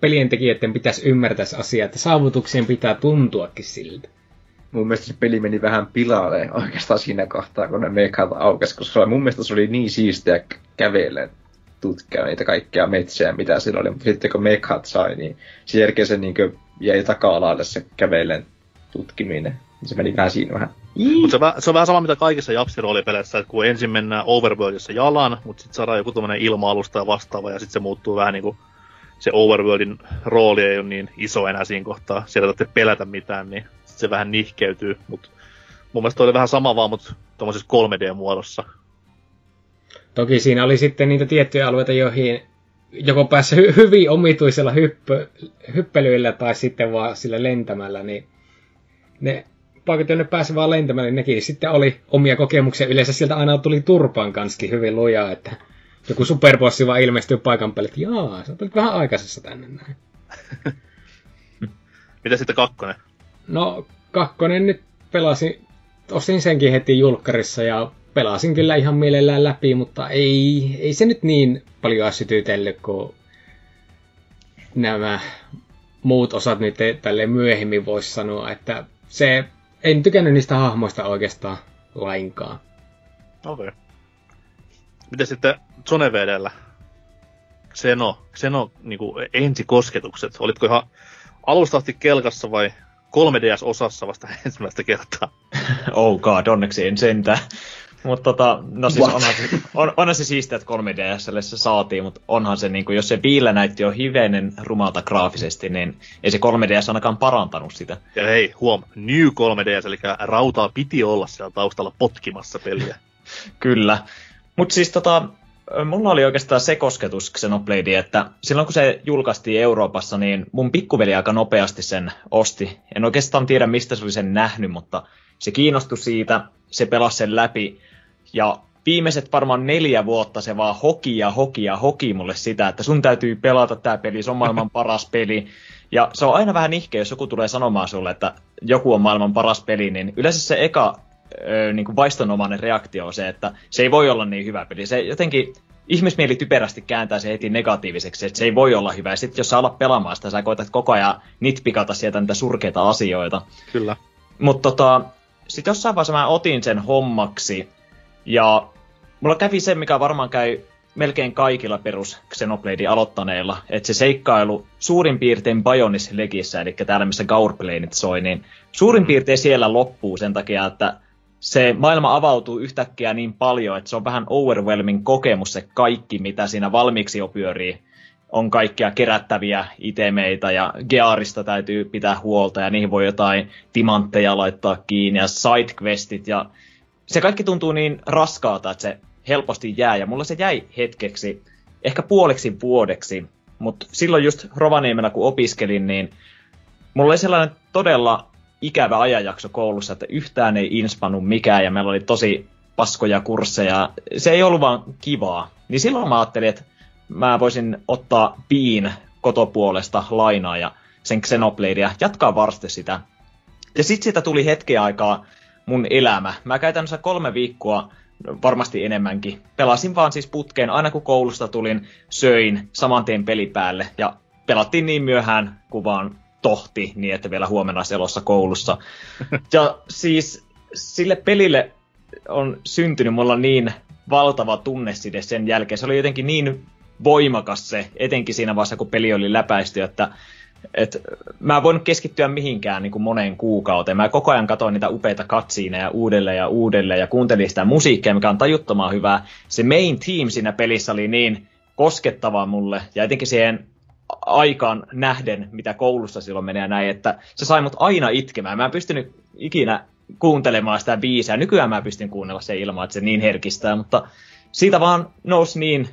Speaker 3: pelien tekijöiden pitäisi ymmärtää se asia, että saavutuksien pitää tuntuakin siltä.
Speaker 6: Mun mielestä se peli meni vähän pilalle oikeastaan siinä kohtaa, kun ne mekat aukesi, koska mun mielestä se oli niin siistiä kävellen tutkia niitä kaikkia metsiä, mitä siinä oli, mutta sitten kun mekat sai, niin sen jälkeen se niin jäi taka-alalle se kävellen tutkiminen. Se meni vähän siinä vähän.
Speaker 2: Mut se, se, on vähän sama mitä kaikissa japsiroolipeleissä, että kun ensin mennään overworldissa jalan, mutta sitten saadaan joku tämmöinen ilma-alusta ja vastaava, ja sitten se muuttuu vähän niin kuin se overworldin rooli ei ole niin iso enää siinä kohtaa. Siellä ei pelätä mitään, niin se vähän nihkeytyy. Mutta mun mielestä oli vähän sama vaan, mutta tuommoisessa 3D-muodossa.
Speaker 3: Toki siinä oli sitten niitä tiettyjä alueita, joihin joko päässä hy- hyvin omituisella hyppö, hyppelyillä tai sitten vaan sillä lentämällä, niin ne paikat, jonne pääsi vaan lentämällä, niin nekin sitten oli omia kokemuksia. Yleensä sieltä aina tuli turpaan kanssa hyvin lujaa, että joku superbossi vaan ilmestyy paikan päälle, että jaa, sä olet vähän aikaisessa tänne näin.
Speaker 2: Mitä sitten kakkonen?
Speaker 3: No, kakkonen nyt pelasin, osin senkin heti julkkarissa ja pelasin kyllä ihan mielellään läpi, mutta ei, ei se nyt niin paljon sytytellyt kuin nämä muut osat nyt tälle myöhemmin voisi sanoa, että se en tykännyt niistä hahmoista oikeastaan lainkaan.
Speaker 2: Okei. Okay. Miten sitten Zonevedellä? Xeno, Xeno niin ensikosketukset. Olitko ihan alusta asti kelkassa vai 3DS-osassa vasta ensimmäistä kertaa?
Speaker 7: oh god, onneksi en sentään. Mutta tota, no siis onhan se, on, onhan se siistiä, että 3DSlle se saatiin, mutta onhan se, niin kuin, jos se piillä näytti jo hivenen rumalta graafisesti, niin ei se 3DS ainakaan parantanut sitä.
Speaker 2: Ja hei, huom, New 3DS, eli rautaa piti olla siellä taustalla potkimassa peliä.
Speaker 7: Kyllä. Mutta siis tota, mulla oli oikeastaan se kosketus Xenoblade, että silloin kun se julkaistiin Euroopassa, niin mun pikkuveli aika nopeasti sen osti. En oikeastaan tiedä, mistä se oli sen nähnyt, mutta se kiinnostui siitä, se pelasi sen läpi, ja viimeiset varmaan neljä vuotta se vaan hoki ja hoki ja hoki mulle sitä, että sun täytyy pelata tämä peli, se on maailman paras peli. Ja se on aina vähän nihkeä, jos joku tulee sanomaan sulle, että joku on maailman paras peli, niin yleensä se eka ö, niin kuin vaistonomainen reaktio on se, että se ei voi olla niin hyvä peli. Se jotenkin ihmismieli typerästi kääntää se heti negatiiviseksi, että se ei voi olla hyvä. Ja sitten jos sä alat pelaamaan sitä, sä koetat koko ajan nitpikata sieltä niitä surkeita asioita.
Speaker 2: Kyllä.
Speaker 7: Mutta tota, sitten jossain vaiheessa mä otin sen hommaksi, ja mulla kävi se, mikä varmaan käy melkein kaikilla perus Xenobladein aloittaneilla, että se seikkailu suurin piirtein Bionis Legissä, eli täällä missä Gaurplaneit soi, niin suurin piirtein siellä loppuu sen takia, että se maailma avautuu yhtäkkiä niin paljon, että se on vähän overwhelming kokemus se kaikki, mitä siinä valmiiksi jo pyörii. On kaikkia kerättäviä itemeitä ja Gearista täytyy pitää huolta ja niihin voi jotain timantteja laittaa kiinni ja sidequestit ja se kaikki tuntuu niin raskaalta, että se helposti jää, ja mulla se jäi hetkeksi, ehkä puoleksi vuodeksi, mutta silloin just Rovaniemellä kun opiskelin, niin mulla oli sellainen todella ikävä ajanjakso koulussa, että yhtään ei inspannut mikään, ja meillä oli tosi paskoja kursseja. Se ei ollut vaan kivaa. Niin silloin mä ajattelin, että mä voisin ottaa Piin kotopuolesta lainaa ja sen Xenoblade ja jatkaa varste sitä. Ja sitten siitä tuli hetken aikaa mun elämä. Mä käytännössä kolme viikkoa, varmasti enemmänkin, pelasin vaan siis putkeen. Aina kun koulusta tulin, söin saman tien peli päälle ja pelattiin niin myöhään kuin vaan tohti, niin että vielä huomenna elossa koulussa. Ja siis sille pelille on syntynyt mulla niin valtava tunneside sen jälkeen. Se oli jotenkin niin voimakas se, etenkin siinä vaiheessa, kun peli oli läpäisty, että et mä en voinut keskittyä mihinkään niin kuin moneen kuukauteen. Mä koko ajan katsoin niitä upeita katsiineja uudelleen ja uudelleen ja kuuntelin sitä musiikkia, mikä on tajuttoman hyvää. Se main team siinä pelissä oli niin koskettava mulle ja etenkin siihen aikaan nähden, mitä koulussa silloin menee näin, että se sai mut aina itkemään. Mä en pystynyt ikinä kuuntelemaan sitä biisiä. Nykyään mä pystyn kuunnella se ilman, että se niin herkistää, mutta siitä vaan nousi niin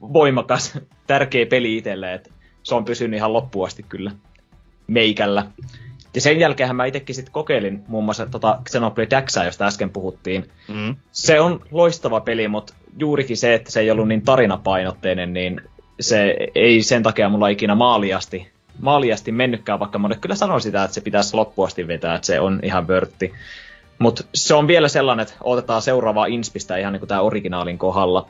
Speaker 7: voimakas, tärkeä peli itselle, että se on pysynyt ihan loppuun asti kyllä meikällä. Ja sen jälkeen mä itsekin sitten kokeilin muun muassa tota Xenoblade Xää, josta äsken puhuttiin.
Speaker 2: Mm.
Speaker 7: Se on loistava peli, mutta juurikin se, että se ei ollut niin tarinapainotteinen, niin se ei sen takia mulla ikinä maaliasti, maaliasti mennytkään, vaikka mä kyllä sanoin sitä, että se pitäisi loppuasti vetää, että se on ihan vörtti. Mutta se on vielä sellainen, että otetaan seuraavaa inspistä ihan niin kuin tämä originaalin kohdalla.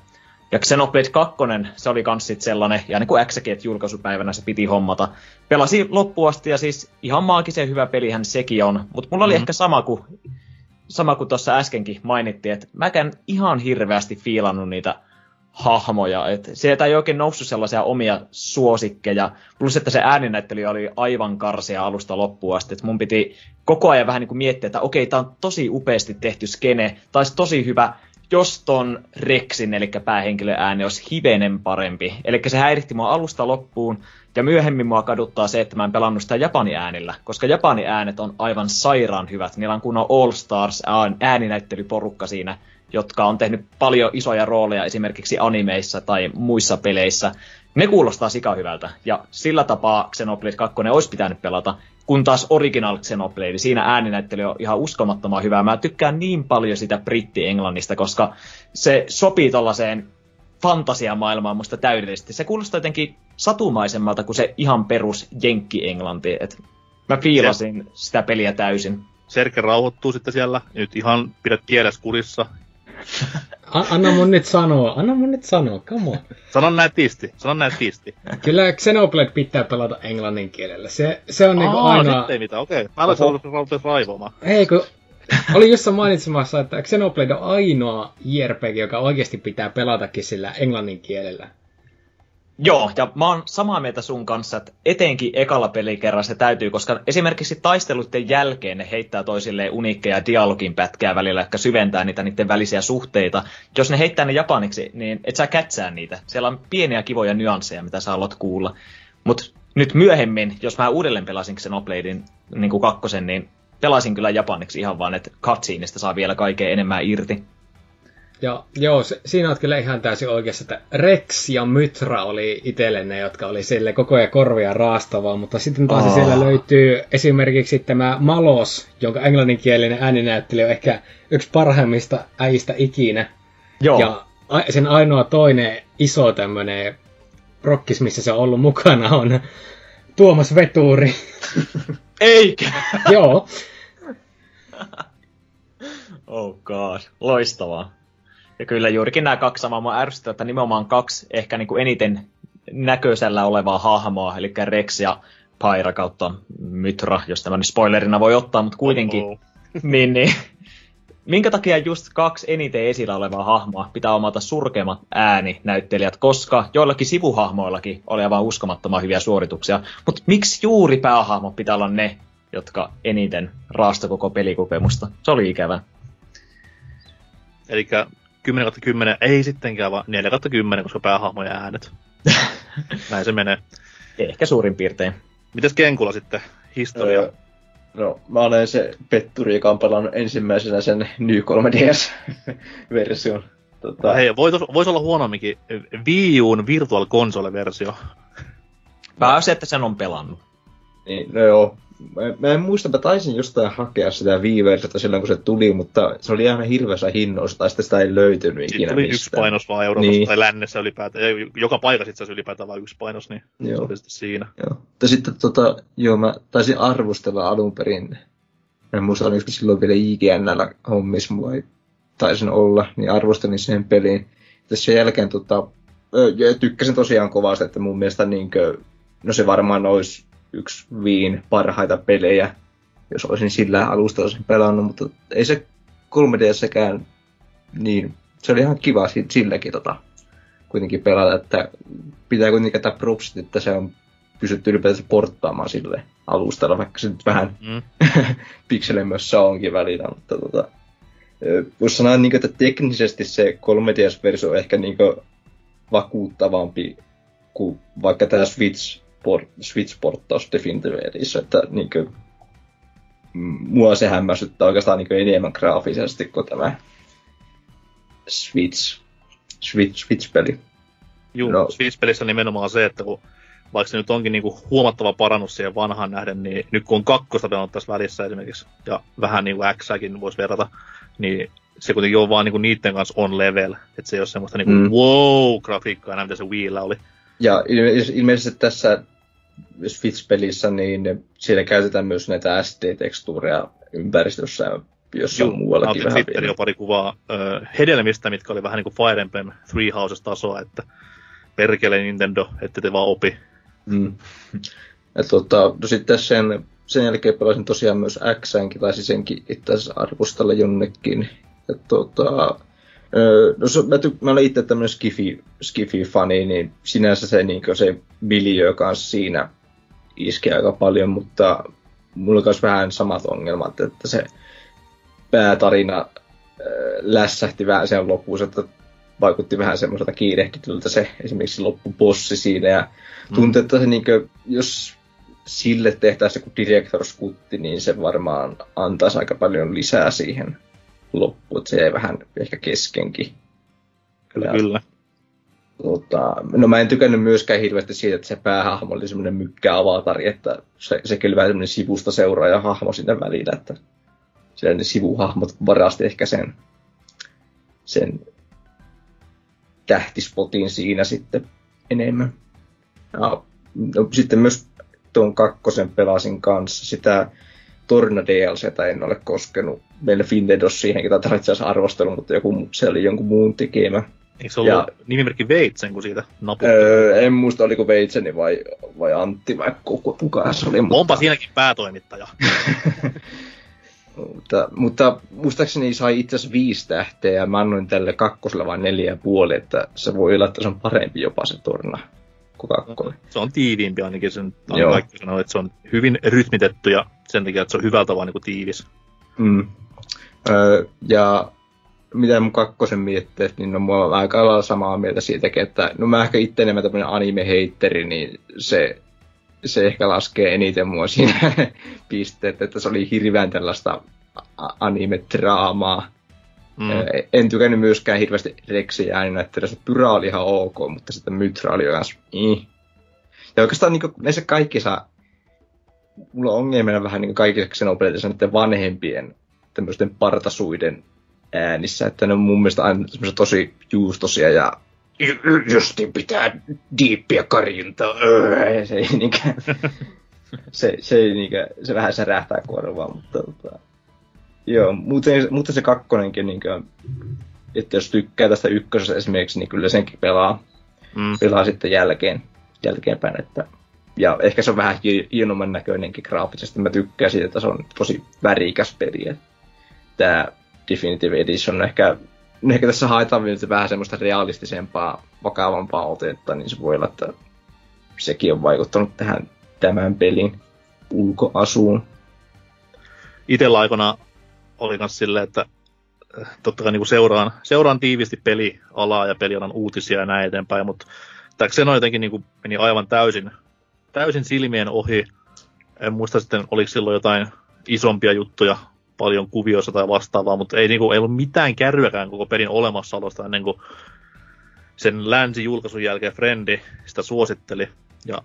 Speaker 7: Ja Xenoblade 2, se oli kans sit sellainen, ja niin kuin Xkin, että julkaisupäivänä se piti hommata. Pelasi loppuun asti, ja siis ihan maagisen hyvä pelihän sekin on. Mutta mulla oli mm-hmm. ehkä sama kuin, sama kuin tuossa äskenkin mainittiin, että mäkään ihan hirveästi fiilannut niitä hahmoja. Et sieltä ei oikein noussut sellaisia omia suosikkeja. Plus, että se ääninäyttely oli aivan karsia alusta loppuun asti. Et mun piti koko ajan vähän niin kuin miettiä, että okei, tämä on tosi upeasti tehty skene. Tai tosi hyvä, jos ton Rexin, eli päähenkilöääni, olisi hivenen parempi. Eli se häiritti mua alusta loppuun. Ja myöhemmin mua kaduttaa se, että mä en pelannut sitä japani äänillä, koska japani äänet on aivan sairaan hyvät. Niillä on kunnon All Stars ääninäyttelyporukka siinä, jotka on tehnyt paljon isoja rooleja esimerkiksi animeissa tai muissa peleissä. Ne kuulostaa sika hyvältä, ja sillä tapaa Xenoblade 2 olisi pitänyt pelata, kun taas Original Xenoblade, siinä ääninäyttely on ihan uskomattoman hyvää. Mä tykkään niin paljon sitä britti-englannista, koska se sopii tollaiseen fantasiamaailmaan musta täydellisesti. Se kuulostaa jotenkin satumaisemmalta kuin se ihan perus jenkki-englanti. Et mä fiilasin se... sitä peliä täysin.
Speaker 2: Serke rauhoittuu sitten siellä. Nyt ihan pidät kieles kurissa.
Speaker 3: Anna mun nyt sanoa, anna mun nyt sanoa, come on.
Speaker 2: Sano nätisti, sano nätisti.
Speaker 3: Kyllä Xenoblade pitää pelata englannin kielellä. Se, se on niinku ainoa...
Speaker 2: Sitten ei mitään, okei. Okay. Mä aloin raivoamaan.
Speaker 3: Ei, kun oli just mainitsemassa, että Xenoblade on ainoa JRPG, joka oikeasti pitää pelatakin sillä englannin kielellä.
Speaker 7: Joo, ja mä oon samaa mieltä sun kanssa, että etenkin ekalla pelikerran se täytyy, koska esimerkiksi taisteluiden jälkeen ne heittää toisilleen uniikkeja dialogin pätkää välillä, jotka syventää niitä niiden välisiä suhteita. Jos ne heittää ne japaniksi, niin et sä kätsää niitä. Siellä on pieniä kivoja nyansseja, mitä sä haluat kuulla. Mutta nyt myöhemmin, jos mä uudelleen pelasin Xenobladein niin kakkosen, niin pelasin kyllä japaniksi ihan vaan, että cutsceneista saa vielä kaiken enemmän irti.
Speaker 3: Ja joo, se, siinä olet kyllä ihan täysin oikeassa, että Rex ja Mytra oli itselle ne, jotka oli sille koko ajan korvia raastavaa, mutta sitten taas oh. siellä löytyy esimerkiksi tämä Malos, jonka englanninkielinen ääninäyttely on ehkä yksi parhaimmista äistä ikinä.
Speaker 7: Joo.
Speaker 3: Ja sen ainoa toinen iso tämmöinen rokkis, missä se on ollut mukana, on Tuomas Veturi.
Speaker 7: Eikä!
Speaker 3: Joo.
Speaker 7: oh god, loistavaa. Ja kyllä juurikin nämä kaksi samaa mua ärsyttää, että nimenomaan kaksi ehkä niin kuin eniten näköisellä olevaa hahmoa, eli Rex ja Pyra kautta Mytra, jos tämä nyt spoilerina voi ottaa, mutta kuitenkin. Oh-oh. niin, niin, minkä takia just kaksi eniten esillä olevaa hahmoa pitää omata surkeimmat ääninäyttelijät, koska joillakin sivuhahmoillakin oli aivan uskomattoman hyviä suorituksia. Mutta miksi juuri päähahmo pitää olla ne, jotka eniten raasta koko pelikokemusta? Se oli ikävä.
Speaker 2: Eli 10 10 ei sittenkään, vaan 4 10, koska päähahmoja äänet. Näin se menee.
Speaker 7: Ehkä suurin piirtein.
Speaker 2: Mitäs Kenkula sitten? Historia? Öö,
Speaker 6: no, mä olen se petturi, joka on pelannut ensimmäisenä sen New 3DS-version.
Speaker 2: Tota... No hei, vois, vois olla huonomminkin Wii Uun Virtual Console-versio.
Speaker 7: Pääsi, että sen on pelannut.
Speaker 6: Niin, no joo, mä, en muista, mä taisin jostain hakea sitä viiversiota silloin, kun se tuli, mutta se oli ihan hirveässä hinnoissa, tai sitä, sitä ei löytynyt Sitten ikinä
Speaker 2: tuli mistään. yksi painos vaan Euroopassa niin. tai lännessä ylipäätään. Joka paikassa itse asiassa ylipäätään vain yksi painos, niin joo. se oli sitten siinä.
Speaker 6: Joo. Mutta sitten tota, joo, mä taisin arvostella alun perin. Mä en muista, oliko silloin vielä IGNllä hommis, mulla ei taisin olla, niin arvostelin sen pelin. Tässä sen jälkeen tota, tykkäsin tosiaan kovasti, että mun mielestä niinkö, no se varmaan olisi yksi viin parhaita pelejä, jos olisin sillä alustalla sen pelannut, mutta ei se 3D-sekään niin, se oli ihan kiva silläkin tota, kuitenkin pelata, että pitää kuitenkin käyttää propsit, että se on pystytty ylipäätään porttaamaan sille alustalla, vaikka se nyt vähän mm. pikselemössä onkin välillä, mutta tota, jos sanoa, niin että teknisesti se 3DS-versio on ehkä niin vakuuttavampi kuin vaikka tämä Switch port, Switch-porttaus Definitive Edition, että niin kuin, mua se hämmästyttää oikeastaan niin enemmän graafisesti kuin tämä Switch, Switch, Switch-peli.
Speaker 2: Juu,
Speaker 6: No.
Speaker 2: Switch-pelissä nimenomaan se, että kun vaikka se nyt onkin niinku huomattava parannus siihen vanhaan nähden, niin nyt kun on kakkosta pelannut tässä välissä esimerkiksi, ja vähän niin kuin Xäkin voisi verrata, niin se kuitenkin on vaan niinku niiden kanssa on level. Että se ei ole semmoista niinku
Speaker 6: Mm.
Speaker 2: mm. wow-grafiikkaa enää, mitä se Wiillä oli.
Speaker 6: Ja ilme- ilmeisesti tässä Switch-pelissä, niin siellä käytetään myös näitä SD-tekstuureja ympäristössä, jos on muuallakin vähän
Speaker 2: Twitterin
Speaker 6: vielä.
Speaker 2: jo pari kuvaa ö, hedelmistä, mitkä oli vähän niin kuin Fire Emblem Three Houses-tasoa, että perkele Nintendo, ette te vaan opi.
Speaker 6: Mm. Ja tota, no sitten sen, sen jälkeen pelasin tosiaan myös Xänkin, tai senkin itse asiassa arvostella jonnekin. Ja tota, no se, mä, ty, mä olen itse tämmöinen skifi, skifi-fani, niin sinänsä se, niin se miljöö kanssa siinä iski aika paljon, mutta mulla on vähän samat ongelmat, että se päätarina öö, lässähti vähän sen lopussa, että vaikutti vähän semmoiselta kiirehdityltä se esimerkiksi loppupossi siinä ja tuntuu, että se niinkö, jos sille tehtäisiin joku Director's Cutti, niin se varmaan antaisi aika paljon lisää siihen loppuun, että se jäi vähän ehkä keskenkin.
Speaker 2: Kyllä,
Speaker 6: Ja-
Speaker 2: kyllä.
Speaker 6: Tota, no mä en tykännyt myöskään hirveästi siitä, että se päähahmo oli semmoinen mykkä avatari, että se, se kyllä vähän semmoinen sivusta seuraaja hahmo sinne välillä, että siellä ne sivuhahmot varasti ehkä sen, sen tähtispotin siinä sitten enemmän. Ja, no, sitten myös tuon kakkosen pelasin kanssa. Sitä Torna DLCtä en ole koskenut. Meillä Findedos siihenkin taitaa itse asiassa arvostelu, mutta joku, se oli jonkun muun tekemä.
Speaker 2: Eikö se ollut
Speaker 6: Ja-
Speaker 2: nimimerkki Veitsen, kun siitä naputti?
Speaker 6: Öö, en muista oliko Veitseni vai, vai Antti vai kuka, kuka se oli. Mutta,
Speaker 2: Onpa siinäkin päätoimittaja.
Speaker 6: mutta, mutta muistaakseni sai itse asiassa viisi tähteä ja mä annoin tälle kakkoselle vain neljä ja puoli, että se voi olla, että se on parempi jopa se torna kuin kakkonen.
Speaker 2: Se on tiiviimpi ainakin, sen kaikki sanoo, että se on hyvin rytmitetty ja sen takia, että se on hyvältä tavalla niin kuin tiivis.
Speaker 6: Mm. Öö, ja mitä mun kakkosen miettii, niin no mulla on aika lailla samaa mieltä siitäkin, että no mä ehkä itse enemmän tämmönen anime-heitteri, niin se, se ehkä laskee eniten mua siinä pisteet, että se oli hirveän tällaista anime-draamaa.
Speaker 2: Mm.
Speaker 6: En tykännyt myöskään hirveästi Rexin ääninäyttelyä, se Pyra oli ihan ok, mutta sitten Mytra oli myös mm. Ja oikeastaan niin näissä kaikissa, mulla on ongelmina vähän niin kaikissa Xenobladeissa näiden vanhempien tämmöisten partasuiden äänissä, että ne on mun mielestä aina semmoisia tosi juustosia ja justiin pitää diippiä karjintaa. Öö, se ei niinkään, se, se, ei niinkään, se vähän särähtää korvaa, mutta tota, Joo, muuten, muuten se kakkonenkin, niin kuin, että jos tykkää tästä ykkösestä esimerkiksi, niin kyllä senkin pelaa,
Speaker 2: Mm.
Speaker 6: pelaa sitten jälkeen, jälkeenpäin. Että, ja ehkä se on vähän hi- hienomman näköinenkin graafisesti. Mä tykkään siitä, että se on tosi värikäs peli. Tämä Definitive Edition on ehkä, ehkä tässä haetaan vielä vähän semmoista realistisempaa, vakavampaa otetta, niin se voi olla, että sekin on vaikuttanut tähän tämän pelin ulkoasuun.
Speaker 2: Itellä aikana oli myös silleen, että äh, totta kai niin seuraan, seuraan tiivisti pelialaa ja pelialan uutisia ja näin eteenpäin, mutta tämä Xeno jotenkin niin meni aivan täysin, täysin silmien ohi. En muista sitten, oliko silloin jotain isompia juttuja paljon kuvioissa tai vastaavaa, mutta ei, niin kuin, ei ollut mitään kärryäkään koko pelin olemassaolosta ennen kuin sen länsi-julkaisun jälkeen Frendi sitä suositteli. Ja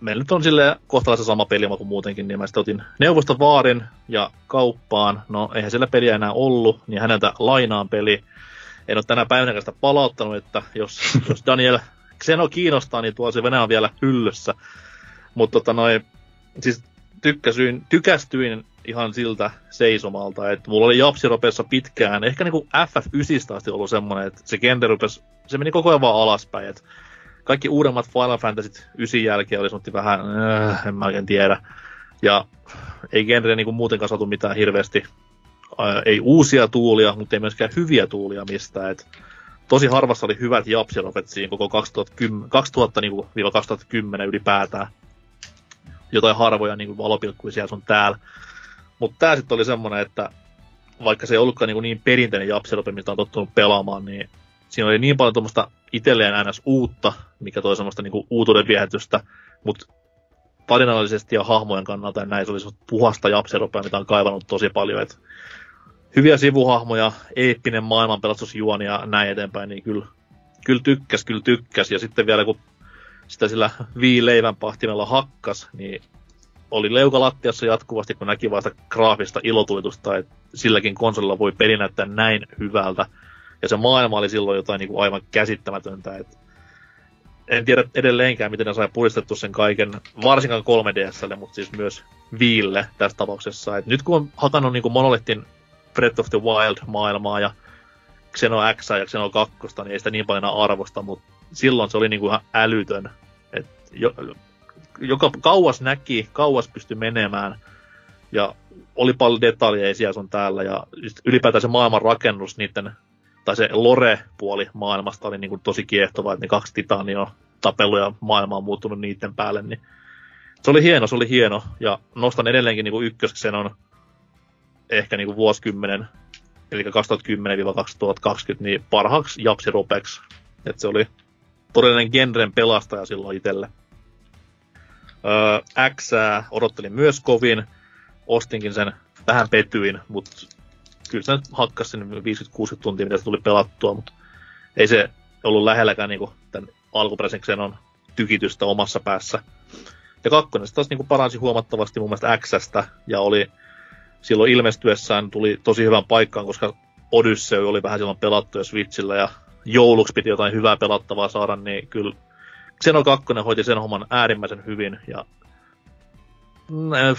Speaker 2: meillä nyt on sille kohtalaisen sama peli kuin muutenkin, niin mä sitten otin neuvosta vaarin ja kauppaan. No eihän siellä peliä enää ollut, niin häneltä lainaan peli. En ole tänä päivänä sitä palauttanut, että jos, jos Daniel Xeno kiinnostaa, niin tuo se Venäjä vielä hyllyssä. Mutta tota noin, siis tykkäsyin, tykästyin ihan siltä seisomalta, että mulla oli Japsiropessa pitkään, ehkä niinku FF9 asti ollut semmoinen, että se genre rupesi, se meni koko ajan vaan alaspäin, että kaikki uudemmat Final Fantasy 9 jälkeen oli semmoinen vähän, äh, en mä oikein tiedä. Ja ei genre niinku muutenkaan saatu mitään hirveästi, äh, ei uusia tuulia, mutta ei myöskään hyviä tuulia mistään. Et tosi harvassa oli hyvät japsiropet siinä koko 2010, 2000 niinku, 2010 ylipäätään. Jotain harvoja niinku valopilkkuja siellä sun täällä. Mutta tää sitten oli semmonen, että vaikka se ei ollutkaan niinku niin perinteinen japsirope, mitä on tottunut pelaamaan, niin siinä oli niin paljon tuommoista itselleen ns. uutta, mikä toi semmoista niinku uutuuden viehätystä, mutta tarinallisesti ja hahmojen kannalta ja näin se oli puhasta japsiropea, mitä on kaivannut tosi paljon. Et hyviä sivuhahmoja, eeppinen maailmanpelastusjuoni ja näin eteenpäin, niin kyllä, kyllä tykkäs, kyllä tykkäs. Ja sitten vielä kun sitä sillä viileivän pahtimella hakkas, niin oli leukalattiassa jatkuvasti, kun näki vasta graafista ilotulitusta, että silläkin konsolilla voi peli näyttää näin hyvältä. Ja se maailma oli silloin jotain niin kuin aivan käsittämätöntä. Että en tiedä edelleenkään, miten ne sai puristettu sen kaiken, varsinkaan 3DSlle, mutta siis myös Viille tässä tapauksessa. Et nyt kun on hakannut niin Monolithin Breath of the Wild-maailmaa ja Xeno X ja Xeno 2, niin ei sitä niin paljon arvosta, mutta silloin se oli niin kuin ihan älytön. Et jo, joka kauas näki, kauas pystyi menemään, ja oli paljon detaljeja sun täällä, ja ylipäätään se maailman rakennus niiden, tai se lore-puoli maailmasta oli niin kuin tosi kiehtova, että ne kaksi titania on tapellut ja maailma on muuttunut niiden päälle, niin se oli hieno, se oli hieno, ja nostan edelleenkin niin kuin on ehkä niin kuin vuosikymmenen, eli 2010-2020, niin parhaaksi japsiropeksi. Että se oli todellinen genren pelastaja silloin itselle. Öö, X odottelin myös kovin, ostinkin sen, vähän petyin, mutta kyllä sen 50-60 tuntia, mitä se tuli pelattua, mutta ei se ollut lähelläkään niin tämän alkuperäisen Xenon tykitystä omassa päässä. Ja kakkonen se taas niin kuin paransi huomattavasti mun mielestä Xstä, ja oli silloin ilmestyessään tuli tosi hyvän paikkaan, koska Odyssey oli vähän silloin pelattu jo Switchillä, ja jouluksi piti jotain hyvää pelattavaa saada, niin kyllä Xeno 2 hoiti sen homman äärimmäisen hyvin, ja äh,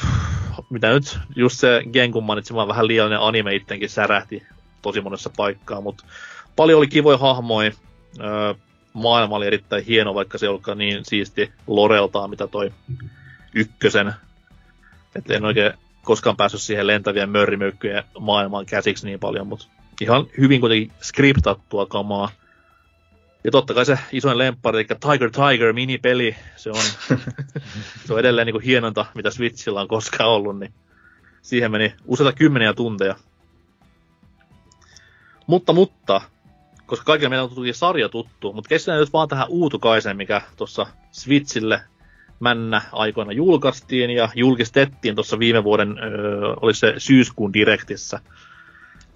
Speaker 2: mitä nyt, just se Genkun mainitsema vähän liiallinen anime ittenkin särähti tosi monessa paikkaa, mutta paljon oli kivoja hahmoja, äh, maailma oli erittäin hieno, vaikka se ei niin siisti loreltaan, mitä toi ykkösen. Että en oikein koskaan päässyt siihen lentävien mörrimöykkyjen maailmaan käsiksi niin paljon, mutta ihan hyvin kuitenkin skriptattua kamaa. Ja totta kai se isoin lemppari, eli Tiger Tiger minipeli, se on, se on edelleen niin kuin hienonta, mitä Switchillä on koskaan ollut, niin siihen meni useita kymmeniä tunteja. Mutta, mutta, koska kaikille meillä on tuttu sarja tuttu, mutta kestään nyt vaan tähän uutukaiseen, mikä tuossa Switchille männä aikoina julkaistiin ja julkistettiin tuossa viime vuoden, öö, oli se syyskuun direktissä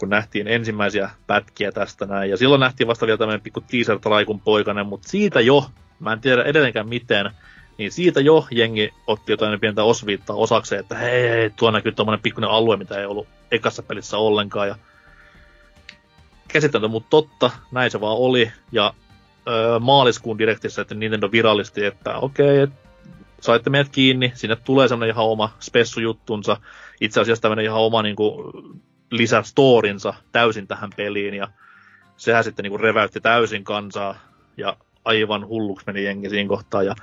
Speaker 2: kun nähtiin ensimmäisiä pätkiä tästä näin. Ja silloin nähtiin vasta vielä tämmöinen pikku teaser traikun poikainen, mutta siitä jo, mä en tiedä edelleenkään miten, niin siitä jo jengi otti jotain pientä osviittaa osakseen, että hei, hei tuo näkyy tommonen pikkuinen alue, mitä ei ollut ekassa pelissä ollenkaan. Ja käsittämättä, mutta totta, näin se vaan oli. Ja maaliskuun direktissä, että Nintendo virallisti, että okei, okay, saitte meidät kiinni, sinne tulee semmoinen ihan oma spessujuttunsa, itse asiassa tämmöinen ihan oma niin lisästorinsa täysin tähän peliin ja sehän sitten niin reväytti täysin kansaa ja aivan hulluksi meni jengi siinä kohtaa ja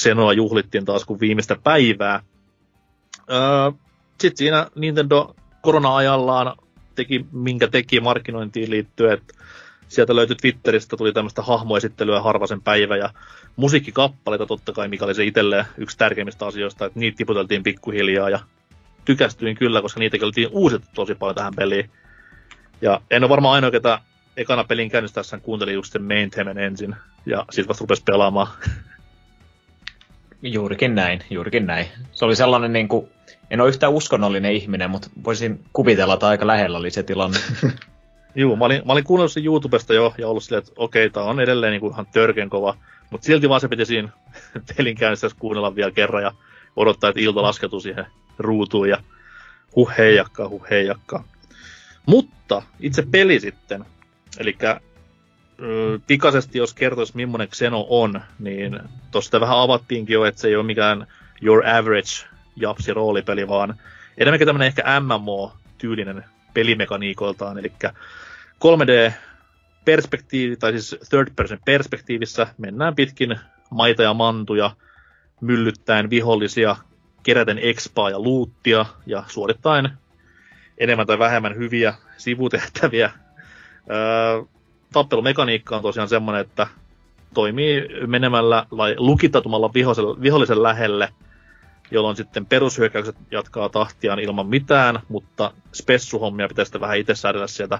Speaker 2: Xenoa juhlittiin taas kuin viimeistä päivää. Öö, sitten siinä Nintendo korona-ajallaan teki, minkä teki markkinointiin liittyen, että sieltä löytyi Twitteristä, tuli tämmöistä hahmoesittelyä harvasen päivä ja musiikkikappaleita totta kai, mikä oli se itselleen yksi tärkeimmistä asioista, että niitä tiputeltiin pikkuhiljaa ja tykästyin kyllä, koska niitäkin oltiin uusittu tosi paljon tähän peliin. Ja en ole varmaan ainoa, ketä ekana pelin käynnistäessään kuuntelin just sen main themen ensin, ja sitten vasta rupesi pelaamaan.
Speaker 7: Juurikin näin, juurikin näin. Se oli sellainen niin kuin, en ole yhtään uskonnollinen ihminen, mutta voisin kuvitella, että aika lähellä oli se tilanne.
Speaker 2: Joo, mä olin, mä olin kuunnellut sen YouTubesta jo ja ollut silleen, että okei, tää on edelleen niin kuin ihan törkeän kova. Mutta silti vaan se piti siinä pelin käynnissä kuunnella vielä kerran ja odottaa, että ilta laskeutuu siihen ruutuun ja huh heijakkaa, huh heijakkaa. Mutta itse peli sitten, eli pikaisesti jos kertoisi millainen Xeno on, niin tuosta vähän avattiinkin jo, että se ei ole mikään your average japsi roolipeli, vaan enemmänkin tämmöinen ehkä MMO-tyylinen pelimekaniikoiltaan, eli 3D perspektiivi, tai siis third person perspektiivissä mennään pitkin maita ja mantuja, myllyttäen vihollisia keräten expaa ja luuttia ja suorittaen enemmän tai vähemmän hyviä sivutehtäviä. Öö, tappelumekaniikka on tosiaan semmoinen, että toimii menemällä tai lukittautumalla vihollisen, vihollisen lähelle, jolloin sitten perushyökkäykset jatkaa tahtiaan ilman mitään, mutta spessuhommia pitäisi sitten vähän itse säädellä sieltä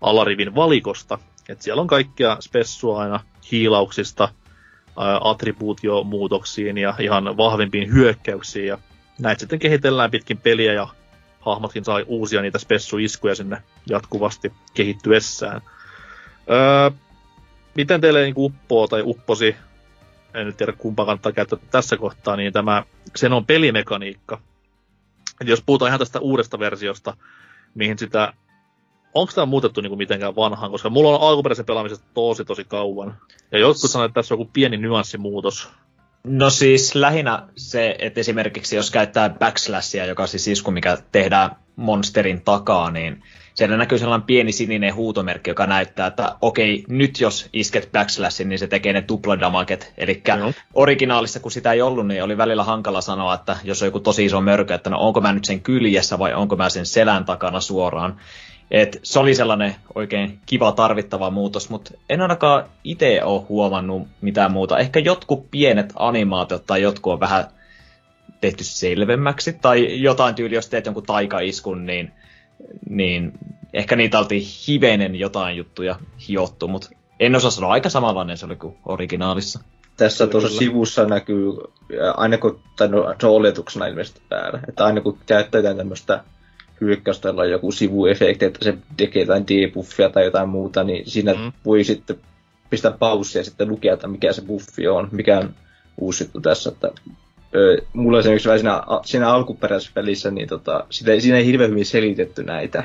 Speaker 2: alarivin valikosta. Et siellä on kaikkia spessua aina hiilauksista, attribuutiomuutoksiin ja ihan vahvimpiin hyökkäyksiin. Ja näitä sitten kehitellään pitkin peliä ja hahmotkin saa uusia niitä spessuiskuja sinne jatkuvasti kehittyessään. Öö, miten teille niin uppoo tai upposi, en nyt tiedä kumpa kannattaa käyttää tässä kohtaa, niin tämä Xenon pelimekaniikka. Et jos puhutaan ihan tästä uudesta versiosta, mihin sitä, onko tämä muutettu niin kuin mitenkään vanhaan, koska mulla on alkuperäisen pelaamisesta tosi tosi kauan. Ja jotkut sanoo, että tässä on joku pieni nyanssimuutos.
Speaker 7: No siis lähinnä se, että esimerkiksi jos käyttää backslashia, joka on siis isku, mikä tehdään monsterin takaa, niin siellä näkyy sellainen pieni sininen huutomerkki, joka näyttää, että okei, nyt jos isket backslashin, niin se tekee ne tupladamaket. Eli
Speaker 2: Joo.
Speaker 7: originaalissa, kun sitä ei ollut, niin oli välillä hankala sanoa, että jos on joku tosi iso mörkö, että no onko mä nyt sen kyljessä vai onko mä sen selän takana suoraan. Et se oli sellainen oikein kiva tarvittava muutos, mutta en ainakaan itse ole huomannut mitään muuta. Ehkä jotkut pienet animaatiot tai jotkut on vähän tehty selvemmäksi, tai jotain tyyli, jos teet jonkun taikaiskun, niin, niin ehkä niitä oltiin hivenen jotain juttuja hiottu, mutta en osaa sanoa, aika samanlainen se oli kuin originaalissa.
Speaker 6: Tässä tuossa
Speaker 2: kyllä.
Speaker 6: sivussa näkyy, aina kun, tai no, se on oletuksena ilmeisesti päällä, että aina kun käyttää jotain tämmöistä hyökkäystä, on joku sivuefekti, että se tekee jotain debuffia tai jotain muuta, niin siinä
Speaker 2: Mm.
Speaker 6: voi sitten pistää paussia ja sitten lukea, että mikä se buffi on, mikä on uusi juttu tässä, että ö, mulla esimerkiksi vähän siinä, siinä alkuperäisessä pelissä, niin tota, sitä, siinä ei hirveän hyvin selitetty näitä.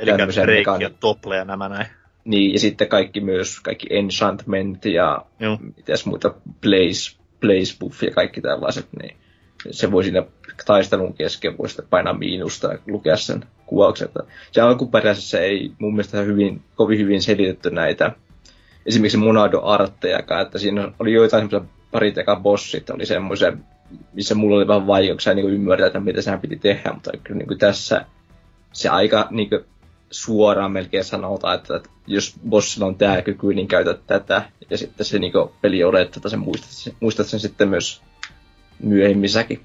Speaker 2: Eli Drake ja
Speaker 6: mekani-
Speaker 2: Tople ja nämä näin.
Speaker 6: Niin, ja sitten kaikki myös, kaikki enchantment ja
Speaker 2: Joo.
Speaker 6: mitäs muita, blaze, blaze buff ja kaikki tällaiset, niin se voi siinä taistelun kesken voi sitten painaa miinusta ja lukea sen kuvauksen. Se alkuperäisessä ei mun mielestä hyvin, kovin hyvin selitetty näitä esimerkiksi Monado arttejakaan, että siinä oli joitain semmoisia parit eka bossit, oli semmoisia, missä mulla oli vähän vaikeuksia niin ymmärtää, että mitä sehän piti tehdä, mutta kyllä niin tässä se aika niin suoraan melkein sanotaan, että, että jos bossilla on tämä kyky, niin käytä tätä, ja sitten se niin peli olettaa, että sä muistat, muistat sen sitten myös myöhemmissäkin.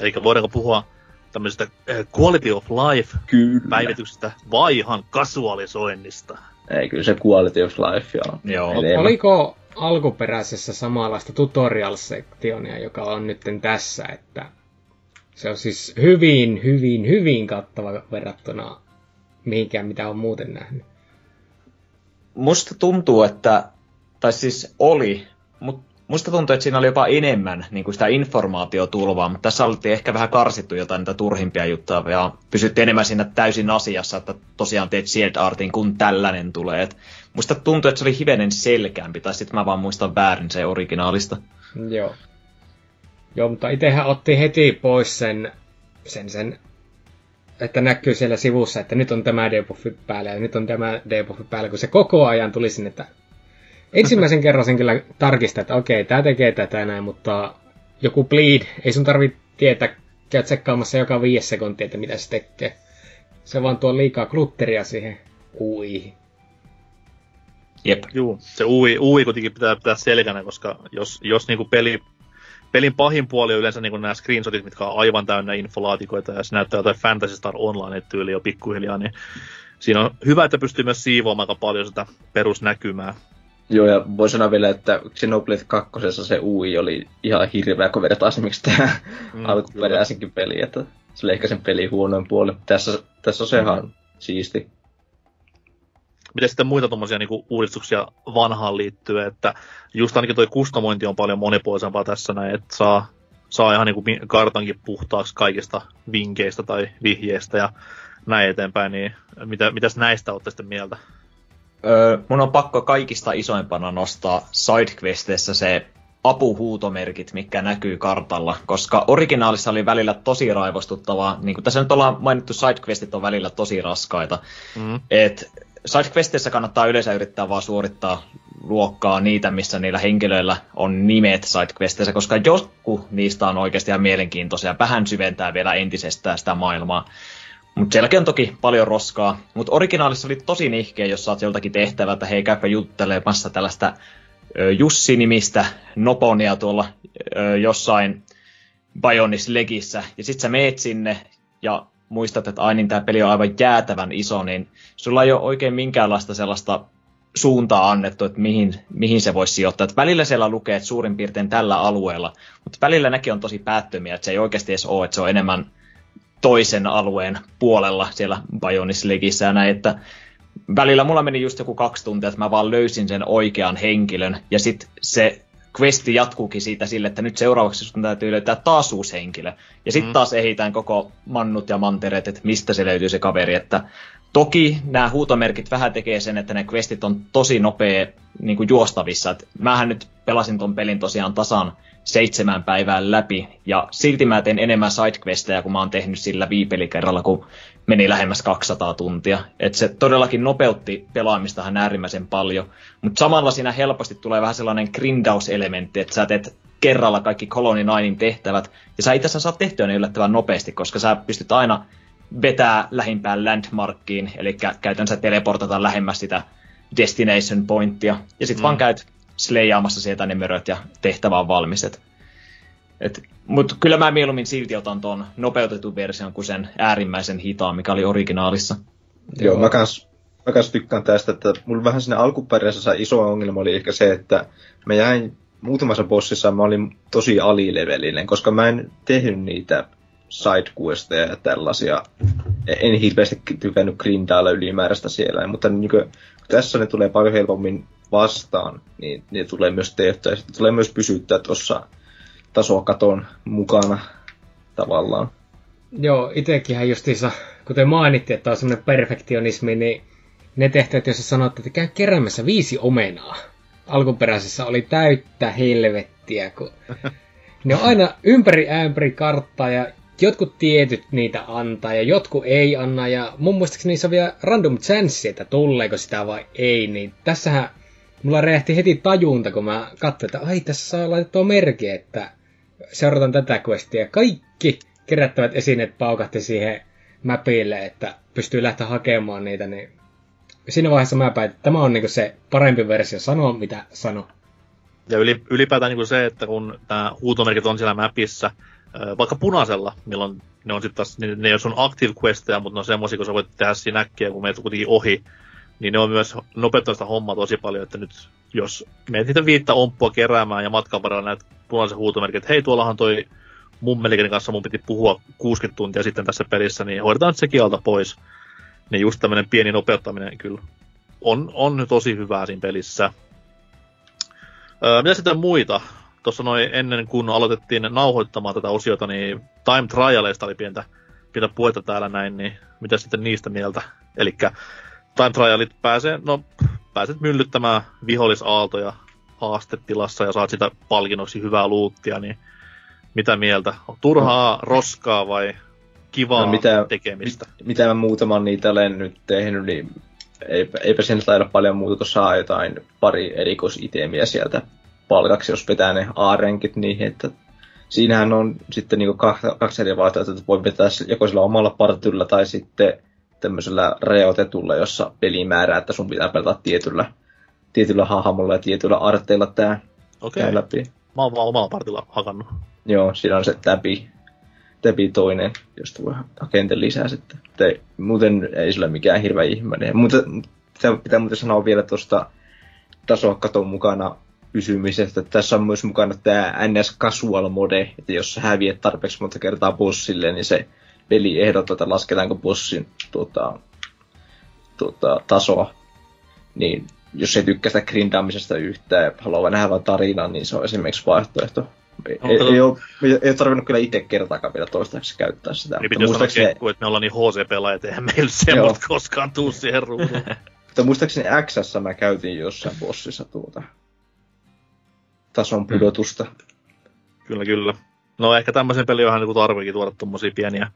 Speaker 2: Eli voidaanko puhua tämmöisestä eh, quality of life
Speaker 6: Kyllä.
Speaker 2: päivityksestä vai ihan kasualisoinnista?
Speaker 6: Ei, kyllä se quality of life, joo.
Speaker 7: Joo.
Speaker 6: Enemmän.
Speaker 3: Oliko alkuperäisessä samanlaista tutorial-sektionia, joka on nyt tässä, että se on siis hyvin, hyvin, hyvin kattava verrattuna mihinkään, mitä on muuten nähnyt.
Speaker 7: Musta tuntuu, että, tai siis oli, mutta musta tuntuu, että siinä oli jopa enemmän niin kuin sitä informaatiotulvaa, mutta tässä oltiin ehkä vähän karsittu jotain niitä turhimpia juttuja ja pysyttiin enemmän siinä täysin asiassa, että tosiaan teet shield artin, kun tällainen tulee. Et musta tuntuu, että se oli hivenen selkeämpi, tai sitten mä vaan muistan väärin se originaalista.
Speaker 3: Joo. Joo, mutta itsehän otti heti pois sen, sen, sen että näkyy siellä sivussa, että nyt on tämä debuffi päällä ja nyt on tämä debuffi päällä, kun se koko ajan tuli sinne, että ensimmäisen kerran sen kyllä tarkistaa, että okei, tämä tekee tätä näin, mutta joku bleed, ei sun tarvitse tietää, käy tsekkaamassa joka viisi sekuntia, että mitä se tekee. Se vaan tuo liikaa glutteria siihen UI.
Speaker 7: Jep.
Speaker 2: Juu, se UI, UI kuitenkin pitää pitää selkänä, koska jos, jos niinku peli, pelin pahin puoli on yleensä niinku nämä screenshotit, mitkä on aivan täynnä infolaatikoita, ja se näyttää jotain Fantasy Star Online-tyyliä jo pikkuhiljaa, niin siinä on hyvä, että pystyy myös siivoamaan aika paljon sitä perusnäkymää.
Speaker 6: Joo, ja voi sanoa vielä, että Xenoblade 2. se UI oli ihan hirveä, kun vertaa esimerkiksi tähän
Speaker 2: Mm,
Speaker 6: mm, alkuperäisenkin peliin, että se oli ehkä sen pelin huonoin puoli. Tässä, tässä on se ihan siisti.
Speaker 2: Miten sitten muita tuommoisia niinku uudistuksia vanhaan liittyen, että just ainakin toi kustomointi on paljon monipuolisempaa tässä näin, että saa, saa ihan niinku kartankin puhtaaksi kaikista vinkkeistä tai vihjeistä ja näin eteenpäin, niin mitä, mitäs näistä olette sitten mieltä?
Speaker 7: Öö, mun on pakko kaikista isoimpana nostaa sidequesteissä se apuhuutomerkit, mikä näkyy kartalla, koska originaalissa oli välillä tosi raivostuttavaa, niin kuin tässä nyt ollaan mainittu, sidequestit on välillä tosi raskaita,
Speaker 2: Mm.
Speaker 7: et sidequesteissä kannattaa yleensä yrittää vaan suorittaa luokkaa niitä, missä niillä henkilöillä on nimet sidequesteissä, koska josku niistä on oikeasti ihan mielenkiintoisia, vähän syventää vielä entisestään sitä maailmaa. Mutta sielläkin on toki paljon roskaa. Mutta originaalissa oli tosi nihkeä, jos saat joltakin tehtävältä, hei käypä juttelemassa tällaista Jussi-nimistä Noponia tuolla ö, jossain Bionis Legissä. Ja sit sä meet sinne ja muistat, että ai niin tää peli on aivan jäätävän iso, niin sulla ei ole oikein minkäänlaista sellaista suuntaa annettu, että mihin, mihin se voisi sijoittaa. Et välillä siellä lukee, että suurin piirtein tällä alueella, mutta välillä nekin on tosi päättömiä, että se ei oikeasti edes ole, että se on enemmän toisen alueen puolella siellä Bionis Legissä ja näin, että välillä mulla meni just joku kaksi tuntia, että mä vaan löysin sen oikean henkilön, ja sitten se questi jatkuukin siitä sille, että nyt seuraavaksi sun täytyy löytää taas uusi henkilö. Ja sitten mm. taas ehitään koko mannut ja mantereet, että mistä se löytyy se kaveri. Että toki nämä huutomerkit vähän tekee sen, että ne questit on tosi nopea niin kuin juostavissa. Et mähän nyt pelasin ton pelin tosiaan tasan seitsemän päivää läpi, ja silti mä teen enemmän sidequesteja, kun mä oon tehnyt sillä viipelikerralla, kun meni lähemmäs 200 tuntia. Et se todellakin nopeutti pelaamistahan äärimmäisen paljon, mutta samalla siinä helposti tulee vähän sellainen grindaus-elementti, että sä teet kerralla kaikki Colony Ninein tehtävät, ja sä itse asiassa saat tehtyä ne yllättävän nopeasti, koska sä pystyt aina vetää lähimpään landmarkkiin, eli käytännössä teleportata lähemmäs sitä destination pointtia, ja sitten mm. vaan käyt sleijaamassa sieltä ne möröt ja tehtävä on valmis. Mutta kyllä mä mieluummin silti otan tuon nopeutetun version kuin sen äärimmäisen hitaan, mikä oli originaalissa.
Speaker 6: Joo, mä kans, mä kans tykkään tästä, että mulla vähän sinne alkuperäisessä iso ongelma oli ehkä se, että mä jäin muutamassa bossissa mä olin tosi alilevelinen, koska mä en tehnyt niitä sidequesteja ja tällaisia. En hirveästi tykännyt grindailla ylimääräistä siellä, mutta niin kuin, tässä ne tulee paljon helpommin vastaan, niin ne tulee myös tehtyä. Ja sitten tulee myös pysyttää tuossa tasokaton mukana tavallaan.
Speaker 3: Joo, itsekinhän justiinsa, kuten mainittiin, että on semmoinen perfektionismi, niin ne tehtävät, jos sä sanot, että käy keräämässä viisi omenaa. Alkuperäisessä oli täyttä helvettiä, kun ne on aina ympäri ämpäri karttaa ja jotkut tietyt niitä antaa ja jotkut ei anna. Ja mun muistaakseni niissä on vielä random chance, että tuleeko sitä vai ei. Niin tässähän mulla räjähti heti tajunta, kun mä katsoin, että ai tässä saa laitettua merkki, että seurataan tätä questia. Kaikki kerättävät esineet paukahti siihen mapille, että pystyy lähteä hakemaan niitä, niin siinä vaiheessa mä päätin, että tämä on niinku se parempi versio, sanoa mitä sano.
Speaker 2: Ja ylipäätään niinku se, että kun nämä huutomerkit on siellä mapissa, vaikka punaisella, milloin ne on sitten taas, ne, ne on active questeja, mutta ne on semmoisia, kun sä voit tehdä siinä äkkiä, kun menet kuitenkin ohi, niin ne on myös nopeuttanut sitä hommaa tosi paljon, että nyt jos menet niitä viittä omppua keräämään ja matkan varrella näet punaisen huutomerkin, että hei tuollahan toi mummelikeni kanssa mun piti puhua 60 tuntia sitten tässä pelissä, niin hoidetaan sekin alta pois. Niin just tämmönen pieni nopeuttaminen kyllä on, on tosi hyvää siinä pelissä. Öö, mitä sitten muita? Tuossa noin ennen kuin aloitettiin nauhoittamaan tätä osiota, niin Time Trialeista oli pientä, pientä puhetta täällä näin, niin mitä sitten niistä mieltä? Eli time trialit pääsee, no pääset myllyttämään vihollisaaltoja haastetilassa ja saat sitä palkinnoksi hyvää luuttia, niin mitä mieltä? On turhaa roskaa vai kivaa no, mitä, tekemistä?
Speaker 6: Mit, mitä mä muutaman niitä olen nyt tehnyt, niin eipä, eipä sen taida paljon muuta, kun saa jotain pari erikoisitemiä sieltä palkaksi, jos vetää ne A-renkit niihin, että siinähän on sitten niinku kaksi eri vaihtoehtoa, että voi vetää joko sillä omalla partylla tai sitten tämmöisellä rajoitetulla, jossa peli määrää, että sun pitää pelata tietyllä, tietyllä hahmolla ja tietyllä arteilla tää,
Speaker 2: okay. tää läpi. Mä oon vaan omalla partilla hakannut.
Speaker 6: Joo, siinä on se täpi, täpi toinen, josta voi hakea lisää sitten. Te, muuten ei sillä mikään hirveä ihminen. Mutta pitää, pitää muuten sanoa vielä tuosta tasokaton mukana pysymisestä. Tässä on myös mukana tämä NS Casual Mode, että jos sä häviät tarpeeksi monta kertaa bossille, niin se peli ehdottaa, että lasketaanko bossin tuota, tuota, tasoa. Niin jos ei tykkää sitä grindaamisesta yhtään ja haluaa nähdä vain tarinan, niin se on esimerkiksi vaihtoehto. Ei, ei, ei, ole, ei ole tarvinnut kyllä itse kertaakaan vielä toistaiseksi käyttää sitä.
Speaker 2: Niin piti muistaakseni... Kekku, että me ollaan niin HC-pelaajat, eihän meillä semmoista koskaan tuu siihen ruuduun.
Speaker 6: Mutta muistaakseni x mä käytin jossain bossissa tuota tason pudotusta. Mm.
Speaker 2: Kyllä, kyllä. No ehkä tämmöisen pelin on niin tarviikin tuoda tommosia pieniä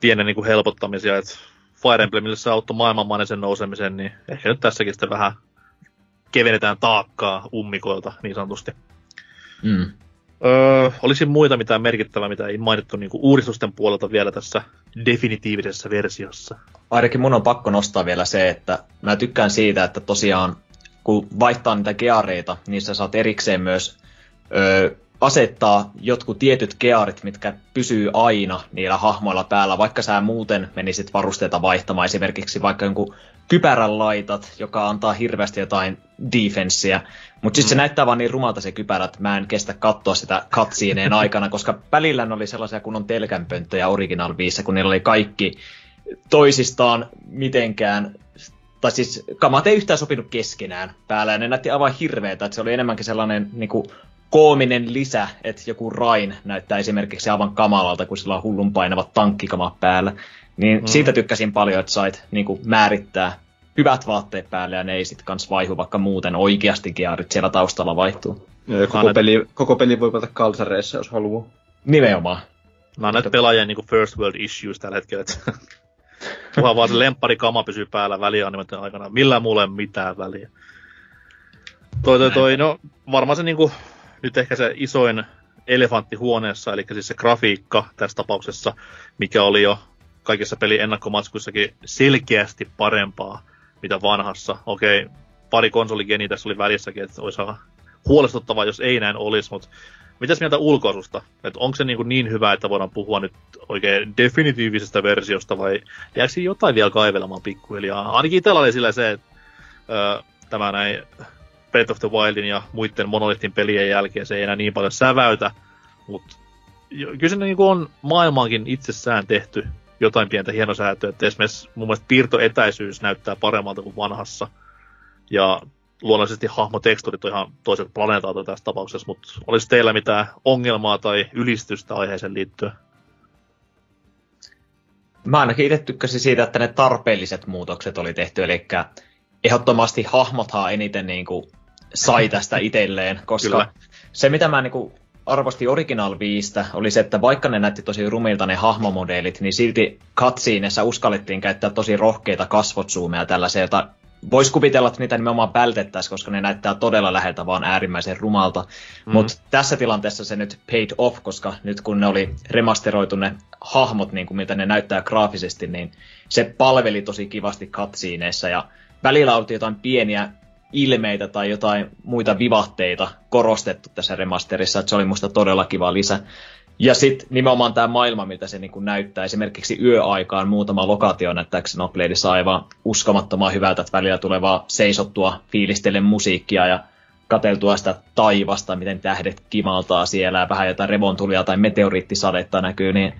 Speaker 2: pienen niin kuin helpottamisia, että Fire Emblemille se auttoi maailmanmainen nousemisen, niin ehkä nyt tässäkin sitten vähän kevennetään taakkaa ummikoilta niin sanotusti. Mm. Öö, olisi muita mitään merkittävää, mitä ei mainittu niin kuin uudistusten puolelta vielä tässä definitiivisessä versiossa?
Speaker 7: Ainakin mun on pakko nostaa vielä se, että mä tykkään siitä, että tosiaan kun vaihtaa niitä geareita, niin sä saat erikseen myös öö, asettaa jotkut tietyt kearit, mitkä pysyy aina niillä hahmoilla päällä, vaikka sä muuten menisit varusteita vaihtamaan, esimerkiksi vaikka jonkun kypärän laitat, joka antaa hirveästi jotain defenssiä, mutta sitten mm. se näyttää vaan niin rumalta se kypärä, että mä en kestä katsoa sitä katsiineen aikana, koska välillä oli sellaisia kunnon telkänpönttöjä Original 5, kun niillä oli kaikki toisistaan mitenkään tai siis kamat ei yhtään sopinut keskenään päällä, ja ne näytti aivan hirveetä, että se oli enemmänkin sellainen niin kuin, koominen lisä, että joku Rain näyttää esimerkiksi aivan kamalalta, kun sillä on hullun painavat tankkikamat päällä. Niin mm. siitä tykkäsin paljon, että sait niin kuin, määrittää hyvät vaatteet päälle ja ne ei sitten kans vaihu, vaikka muuten oikeasti gearit siellä taustalla vaihtuu.
Speaker 6: Ja koko, peli, koko peli voi pelata kalsareissa, jos haluaa.
Speaker 7: Nimenomaan.
Speaker 2: Mä oon näitä pelaajien niin first world issues tällä hetkellä, että kunhan vaan se lemppari kama pysyy päällä välianimaation aikana. Millään mulle mitään väliä. Toi, toi, toi, no varmaan se niinku, nyt ehkä se isoin elefantti huoneessa, eli siis se grafiikka tässä tapauksessa, mikä oli jo kaikissa peli ennakkomatskuissakin selkeästi parempaa, mitä vanhassa. Okei, pari konsoligeni tässä oli välissäkin, että olisi huolestuttavaa, jos ei näin olisi, mutta mitäs mieltä ulkoasusta? Et onko se niin, niin hyvä, että voidaan puhua nyt oikein definitiivisesta versiosta vai jääkö jotain vielä kaivelemaan pikkuhiljaa? Ainakin itsellä oli sillä se, että ö, tämä näin Breath of the Wildin ja muiden monolithin pelien jälkeen se ei enää niin paljon säväytä, mutta kyllä se niin on maailmaankin itsessään tehty jotain pientä hienosäätöä, että esimerkiksi mun mielestä piirtoetäisyys näyttää paremmalta kuin vanhassa. Ja luonnollisesti hahmoteksturit on ihan toiset planeetalta tässä tapauksessa, mutta olisi teillä mitään ongelmaa tai ylistystä aiheeseen liittyen?
Speaker 7: Mä ainakin itse tykkäsin siitä, että ne tarpeelliset muutokset oli tehty, eli ehdottomasti hahmothan eniten niin kuin sai tästä itselleen, koska Kyllä. se mitä mä niin kuin arvosti Original 5 oli se, että vaikka ne näytti tosi rumilta ne hahmomodeelit, niin silti cutsceneissa uskallettiin käyttää tosi rohkeita kasvotzoomeja tällaisia, jota voisi kuvitella, että niitä nimenomaan vältettäisiin, koska ne näyttää todella läheltä vaan äärimmäisen rumalta. Mm. Mutta tässä tilanteessa se nyt paid off, koska nyt kun ne oli remasteroitu ne hahmot, niin kuin mitä ne näyttää graafisesti, niin se palveli tosi kivasti cutsceneissa ja välillä oltiin jotain pieniä ilmeitä tai jotain muita vivahteita korostettu tässä remasterissa, että se oli musta todella kiva lisä. Ja sitten nimenomaan tämä maailma, miltä se niinku näyttää. Esimerkiksi yöaikaan muutama lokaatio näyttää Xenobladeissa aivan uskomattoman hyvältä, että välillä tulee vaan seisottua fiilistellen musiikkia ja kateltua sitä taivasta, miten tähdet kimaltaa siellä ja vähän jotain revontulia tai meteoriittisadetta näkyy, niin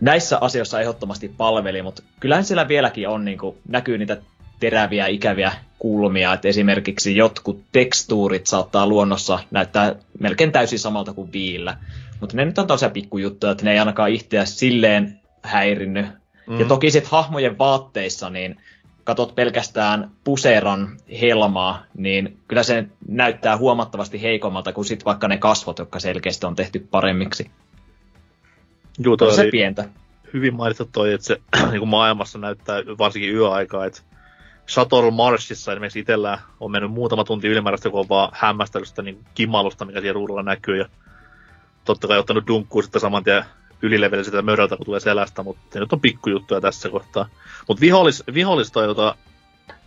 Speaker 7: näissä asioissa ehdottomasti palveli, mutta kyllähän siellä vieläkin on, niin kuin, näkyy niitä teräviä, ikäviä kulmia, että esimerkiksi jotkut tekstuurit saattaa luonnossa näyttää melkein täysin samalta kuin viillä. Mutta ne nyt on tosiaan pikkujuttuja, että ne ei ainakaan itseä silleen häirinny. Mm. Ja toki sitten hahmojen vaatteissa, niin katot pelkästään puseron helmaa, niin kyllä se näyttää huomattavasti heikommalta kuin sit vaikka ne kasvot, jotka selkeästi on tehty paremmiksi.
Speaker 2: Juu, toi
Speaker 7: se pientä.
Speaker 2: Hyvin mainittu toi, että se niin maailmassa näyttää varsinkin yöaikaa, että Shuttle Marshissa esimerkiksi itsellä on mennyt muutama tunti ylimääräistä, kun on vaan hämmästellyt sitä niin kimalusta, mikä siellä ruudulla näkyy. Ja totta kai ottanut dunkkuu sitten saman tien ylilevelle sitä möröltä, kun tulee selästä, mutta nyt on pikkujuttuja tässä kohtaa. Mutta vihollis, vihollista, jota,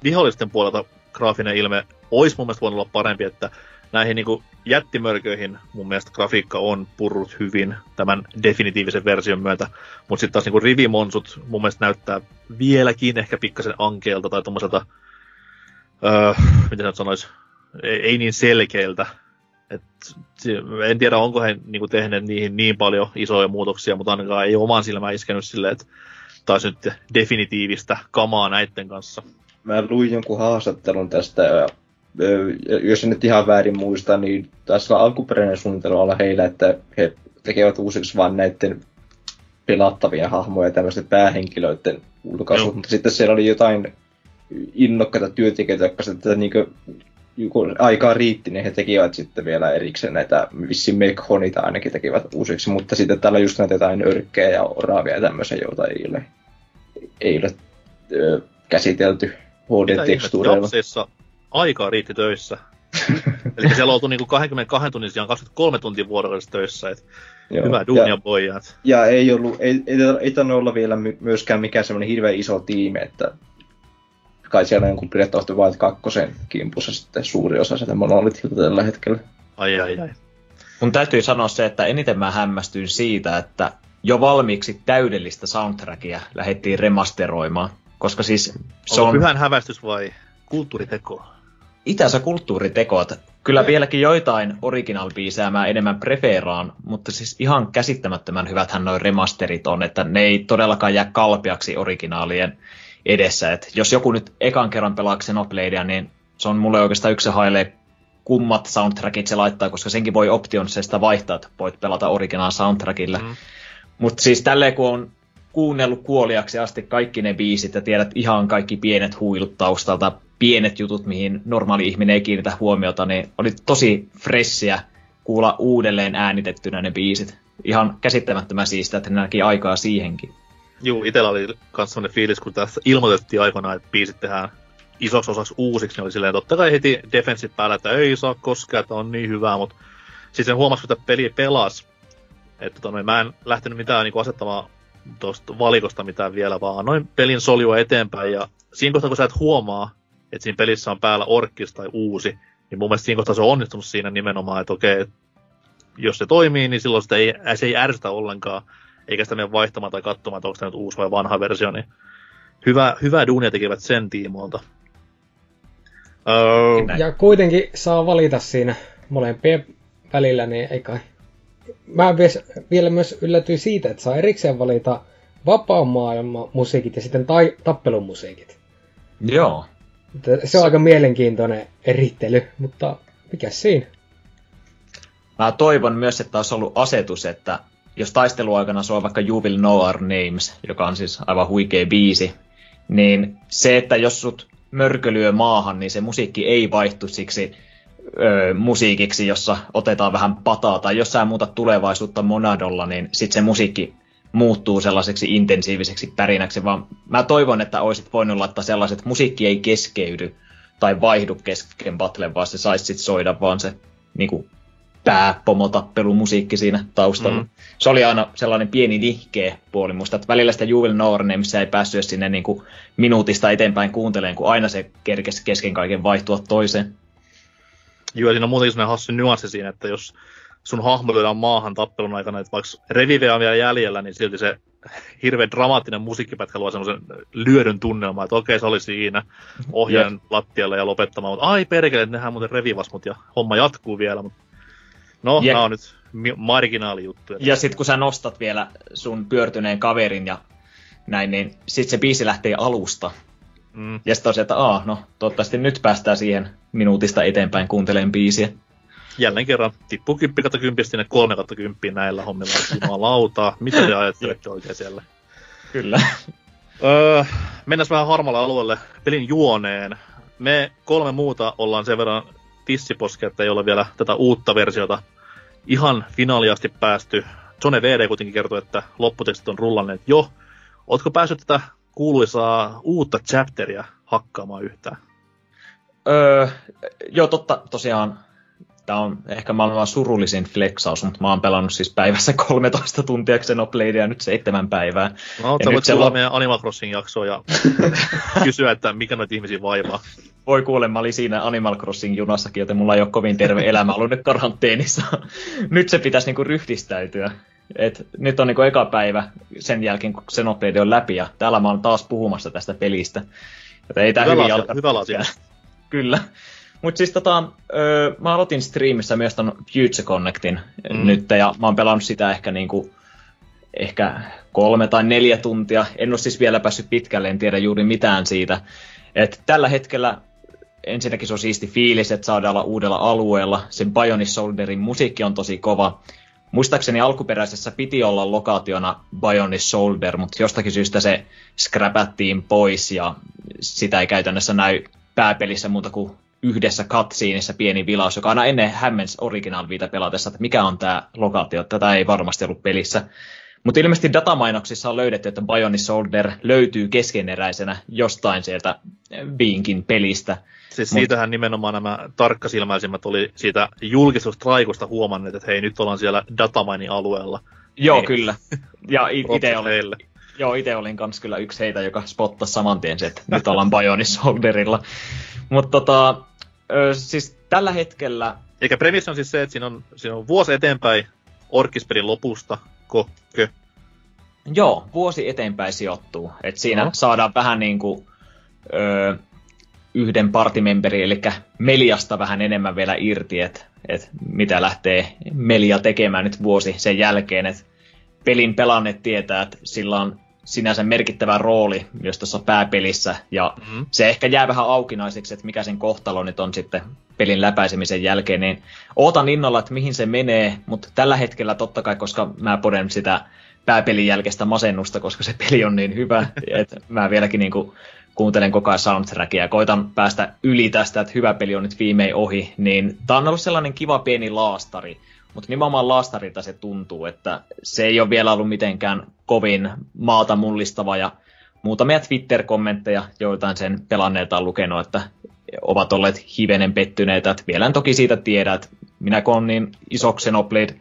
Speaker 2: vihollisten puolelta graafinen ilme olisi mun mielestä voinut olla parempi, että näihin niin kuin jättimörköihin mun mielestä grafiikka on purrut hyvin tämän definitiivisen version myötä, mutta sitten taas niin kuin rivimonsut mun mielestä näyttää vieläkin ehkä pikkasen ankeelta tai tommoselta, öö, miten sä sanois, ei, ei niin selkeiltä. Et, en tiedä, onko he niin kuin tehneet niihin niin paljon isoja muutoksia, mutta ainakaan ei oman silmään iskenyt silleen, että taas nyt definitiivistä kamaa näiden kanssa.
Speaker 6: Mä luin jonkun haastattelun tästä jos en nyt ihan väärin muista, niin taisi olla alkuperäinen suunnitelma olla heillä, että he tekevät uusiksi vain näiden pelattavia hahmoja tämmöisten päähenkilöiden ulkaisut, mutta sitten siellä oli jotain innokkaita työntekijöitä, jotka sitten niin kuin, aikaa riitti, niin he tekivät sitten vielä erikseen näitä vissiin mekhonita ainakin tekivät uusiksi, mutta sitten täällä just näitä jotain örkkejä ja oravia ja tämmöisiä, joita ei ole, ei ole ö, käsitelty HD-tekstuureilla
Speaker 2: aikaa riitti töissä. Eli siellä on oltu niinku 22 tunnin sijaan 23 tuntia vuorokaudessa töissä, et Joo. hyvä duunia ja, pojat.
Speaker 6: Ja ei, ollut, ei, ei, ei tainnut olla vielä myöskään mikään semmoinen hirveän iso tiimi, että kai siellä on jonkun Breath of the Wild 2 kimpussa sitten suuri osa sitä monolitilta tällä hetkellä.
Speaker 2: Ai ai ai.
Speaker 7: Mun täytyy sanoa se, että eniten mä hämmästyin siitä, että jo valmiiksi täydellistä soundtrackia lähdettiin remasteroimaan. Koska siis
Speaker 2: se on... pyhän hävästys vai kulttuuriteko?
Speaker 7: itänsä kulttuuritekoat. Kyllä ja. vieläkin joitain original mä enemmän preferaan, mutta siis ihan käsittämättömän hyväthän noin remasterit on, että ne ei todellakaan jää kalpeaksi originaalien edessä. Et jos joku nyt ekan kerran pelaa Xenobladea, niin se on mulle oikeastaan yksi se hailee kummat soundtrackit se laittaa, koska senkin voi optionsesta vaihtaa, että voit pelata original soundtrackille. Mm. Mutta siis tälleen kun on kuunnellut kuoliaksi asti kaikki ne biisit ja tiedät ihan kaikki pienet huilut taustalta, pienet jutut, mihin normaali ihminen ei kiinnitä huomiota, niin oli tosi fressiä kuulla uudelleen äänitettynä ne biisit. Ihan käsittämättömän siistä, että ne näki aikaa siihenkin.
Speaker 2: Juu, itellä oli myös sellainen fiilis, kun tässä ilmoitettiin aikoinaan, että biisit tehdään isoksi osaksi uusiksi, niin oli silleen totta kai heti defenssit päällä, että ei saa koskea, että on niin hyvää, mutta sitten sen huomasi, kun peli pelas, että tonne, mä en lähtenyt mitään niin asettamaan tuosta valikosta mitään vielä, vaan noin pelin soljua eteenpäin, ja siinä kohtaa, kun sä et huomaa, että siinä pelissä on päällä orkkis tai uusi, niin mun mielestä siinä kohtaa se on onnistunut siinä nimenomaan, että okei, jos se toimii, niin silloin sitä ei, se ei ärsytä ollenkaan, eikä sitä mene vaihtamaan tai katsomaan, että onko tämä nyt uusi vai vanha versio, niin hyvä, hyvää duunia tekevät sen tiimoilta.
Speaker 3: Uh, ja kuitenkin saa valita siinä molempien välillä, niin ei kai. Mä vielä myös yllätyin siitä, että saa erikseen valita vapaan maailman musiikit ja sitten tai, tappelumusiikit.
Speaker 7: Joo.
Speaker 3: Se on aika mielenkiintoinen erittely, mutta mikä siinä?
Speaker 7: Mä toivon myös, että olisi ollut asetus, että jos taisteluaikana se on vaikka You Will Know Our Names, joka on siis aivan huikea biisi, niin se, että jos sut mörkö lyö maahan, niin se musiikki ei vaihtu siksi öö, musiikiksi, jossa otetaan vähän pataa, tai jos sä muuta tulevaisuutta Monadolla, niin sitten se musiikki muuttuu sellaiseksi intensiiviseksi pärinäksi, vaan mä toivon, että olisit voinut laittaa sellaiset, että musiikki ei keskeydy tai vaihdu kesken battlen, vaan se saisi sit soida vaan se niin kuin, pääpomotappelumusiikki siinä taustalla. Mm. Se oli aina sellainen pieni nihkeä puoli musta, että välillä sitä Juvel Norne, missä ei päässyt sinne niin kuin minuutista eteenpäin kuunteleen, kun aina se kerkesi kesken kaiken vaihtua toiseen.
Speaker 2: Joo, siinä on muutenkin sellainen hassu nyanssi siinä, että jos sun hahmo lyödään maahan tappelun aikana, että vaikka revive on vielä jäljellä, niin silti se hirveän dramaattinen musiikkipätkä luo semmoisen lyödyn tunnelman, että okei, se oli siinä ohjaajan yep. lattialla ja lopettamaan, mutta ai perkele, nehän muuten revivas mut ja homma jatkuu vielä, mutta No, ja, nämä on nyt marginaalijuttuja.
Speaker 7: Ja sitten kun sä nostat vielä sun pyörtyneen kaverin ja näin, niin sitten se biisi lähtee alusta. Mm. Ja sitten on se, että aah, no toivottavasti nyt päästään siihen minuutista eteenpäin kuuntelemaan biisiä.
Speaker 2: Jälleen kerran tippuu 10 kautta 10 sinne 3 kautta 10 näillä hommilla. Jumalauta, mitä te ajattelette oikein siellä?
Speaker 7: Kyllä.
Speaker 2: Öö, mennään vähän harmalla alueelle pelin juoneen. Me kolme muuta ollaan sen verran tissiposke, että ei ole vielä tätä uutta versiota ihan finaaliasti päästy. Jone VD kuitenkin kertoi, että lopputekstit on rullanneet jo. Oletko päässyt tätä kuuluisaa uutta chapteria hakkaamaan yhtään?
Speaker 7: Öö, joo, totta. Tosiaan tämä on ehkä maailman surullisin flexaus, mutta mä oon pelannut siis päivässä 13 tuntia Xenobladea nyt seitsemän päivää.
Speaker 2: No, sä voit tulla meidän Animal Crossing jaksoa ja kysyä, että mikä noita ihmisiä vaivaa.
Speaker 7: Voi kuule, mä olin siinä Animal Crossing junassakin, joten mulla ei ole kovin terve elämä ollut nyt karanteenissa. nyt se pitäisi niinku ryhdistäytyä. Et nyt on niinku eka päivä sen jälkeen, kun Xenoblade on läpi, ja täällä mä oon taas puhumassa tästä pelistä. Joten ei tää hyvä hyvin
Speaker 2: asia, Hyvä asia.
Speaker 7: Kyllä. Mutta siis tota, öö, mä aloitin streamissä myös ton Future Connectin mm. nyt, ja mä oon pelannut sitä ehkä niinku, ehkä kolme tai neljä tuntia. En ole siis vielä päässyt pitkälle, en tiedä juuri mitään siitä. Et tällä hetkellä ensinnäkin se on siisti fiilis, että saadaan olla uudella alueella. Sen Bionic Soldierin musiikki on tosi kova. Muistaakseni alkuperäisessä piti olla lokaationa Bionic Soldier, mutta jostakin syystä se scrapattiin pois ja sitä ei käytännössä näy pääpelissä muuta kuin yhdessä cutsceneissa pieni vilaus, joka aina ennen hämmens Original Vita pelatessa, että mikä on tämä lokaatio. Tätä ei varmasti ollut pelissä. Mutta ilmeisesti datamainoksissa on löydetty, että Bionic Soldier löytyy keskeneräisenä jostain sieltä Viinkin pelistä.
Speaker 2: Siis Mut... siitähän nimenomaan nämä tarkkasilmäisimmät oli siitä julkisuustraikusta huomanneet, että hei, nyt ollaan siellä datamainin alueella.
Speaker 7: Joo, hei. kyllä. Ja itse olin, joo, ite olin kans kyllä yksi heitä, joka spottasi saman tien että nyt ollaan Bionic Soldierilla. Mutta tota, siis tällä hetkellä...
Speaker 2: Eikä premissi on siis se, että siinä on, siinä on vuosi eteenpäin Orkispelin lopusta, kokkö.
Speaker 7: Joo, vuosi eteenpäin sijoittuu. Et siinä no. saadaan vähän niin kuin, öö, yhden partimemberi, eli Meliasta vähän enemmän vielä irti, että et mitä lähtee Melia tekemään nyt vuosi sen jälkeen. Et pelin pelanneet tietää, että sillä on sinänsä merkittävä rooli myös tuossa pääpelissä, ja
Speaker 2: Mm-hmm.
Speaker 7: se ehkä jää vähän aukinaiseksi, että mikä sen kohtalo nyt on sitten pelin läpäisemisen jälkeen, niin ootan innolla, että mihin se menee, mutta tällä hetkellä totta kai, koska mä poden sitä pääpelin jälkeistä masennusta, koska se peli on niin hyvä, että mä vieläkin niinku kuuntelen koko ajan soundtrackia ja koitan päästä yli tästä, että hyvä peli on nyt viimein ohi, niin tää on ollut sellainen kiva pieni laastari, mutta nimenomaan laastarilta se tuntuu, että se ei ole vielä ollut mitenkään kovin maata mullistava ja muutamia Twitter-kommentteja joiltain sen pelanneilta on lukenut, että ovat olleet hivenen pettyneitä, että vielä en toki siitä tiedä, että minä kun on niin iso Xenoblade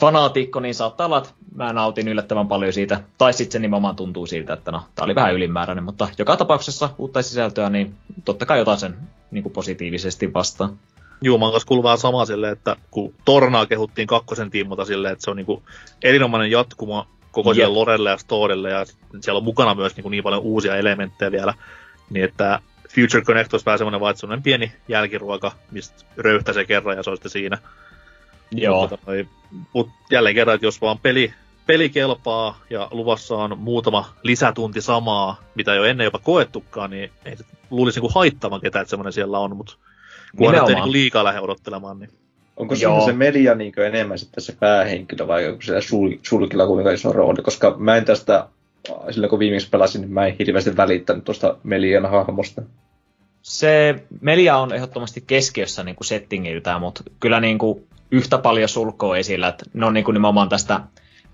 Speaker 7: fanaatikko, niin saattaa olla, että mä nautin yllättävän paljon siitä. Tai sitten se nimenomaan tuntuu siltä, että no, tää oli vähän ylimääräinen, mutta joka tapauksessa uutta sisältöä, niin totta kai otan sen niin kuin positiivisesti vastaan.
Speaker 2: Juuman kanssa vähän sama silleen, että kun Tornaa kehuttiin kakkosen tiimolta silleen, että se on niinku erinomainen jatkuma koko sille Lorelle ja Storelle, ja siellä on mukana myös niinku niin paljon uusia elementtejä vielä, niin että Future Connect olisi vähän semmoinen vaan, semmoinen pieni jälkiruoka, mistä röyhtä se kerran ja se on sitten siinä.
Speaker 7: Joo.
Speaker 2: Mutta toi- Mut jälleen kerran, että jos vaan peli, peli kelpaa ja luvassa on muutama lisätunti samaa, mitä ole ennen jopa koettukaan, niin ei luulisi niinku haittavan ketään, että semmoinen siellä on, mutta kun niinku liikaa lähde odottelemaan, niin
Speaker 6: Onko
Speaker 7: Joo.
Speaker 6: siinä se media niin enemmän sitten se päähenkilö vai onko sillä sul, sulkilla kuinka iso rooli? Koska mä en tästä, silloin kun viimeksi pelasin, niin mä en hirveästi välittänyt tuosta Melian hahmosta.
Speaker 7: Se Melia on ehdottomasti keskiössä niin settingiltä, mutta kyllä niin kuin yhtä paljon sulkoa esillä, että ne on niin kuin nimenomaan tästä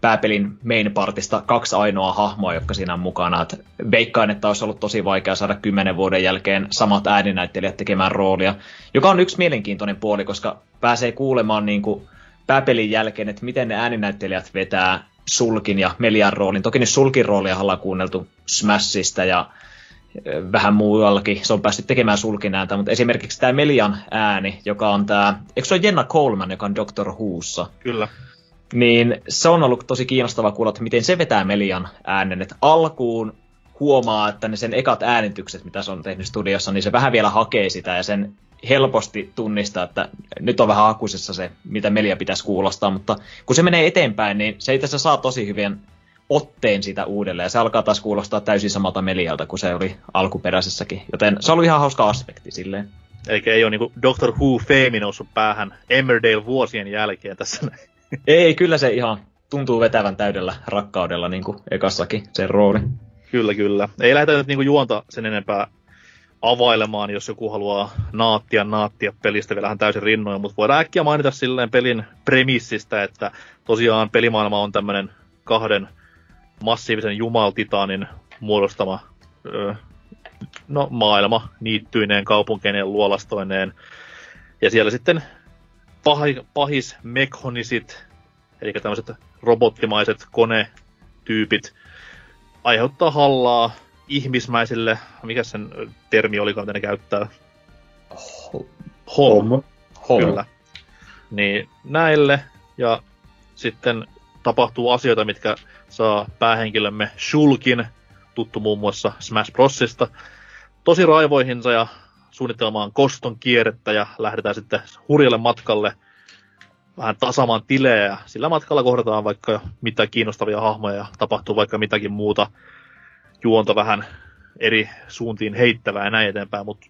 Speaker 7: pääpelin main partista kaksi ainoa hahmoa, jotka siinä on mukana. Et veikkaan, että olisi ollut tosi vaikea saada kymmenen vuoden jälkeen samat ääninäyttelijät tekemään roolia, joka on yksi mielenkiintoinen puoli, koska pääsee kuulemaan niin kuin pääpelin jälkeen, että miten ne ääninäyttelijät vetää Sulkin ja Melian roolin. Toki nyt Sulkin roolia ollaan kuunneltu Smashista ja vähän muuallakin. Se on päässyt tekemään Sulkin ääntä, mutta esimerkiksi tämä Melian ääni, joka on tämä, eikö se ole Jenna Coleman, joka on Doctor Whossa,
Speaker 2: kyllä.
Speaker 7: Niin se on ollut tosi kiinnostava kuulla, että miten se vetää Melian äänen. Että alkuun huomaa, että ne sen ekat äänitykset, mitä se on tehnyt studiossa, niin se vähän vielä hakee sitä ja sen helposti tunnistaa, että nyt on vähän hakusessa se, mitä Melia pitäisi kuulostaa, mutta kun se menee eteenpäin, niin se itse saa tosi hyvien otteen sitä uudelleen, ja se alkaa taas kuulostaa täysin samalta Melialta kuin se oli alkuperäisessäkin, joten se oli ihan hauska aspekti silleen.
Speaker 2: Eli ei ole niinku Doctor Who feimi noussut päähän Emmerdale vuosien jälkeen tässä näin.
Speaker 7: Ei, kyllä se ihan tuntuu vetävän täydellä rakkaudella, niin kuin ekassakin, sen rooli.
Speaker 2: Kyllä, kyllä. Ei lähdetä nyt niinku juonta sen enempää availemaan, jos joku haluaa naattia, naattia pelistä vielä täysin rinnoin, mutta voidaan äkkiä mainita silleen pelin premissistä, että tosiaan pelimaailma on tämmöinen kahden massiivisen jumaltitaanin muodostama ö, no, maailma niittyineen kaupunkeineen luolastoineen. Ja siellä sitten pahi, pahis mekhonisit, eli tämmöiset robottimaiset konetyypit, aiheuttaa hallaa ihmismäisille, mikä sen termi olikaan, mitä ne käyttää? Hom.
Speaker 6: Homma.
Speaker 2: Kyllä. Niin näille, ja sitten tapahtuu asioita, mitkä saa päähenkilömme Shulkin, tuttu muun muassa Smash Brosista, tosi raivoihinsa ja suunnittelemaan koston kierrettä ja lähdetään sitten hurjalle matkalle vähän tasamaan tilejä ja sillä matkalla kohdataan vaikka mitä kiinnostavia hahmoja ja tapahtuu vaikka mitäkin muuta juonta vähän eri suuntiin heittävää ja näin eteenpäin, mutta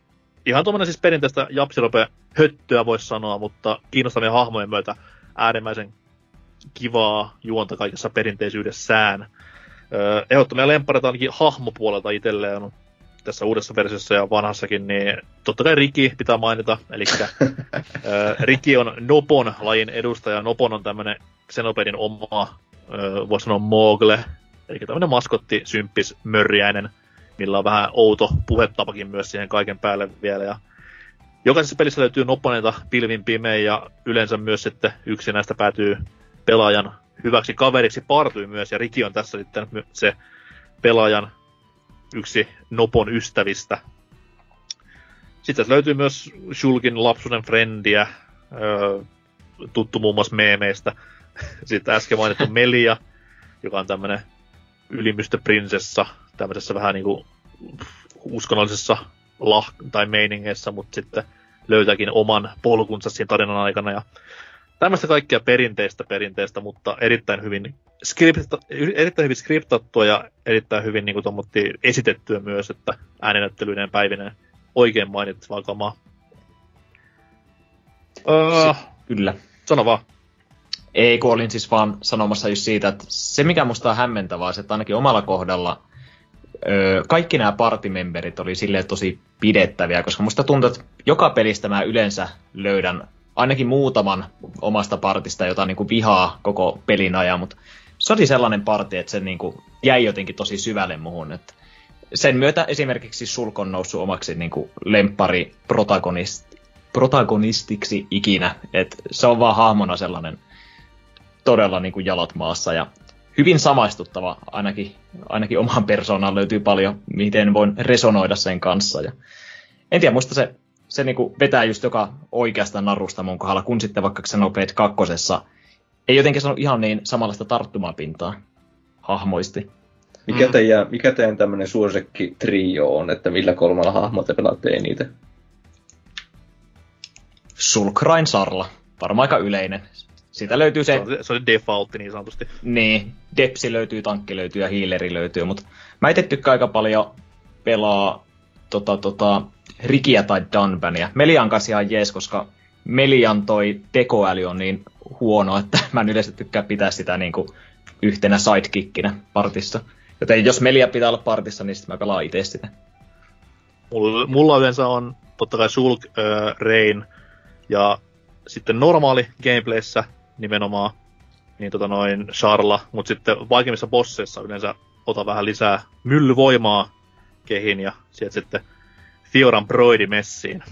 Speaker 2: ihan tuommoinen siis perinteistä japsirope höttöä voisi sanoa, mutta kiinnostavien hahmojen myötä äärimmäisen kivaa juonta kaikessa perinteisyydessään. Öö, ehdottomia lemppareita ainakin hahmopuolelta itselleen on tässä uudessa versiossa ja vanhassakin, niin totta kai Riki pitää mainita. Eli Riki on Nopon lajin edustaja. Nopon on tämmöinen Xenopedin oma, voisi sanoa Moogle, eli tämmöinen maskotti, symppis, mörjäinen, millä on vähän outo puhetapakin myös siihen kaiken päälle vielä. Ja jokaisessa pelissä löytyy noponeita pilvin pimein ja yleensä myös sitten yksi näistä päätyy pelaajan hyväksi kaveriksi partui myös, ja Riki on tässä sitten se pelaajan yksi Nopon ystävistä. Sitten löytyy myös Shulkin lapsuuden frendiä, tuttu muun muassa meemeistä. Sitten äsken mainittu Melia, joka on tämmönen ylimystöprinsessa, tämmöisessä vähän niinku uskonnollisessa lah- tai meiningeissä, mutta sitten löytääkin oman polkunsa siinä tarinan aikana. Ja tämmöistä kaikkea perinteistä perinteistä, mutta erittäin hyvin skripta, erittäin hyvin skriptattua ja erittäin hyvin niin kuin esitettyä myös, että ääninäyttelyinen päivinen oikein mainittavaa kamaa. Öö,
Speaker 7: Kyllä.
Speaker 2: sano vaan.
Speaker 7: Ei, kun olin siis vaan sanomassa just siitä, että se mikä musta on hämmentävää, se, että ainakin omalla kohdalla öö, kaikki nämä partimemberit oli silleen tosi pidettäviä, koska musta tuntuu, että joka pelistä mä yleensä löydän ainakin muutaman omasta partista, jota niinku vihaa koko pelin ajan, mutta se oli sellainen parti, että se niinku jäi jotenkin tosi syvälle muhun. Että sen myötä esimerkiksi Sulk on noussut omaksi niinku lemppari protagonist, protagonistiksi ikinä. Et se on vaan hahmona sellainen todella niinku jalat maassa ja hyvin samaistuttava, ainakin, ainakin oman persoonaan löytyy paljon, miten voin resonoida sen kanssa. Ja en tiedä, musta se, se niinku vetää just joka oikeasta narusta mun kohdalla, kun sitten vaikka Xenoblade 2 ei jotenkin sano ihan niin samanlaista tarttumapintaa hahmoisti.
Speaker 6: Mikä, mm. teidän, mikä teidän tämmönen suosikki trio on, että millä kolmella hahmolla te pelaatte eniten?
Speaker 7: Sulkrain Sarla, varmaan aika yleinen. Siitä löytyy se...
Speaker 2: Se on, se on defaultti niin sanotusti.
Speaker 7: Niin, Depsi löytyy, tankki löytyy ja healeri löytyy, mutta mä itse tykkään aika paljon pelaa tota, tota, Rikiä tai Dunbania. Melian kanssa ihan jees, koska Melian toi tekoäly on niin huono, että mä en yleensä tykkää pitää sitä niin kuin yhtenä sidekickinä partissa. Joten jos Melia pitää olla partissa, niin sitten mä pelaan itse sitä.
Speaker 2: Mulla, mulla yleensä on totta kai Sulk, äh, Rain ja sitten normaali gameplayssä nimenomaan niin tota noin Charla, mutta sitten vaikeimmissa bosseissa yleensä ota vähän lisää myllyvoimaa kehin ja sieltä sitten Fioran broidi messiin.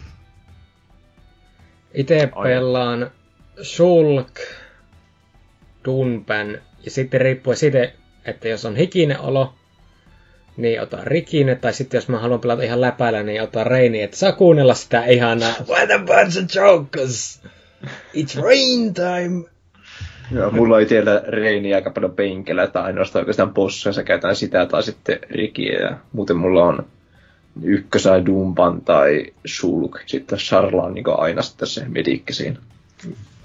Speaker 3: Itse pelaan Shulk, Dunpan ja sitten riippuen siitä, että jos on hikinen olo, niin ota rikine, tai sitten jos mä haluan pelata ihan läpäillä, niin ota reini, että saa kuunnella sitä ihanaa What a bunch of jokers! It's rain time!
Speaker 6: Joo, mulla oli tiellä reini aika paljon penkellä, että ainoastaan oikeastaan bosseissa käytän sitä tai sitten rikiä. Ja muuten mulla on ykkösä Dumpan tai Shulk. Sitten Charla on niin aina sitten se medikki siinä.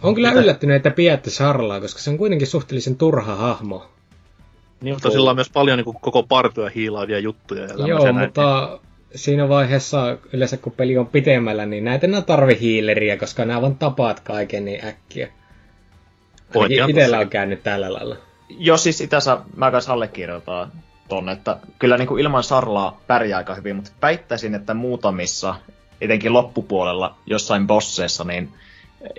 Speaker 3: On kyllä yllättynyt, että pidätte Charlaa, koska se on kuitenkin suhteellisen turha hahmo.
Speaker 2: Niin, mutta sillä on myös paljon niin kuin, koko partyä hiilaavia juttuja. Ja
Speaker 3: Joo, näin. mutta siinä vaiheessa, yleensä kun peli on pitemmällä, niin näitä enää tarvi hiileriä, koska nämä vaan tapaat kaiken niin äkkiä. Itellä on käynyt tällä lailla.
Speaker 7: Joo, siis itänsä mä kanssa allekirjoitan ton, että kyllä niin kuin ilman sarlaa pärjää aika hyvin, mutta väittäisin, että muutamissa, etenkin loppupuolella, jossain bosseissa, niin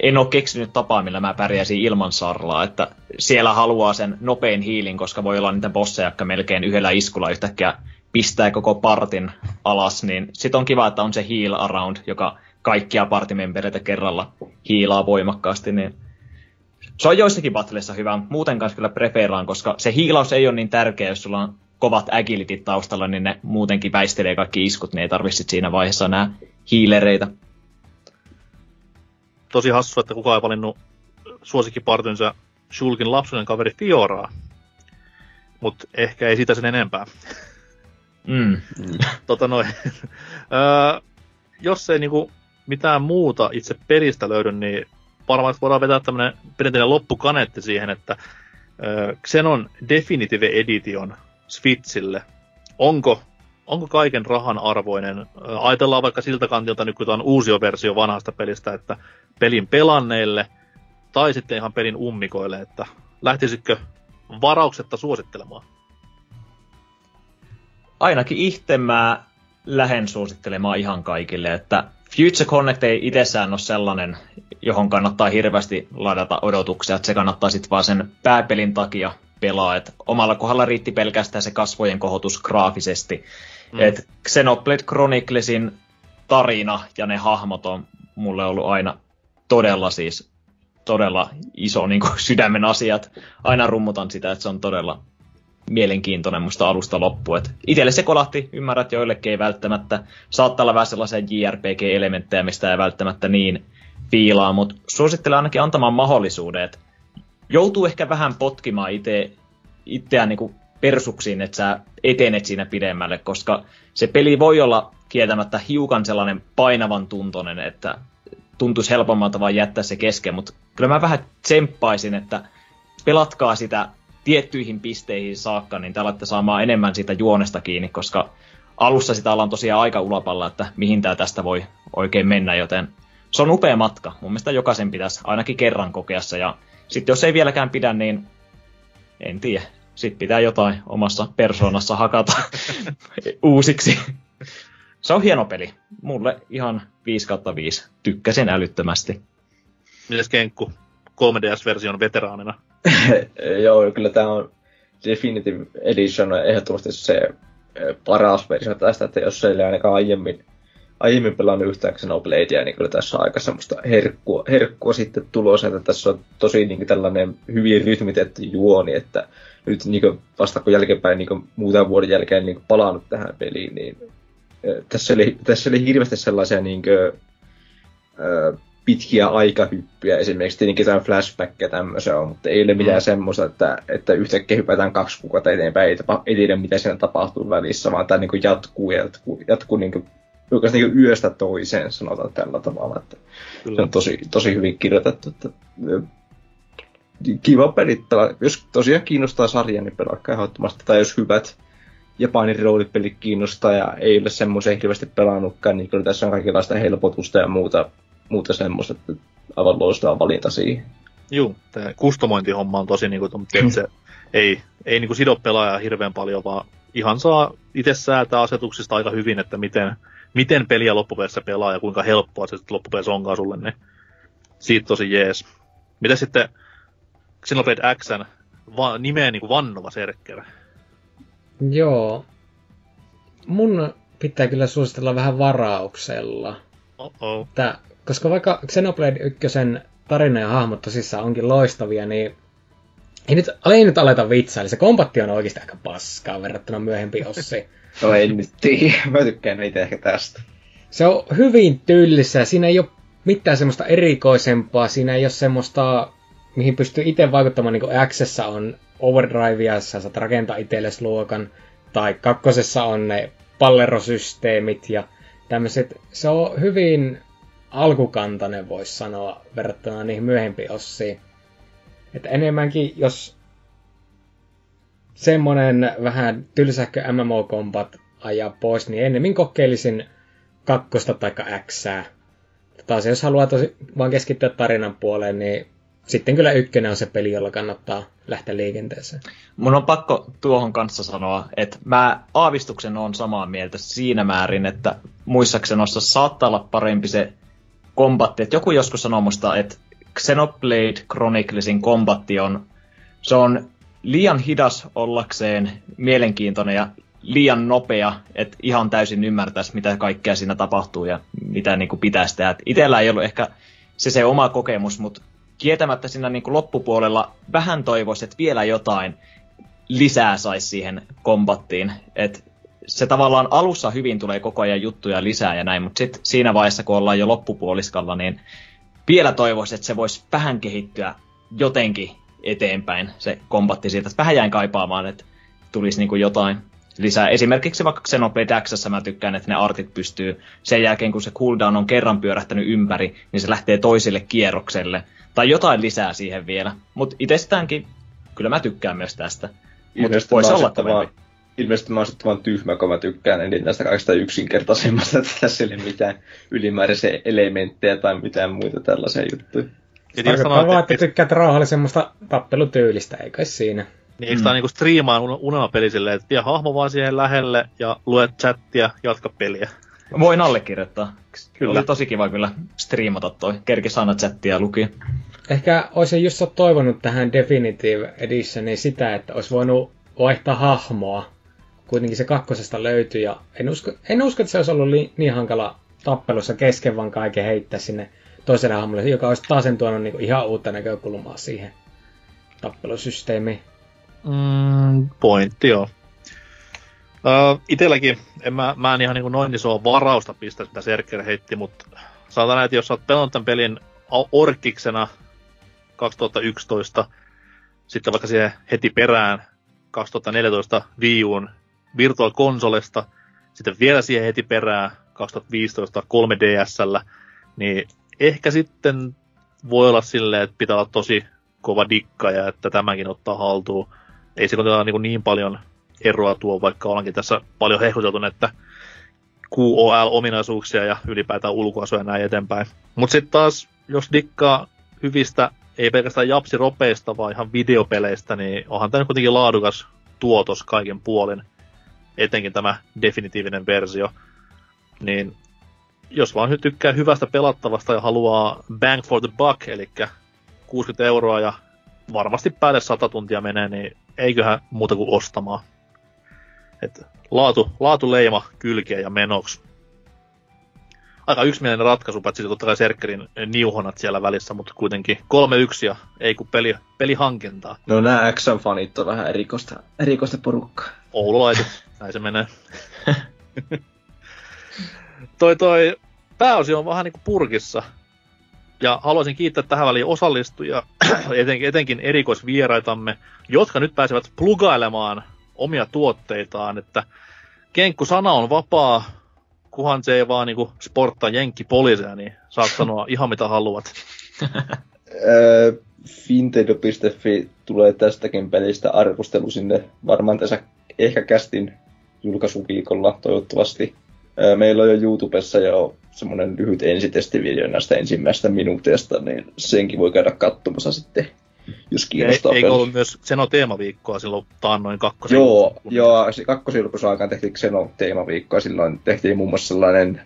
Speaker 7: en ole keksinyt tapaa, millä mä pärjäisin ilman sarlaa, että siellä haluaa sen nopein hiilin, koska voi olla niitä bosseja, jotka melkein yhdellä iskulla yhtäkkiä pistää koko partin alas, niin sit on kiva, että on se heal around, joka kaikkia partimembereitä kerralla hiilaa voimakkaasti, niin se on joissakin battleissa hyvä, muuten kanssa kyllä preferaan, koska se hiilaus ei ole niin tärkeä, jos sulla on kovat agilitit taustalla, niin ne muutenkin väistelee kaikki iskut, niin ei tarvitse siinä vaiheessa nämä hiilereitä
Speaker 2: tosi hassu, että kukaan ei valinnut suosikkipartynsa Shulkin lapsuuden kaveri Fioraa. Mutta ehkä ei sitä sen enempää.
Speaker 7: Mm.
Speaker 2: tota noin. öö, jos ei niinku mitään muuta itse pelistä löydy, niin varmaan voidaan vetää tämmönen perinteinen loppukanetti siihen, että öö, Xenon Definitive Edition Switchille. Onko onko kaiken rahan arvoinen? Ajatellaan vaikka siltä kantilta nyt, kun tämä on uusi versio vanhasta pelistä, että pelin pelanneille tai sitten ihan pelin ummikoille, että lähtisitkö varauksetta suosittelemaan?
Speaker 7: Ainakin itse mä lähden suosittelemaan ihan kaikille, että Future Connect ei itsessään ole sellainen, johon kannattaa hirveästi ladata odotuksia, että se kannattaa sitten vaan sen pääpelin takia pelaa. Et omalla kohdalla riitti pelkästään se kasvojen kohotus graafisesti. Mm. Et Xenoblade Chroniclesin tarina ja ne hahmot on mulle ollut aina todella siis todella iso niin kuin, sydämen asiat. Aina rummutan sitä, että se on todella mielenkiintoinen musta alusta loppuun. Itelle se kolahti, ymmärrät, joillekin ei välttämättä. Saattaa olla vähän sellaisia JRPG-elementtejä, mistä ei välttämättä niin fiilaa, mutta suosittelen ainakin antamaan mahdollisuuden, joutuu ehkä vähän potkimaan itse, itseään niin persuksiin, että sä etenet siinä pidemmälle, koska se peli voi olla kieltämättä hiukan sellainen painavan tuntoinen, että tuntuisi helpommalta vaan jättää se kesken, mutta kyllä mä vähän tsemppaisin, että pelatkaa sitä tiettyihin pisteihin saakka, niin te alatte saamaan enemmän siitä juonesta kiinni, koska alussa sitä ollaan tosiaan aika ulapalla, että mihin tämä tästä voi oikein mennä, joten se on upea matka. Mun mielestä jokaisen pitäisi ainakin kerran kokea se, ja sitten jos ei vieläkään pidä, niin en tiedä. Sitten pitää jotain omassa persoonassa hakata uusiksi. Se on hieno peli. Mulle ihan 5 kautta 5. Tykkäsin älyttömästi.
Speaker 2: Mites Kenkku 3DS-version veteraanina?
Speaker 6: Joo, kyllä tämä on Definitive Edition on ehdottomasti se eh, paras versio tästä, että jos ei ole ainakaan aiemmin, aiemmin pelannut yhtään Xenobladea, niin kyllä tässä on aika semmoista herkkua, herkkua sitten tulossa, että tässä on tosi niin kuin tällainen hyvin rytmitetty juoni, että nyt niin kuin vasta kun jälkeenpäin niin kuin muutaman vuoden jälkeen niin kuin palannut tähän peliin, niin tässä oli, tässä oli hirveästi sellaisia niin kuin, pitkiä aikahyppyjä, esimerkiksi tietenkin jotain flashbackia tämmöisiä on, mutta ei ole mitään mm. semmoista, että, että yhtäkkiä hypätään kaksi kuukautta eteenpäin, ei, tapa, ei tiedä mitä siinä tapahtuu välissä, vaan tämä niin jatkuu ja jatkuu, jatkuu niin kuin, niin yöstä toiseen, sanotaan tällä tavalla, että Kyllä. se on tosi, tosi hyvin kirjoitettu. Että, kiva pelittää. Jos tosiaan kiinnostaa sarja, niin pelaakaa ehdottomasti. Tai jos hyvät Japanin roolipelit kiinnostaa ja ei ole semmoisia hirveästi pelannutkaan, niin kyllä tässä on kaikenlaista helpotusta ja muuta muuta semmoista, että aivan loistava valinta siihen.
Speaker 2: Joo, tämä kustomointihomma on tosi niinku, että se ei, ei niinku sido pelaajaa hirveän paljon, vaan ihan saa itse säätää asetuksista aika hyvin, että miten, miten peliä loppupeleissä pelaa ja kuinka helppoa se loppupeleissä onkaan sulle, niin siitä tosi jees. Mitä sitten Xenoblade Xn va- nimeen niin vannova serkkerä?
Speaker 3: Joo. Mun pitää kyllä suositella vähän varauksella.
Speaker 2: Oh-oh.
Speaker 3: Tää koska vaikka Xenoblade 1 tarina ja hahmot tosissaan onkin loistavia, niin ei nyt, ei nyt aleta vitsailla. Se kombatti on oikeasti aika paskaa verrattuna myöhempiin ossiin.
Speaker 6: no en nyt tiedä. Mä tykkään niitä ehkä tästä.
Speaker 3: Se on hyvin tylsä. Siinä ei ole mitään semmoista erikoisempaa. Siinä ei ole semmoista, mihin pystyy itse vaikuttamaan, niin kuin on overdrivea, sä saat rakentaa itsellesi luokan. Tai kakkosessa on ne pallerosysteemit ja tämmöiset. Se on hyvin alkukantainen, voisi sanoa, verrattuna niihin myöhempiin ossiin. Että enemmänkin, jos semmonen vähän tylsähkö MMO-kombat ajaa pois, niin ennemmin kokeilisin kakkosta tai Xää. Taas jos haluaa tosi, vaan keskittyä tarinan puoleen, niin sitten kyllä ykkönen on se peli, jolla kannattaa lähteä liikenteeseen.
Speaker 7: Mun on pakko tuohon kanssa sanoa, että mä aavistuksen on samaa mieltä siinä määrin, että muissaksenossa saattaa olla parempi se kombatti. Et joku joskus sanoi musta, että Xenoblade Chroniclesin kombatti on, se on liian hidas ollakseen mielenkiintoinen ja liian nopea, että ihan täysin ymmärtäisi, mitä kaikkea siinä tapahtuu ja mitä niin kuin pitäisi tehdä. Itellä ei ollut ehkä se se oma kokemus, mutta kietämättä siinä niin kuin loppupuolella vähän toivoisi, että vielä jotain lisää saisi siihen kombattiin. Et se tavallaan alussa hyvin tulee koko ajan juttuja lisää ja näin, mutta sitten siinä vaiheessa, kun ollaan jo loppupuoliskalla, niin vielä toivoisin, että se voisi vähän kehittyä jotenkin eteenpäin, se kombatti siitä. Että vähän jäin kaipaamaan, että tulisi niin kuin jotain lisää. Esimerkiksi vaikka Xenoblade X, mä tykkään, että ne artit pystyy sen jälkeen, kun se cooldown on kerran pyörähtänyt ympäri, niin se lähtee toiselle kierrokselle. Tai jotain lisää siihen vielä. Mutta itsestäänkin, kyllä mä tykkään myös tästä. Mutta voisi olla kovempi
Speaker 6: ilmeisesti mä oon sitten vaan tyhmä, kun mä tykkään eniten tästä kaikista yksinkertaisemmasta, että tässä ei ole mitään ylimääräisiä elementtejä tai mitään muita tällaisia juttuja.
Speaker 3: Tarkoittaa vaan, että tykkäät rauhallisemmasta tappelutyylistä, eikä siinä.
Speaker 2: Niin, eikö mm. tää niinku striimaa unelmapeli silleen, että vie hahmo vaan siihen lähelle ja lue chattia, jatka peliä.
Speaker 7: Voin allekirjoittaa. Kyllä. Oli tosi kiva kyllä striimata toi. Kerki saada chattia luki.
Speaker 3: Ehkä olisin just toivonut tähän Definitive Editioniin sitä, että olisi voinut vaihtaa hahmoa kuitenkin se kakkosesta löytyi ja en usko, en usko että se olisi ollut li, niin hankala tappelussa kesken vaan kaiken heittää sinne toiselle hahmolle, joka olisi taas tuonut niin ihan uutta näkökulmaa siihen tappelusysteemiin.
Speaker 2: Mm, pointti joo. Uh, itelläkin, en mä, mä en ihan niin noin isoa varausta pistä, mitä Serker heitti, mutta sanotaan että jos sä oot pelannut tämän pelin orkiksena 2011, sitten vaikka siihen heti perään 2014 Wii Uun Virtual Consolesta, sitten vielä siihen heti perään 2015 3DSllä, niin ehkä sitten voi olla silleen, että pitää olla tosi kova dikka ja että tämäkin ottaa haltuun. ei se kuitenkaan niin, niin paljon eroa tuo, vaikka ollaankin tässä paljon hehkuteltu että QOL-ominaisuuksia ja ylipäätään ulkoasuja ja näin eteenpäin. Mutta sitten taas, jos dikkaa hyvistä, ei pelkästään japsi ropeista, vaan ihan videopeleistä, niin onhan tämä kuitenkin laadukas tuotos kaiken puolin. Etenkin tämä definitiivinen versio. Niin jos vaan tykkää hyvästä pelattavasta ja haluaa bang for the buck, eli 60 euroa ja varmasti päälle 100 tuntia menee, niin eiköhän muuta kuin ostamaan. Et laatu, laatu leima kylkeä ja menoksi. Aika yksimielinen ratkaisu, paitsi totta kai Serkkerin niuhonat siellä välissä, mutta kuitenkin 3-1 ja ei kun peli, pelihankintaa.
Speaker 6: No nämä X-fanit on vähän erikoista, erikoista porukkaa.
Speaker 2: Oululaiset, näin se menee. toi toi pääosio on vähän niinku purkissa. Ja haluaisin kiittää tähän väliin osallistujia, etenkin, etenkin erikoisvieraitamme, jotka nyt pääsevät plugailemaan omia tuotteitaan, että Kenkku sana on vapaa, kuhan se ei vaan niinku sporttaa jenkkipoliiseja, niin saat sanoa ihan mitä haluat.
Speaker 6: Fintendo.fi tulee tästäkin pelistä arvostelu sinne varmaan tässä ehkä kästin julkaisuviikolla toivottavasti. Meillä on jo YouTubessa jo semmoinen lyhyt ensitestivideo näistä ensimmäistä minuuteista, niin senkin voi käydä katsomassa sitten jos kiinnostaa.
Speaker 2: Ei, eikö ollut myös Xeno teemaviikkoa silloin noin kakkosen?
Speaker 6: Joo, joo kakkosilkuisen aikaan tehtiin Xeno teemaviikkoa, silloin tehtiin muun muassa sellainen,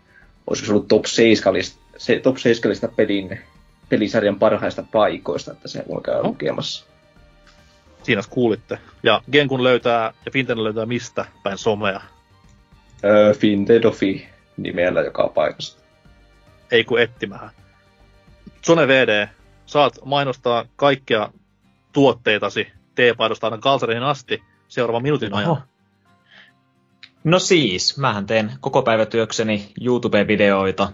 Speaker 6: olisiko se ollut top 7 lista, se, top 7 lista pelin, pelisarjan parhaista paikoista, että se voi käydä no. lukemassa.
Speaker 2: Siinä kuulitte. Ja Genkun löytää, ja Finten löytää mistä päin somea?
Speaker 6: Öö, Fintedofi nimellä joka paikasta.
Speaker 2: Ei kun ettimähän. Zone VD, saat mainostaa kaikkia tuotteitasi T-paidosta aina Kalsariin asti seuraavan minuutin ajan. Oho.
Speaker 7: No siis, mähän teen koko päivätyökseni YouTube-videoita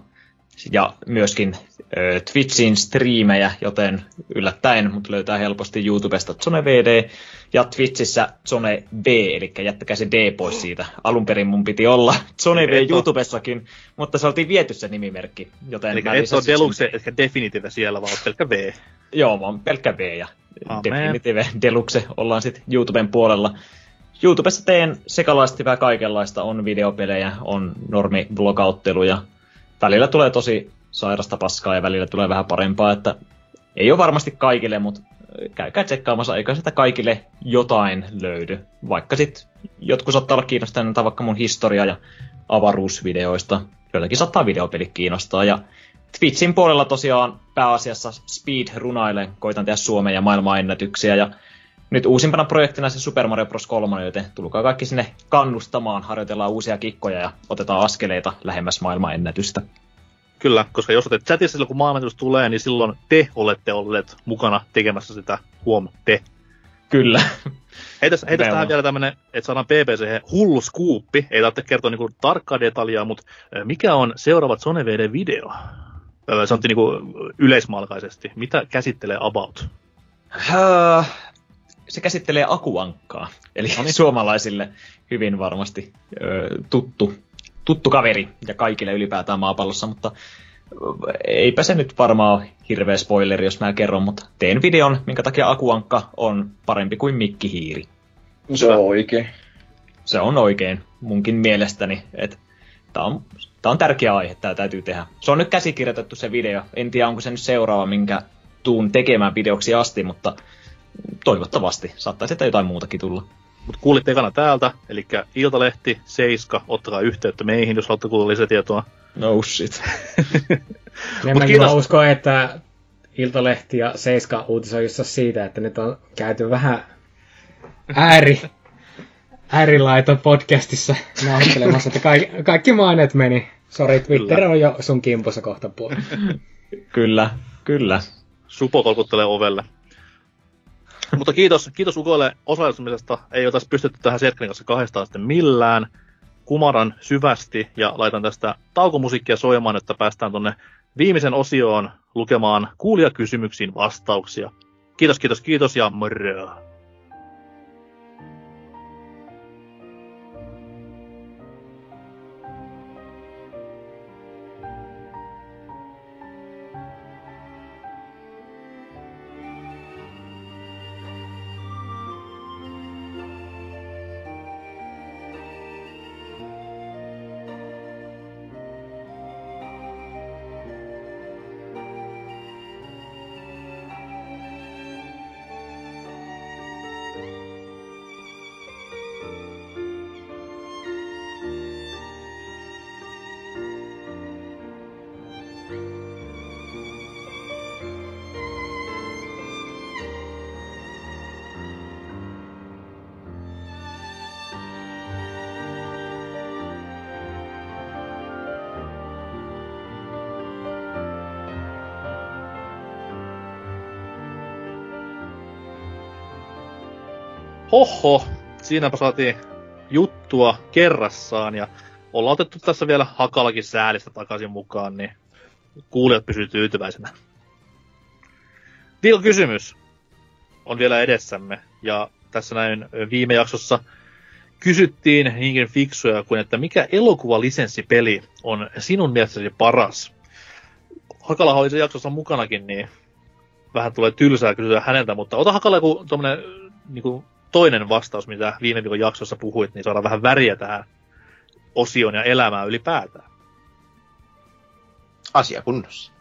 Speaker 7: ja myöskin ö, Twitchin striimejä, joten yllättäen mut löytää helposti YouTubesta Zone VD ja Twitchissä Zone B, eli jättäkää se D pois siitä. Alun perin mun piti olla Zone V YouTubessakin, mutta se oltiin viety se nimimerkki. Joten
Speaker 2: eli et ole Deluxe, etkä Definitive siellä, vaan pelkkä V.
Speaker 7: Joo, mä oon pelkkä V ja Amen. Definitive Deluxe ollaan sitten YouTuben puolella. YouTubessa teen sekalaisesti vähän kaikenlaista. On videopelejä, on normi blogautteluja, välillä tulee tosi sairasta paskaa ja välillä tulee vähän parempaa, että ei ole varmasti kaikille, mutta käykää tsekkaamassa, eikä sitä kaikille jotain löydy. Vaikka sitten jotkut saattaa olla kiinnostuneita vaikka mun historia- ja avaruusvideoista. Joitakin saattaa videopeli kiinnostaa. Ja Twitchin puolella tosiaan pääasiassa speed runailen, koitan tehdä Suomen ja maailmanennätyksiä. Ja nyt uusimpana projektina se Super Mario Bros. 3, joten tulkaa kaikki sinne kannustamaan, harjoitellaan uusia kikkoja ja otetaan askeleita lähemmäs maailmanennätystä.
Speaker 2: Kyllä, koska jos olet chatissa silloin, kun maailmanennätys tulee, niin silloin te olette olleet mukana tekemässä sitä, huom, te.
Speaker 7: Kyllä.
Speaker 2: Heitäs, heitäs tähän vielä tämmönen, että saadaan PPC hullu skuuppi, ei tarvitse kertoa niinku tarkkaa detaljaa, mutta mikä on seuraava Zone video? Se on niinku yleismalkaisesti. Mitä käsittelee About?
Speaker 7: Se käsittelee akuankkaa, eli no niin. suomalaisille hyvin varmasti ö, tuttu, tuttu kaveri ja kaikille ylipäätään maapallossa, mutta eipä se nyt varmaan ole hirveä spoileri, jos mä kerron, mutta teen videon, minkä takia akuankka on parempi kuin mikkihiiri.
Speaker 6: Se on oikein.
Speaker 7: Se on oikein, munkin mielestäni, että tämä on, tää on tärkeä aihe, tämä täytyy tehdä. Se on nyt käsikirjoitettu se video, en tiedä onko se nyt seuraava, minkä tuun tekemään videoksi asti, mutta toivottavasti. Saattaa sitä jotain muutakin tulla.
Speaker 2: Mutta kuulitte ekana täältä, eli Iltalehti, Seiska, ottakaa yhteyttä meihin, jos haluatte kuulla lisätietoa.
Speaker 7: No shit.
Speaker 3: ja mä kyllä uskon, että Iltalehti ja Seiska uutisoi siitä, että nyt on käyty vähän ääri, äärilaito podcastissa nauhoittelemassa, että kaikki, kaikki mainet meni. Sori, Twitter kyllä. on jo sun kimpussa kohta puolella.
Speaker 7: kyllä, kyllä.
Speaker 2: Supo kolkuttelee ovelle. Mutta kiitos, kiitos Ukoille osallistumisesta. Ei oltaisi pystytty tähän Serkkelin kanssa kahdestaan sitten millään. Kumaran syvästi ja laitan tästä taukomusiikkia soimaan, että päästään tonne viimeisen osioon lukemaan kuulijakysymyksiin vastauksia. Kiitos, kiitos, kiitos ja moro! Hoho, siinäpä saatiin juttua kerrassaan ja ollaan otettu tässä vielä Hakalakin säälistä takaisin mukaan, niin kuulijat pysyy tyytyväisenä. kysymys on vielä edessämme ja tässä näin viime jaksossa kysyttiin niinkin fiksuja kuin, että mikä elokuvalisenssipeli on sinun mielestäsi paras? Hakala oli se jaksossa mukanakin, niin vähän tulee tylsää kysyä häneltä, mutta ota Hakala joku tommonen, niin kuin toinen vastaus, mitä viime viikon jaksossa puhuit, niin saadaan vähän väriä tähän osioon ja elämään ylipäätään.
Speaker 4: Asia kunnossa.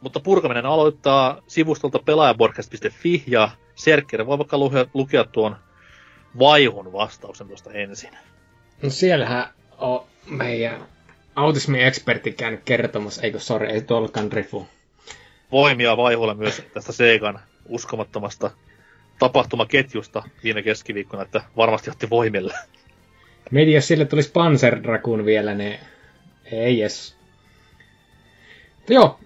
Speaker 2: Mutta purkaminen aloittaa sivustolta pelaajaborcast.fi ja Serkker voi vaikka lukea, lukea tuon vaihun vastauksen tuosta ensin.
Speaker 3: No siellähän on meidän autismi-ekspertti käynyt kertomassa, eikö sori, ei tuollakaan rifu.
Speaker 2: Voimia vaihulle myös tästä Seikan uskomattomasta tapahtumaketjusta viime keskiviikkona, että varmasti otti voimille.
Speaker 3: Mietin, jos sille tulisi Panzer Dragoon vielä, ne ei edes. Joo,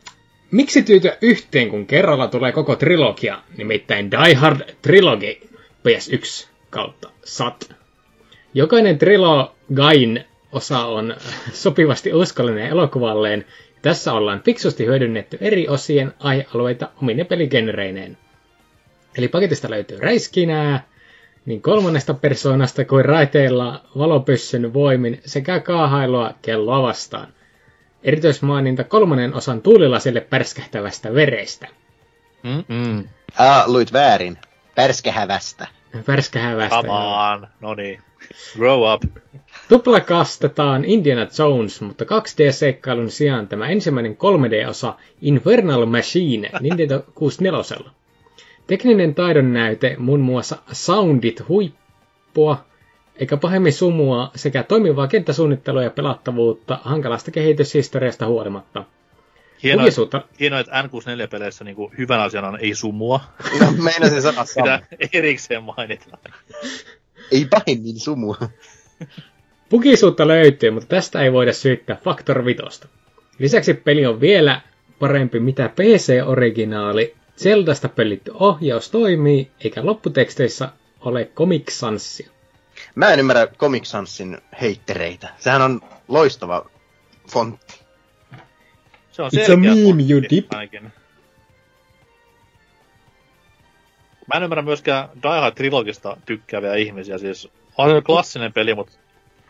Speaker 3: miksi tyytyä yhteen, kun kerralla tulee koko trilogia, nimittäin Die Hard Trilogy PS1 kautta SAT. Jokainen trilogain osa on sopivasti uskollinen elokuvalleen. Tässä ollaan fiksusti hyödynnetty eri osien aihealueita omine peligenreineen. Eli paketista löytyy räiskinää, niin kolmannesta persoonasta kuin raiteilla valopyssyn voimin sekä kaahailua kelloa vastaan. Erityismaininta kolmannen osan tuulilasille pärskähtävästä verestä.
Speaker 2: Mm-mm.
Speaker 4: Ah, luit väärin. Pärskähävästä.
Speaker 3: Pärskähävästä.
Speaker 2: Come on, no niin. Grow up.
Speaker 3: Tuplakastetaan Indiana Jones, mutta 2D-seikkailun sijaan tämä ensimmäinen 3D-osa Infernal Machine Nintendo 64. Tekninen taidon näyte, muun muassa soundit huippua, eikä pahemmin sumua sekä toimivaa kenttäsuunnittelua ja pelattavuutta hankalasta kehityshistoriasta huolimatta.
Speaker 2: Hienoa,
Speaker 3: Lukisuutta-
Speaker 2: hienoa että N64-peleissä niin kuin hyvän asiana on ei sumua.
Speaker 4: No, meinasin sanoa.
Speaker 2: Sitä erikseen mainitaan.
Speaker 4: Ei pahemmin sumu.
Speaker 3: Pukisuutta löytyy, mutta tästä ei voida syyttää Factor 5. Lisäksi peli on vielä parempi mitä PC-originaali. Zeldasta pöllitty ohjaus toimii, eikä lopputeksteissä ole Comic Sansia.
Speaker 4: Mä en ymmärrä Comic Sansin heittereitä. Sehän on loistava fontti.
Speaker 2: Se on
Speaker 3: It's a meme,
Speaker 2: fontti
Speaker 3: you dip.
Speaker 2: ainakin. Mä en ymmärrä myöskään Die Hard Trilogista tykkääviä ihmisiä. Siis on se klassinen peli, mutta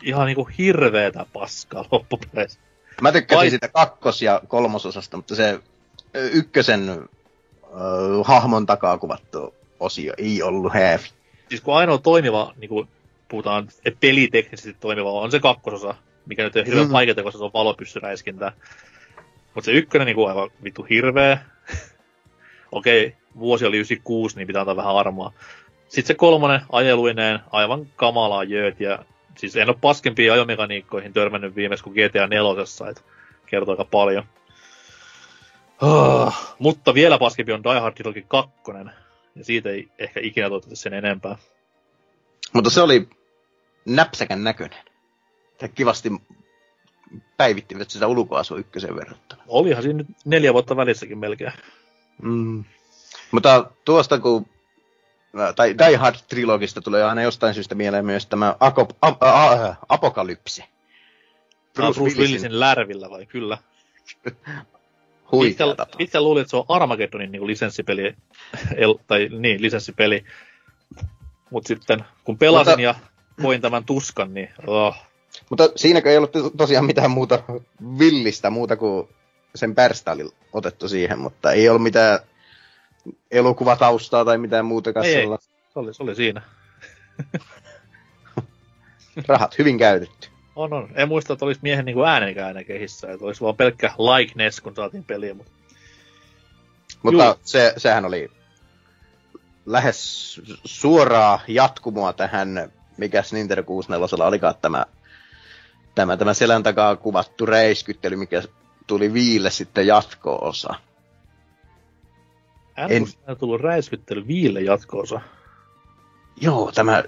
Speaker 2: ihan niinku hirveetä paskaa loppupeleissä.
Speaker 4: Mä tykkäsin
Speaker 2: Vai-
Speaker 4: sitä kakkos- ja kolmososasta, mutta se ykkösen ö, hahmon takaa kuvattu osio ei ollut häävi.
Speaker 2: Siis kun ainoa toimiva, niin kuin puhutaan peliteknisesti toimiva, on se kakkososa, mikä nyt ole hirveän
Speaker 4: Mm.
Speaker 2: vaikeaa, koska se on valopyssyräiskintä. Mutta se ykkönen niin kuin aivan vittu hirveä. Okei, vuosi oli 96, niin pitää antaa vähän armoa. Sitten se kolmonen ajeluineen, aivan kamalaa jööt, ja siis en ole paskempiin ajomekaniikkoihin törmännyt viimeksi kuin GTA 4, että kertoo aika paljon. Ah, mutta vielä paskempi on Die Hard Trilogy 2, ja siitä ei ehkä ikinä toivottavasti sen enempää.
Speaker 4: Mutta se oli näpsäkän näköinen. Ja kivasti päivittivät sitä ulkoasua ykkösen verrattuna.
Speaker 2: Olihan siinä nyt neljä vuotta välissäkin melkein.
Speaker 4: Mm. Mutta tuosta kun, tai Die Hard trilogista tulee aina jostain syystä mieleen myös tämä Akop, a, a, a, Apokalypse.
Speaker 2: Bruce, Bruce Willisin lärvillä vai kyllä? Itse, itse luulin, että se on Armageddonin niin lisenssipeli, el, tai niin, lisenssipeli. Mut sitten, kun pelasin
Speaker 4: Mutta-
Speaker 2: ja koin tämän tuskan, niin oh,
Speaker 4: Mutta siinäkö ei ollut to- tosiaan mitään muuta villistä, muuta kuin sen pärstä oli otettu siihen, mutta ei ollut mitään elokuvataustaa tai mitään muuta
Speaker 2: Ei, ei. se oli, se oli siinä.
Speaker 4: Rahat hyvin käytetty.
Speaker 2: On, on. En muista, että olisi miehen niin äänenkään aina kehissä. Että olisi vaan pelkkä likeness, kun saatiin peliä. Mutta
Speaker 4: Mutta
Speaker 2: Juu.
Speaker 4: se, sehän oli lähes suoraa jatkumoa tähän, mikäs Nintendo 64 olikaan tämä, tämä, tämä selän takaa kuvattu räiskyttely, mikä tuli viille sitten jatko-osa. En-
Speaker 2: en on tullut räiskyttely viille jatkoosa.
Speaker 4: Joo, tämä,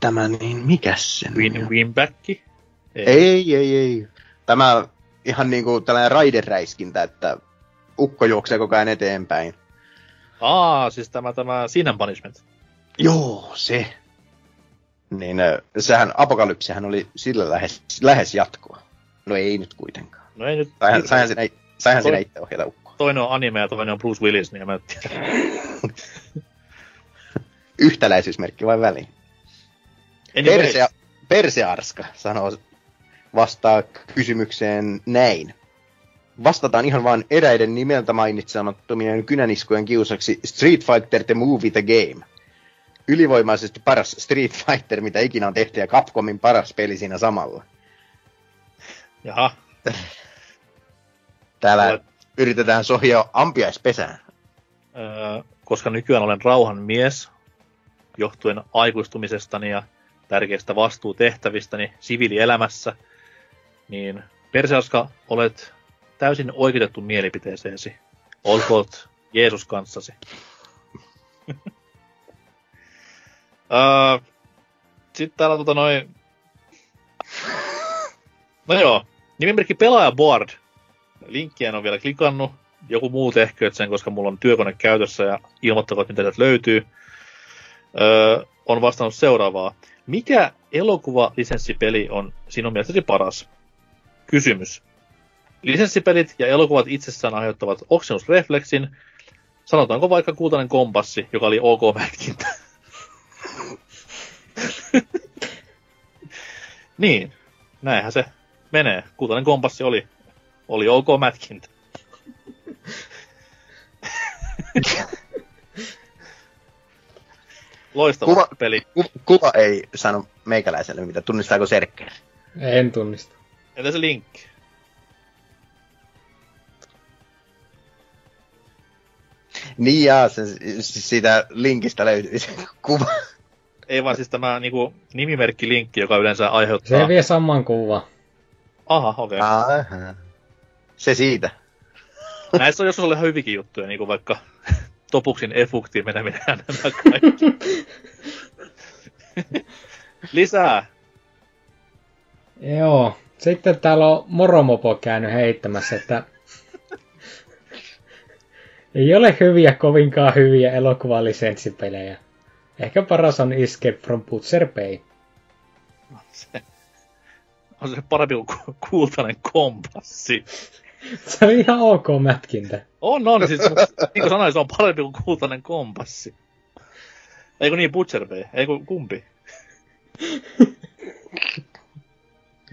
Speaker 4: tämä niin, mikäs sen?
Speaker 2: Win, winbacki?
Speaker 4: Ei, ei, ei. Tämä ihan niinku tällainen raideräiskintä, että ukko juoksee koko ajan eteenpäin.
Speaker 2: Aa, siis tämä, tämä Sin and Punishment.
Speaker 4: Joo, se. Niin sehän, Apokalypsihän oli sillä lähes, lähes jatkoa. No ei nyt kuitenkaan.
Speaker 2: No ei nyt...
Speaker 4: Saihan, siinä, saihan siinä
Speaker 2: Toi-
Speaker 4: itse ohjata ukkoa.
Speaker 2: Toinen on anime ja toinen on Bruce Willis, niin en mä nyt tiedä.
Speaker 4: Yhtäläisyysmerkki vai väliin?
Speaker 2: Anyway,
Speaker 4: Persea, Persearska sanoo, vastaa kysymykseen näin. Vastataan ihan vain eräiden nimeltä mainitsemattomien kynäniskujen kiusaksi Street Fighter The Movie The Game. Ylivoimaisesti paras Street Fighter, mitä ikinä on tehty, ja Capcomin paras peli siinä samalla.
Speaker 2: Jaha,
Speaker 4: Täällä
Speaker 2: Olet-
Speaker 4: yritetään sohia ampiaispesään.
Speaker 2: öö, koska nykyään olen rauhan mies, johtuen aikuistumisestani ja tärkeistä vastuutehtävistäni siviilielämässä, niin Perseaska, olet täysin oikeutettu mielipiteeseesi. Olkoot Jeesus kanssasi. öö, Sitten täällä tota noin... No joo, nimimerkki Pelaaja Board. Linkkiä en ole vielä klikannut. Joku muu tehkööt sen, koska mulla on työkone käytössä ja ilmoittakoon, mitä täältä löytyy. Öö, on vastannut seuraavaa. Mikä elokuvalisenssipeli on sinun mielestäsi paras? Kysymys. Lisenssipelit ja elokuvat itsessään aiheuttavat oksennusrefleksin. Sanotaanko vaikka Kultainen kompassi, joka oli OK-merkintä? niin, näinhän se menee. Kultainen kompassi oli, oli OK-mätkintä. Loistava
Speaker 4: Kuva-
Speaker 2: peli.
Speaker 4: Ku, kuva ei sano meikäläiselle mitä. Tunnistaako Serkkeä?
Speaker 3: En tunnista.
Speaker 2: Entä se linkki?
Speaker 4: Niin jaa, se, siitä linkistä löytyy se kuva.
Speaker 2: Ei vaan siis tämä niinku, nimimerkki-linkki, joka yleensä aiheuttaa...
Speaker 3: Se vie saman kuvan.
Speaker 2: Aha, okei. Okay.
Speaker 4: Aha. Se siitä.
Speaker 2: Näissä on joskus ollut ihan hyvikin juttuja, niin kuin vaikka Topuksin efuktiin meneminen ja nämä kaikki. Lisää.
Speaker 3: Joo. Sitten täällä on Moromopo käynyt heittämässä, että ei ole hyviä, kovinkaan hyviä elokuvalisenssipelejä. Ehkä paras on Escape from Butcher Bay.
Speaker 2: Se, on se parempi kuin ku- kultainen kompassi.
Speaker 3: Se oli ihan ok mätkintä.
Speaker 2: On, on. Siis, niin kuin sanoin, se on parempi kuin kultainen kompassi. Eikö niin, Butcher Bay? Eikö kumpi?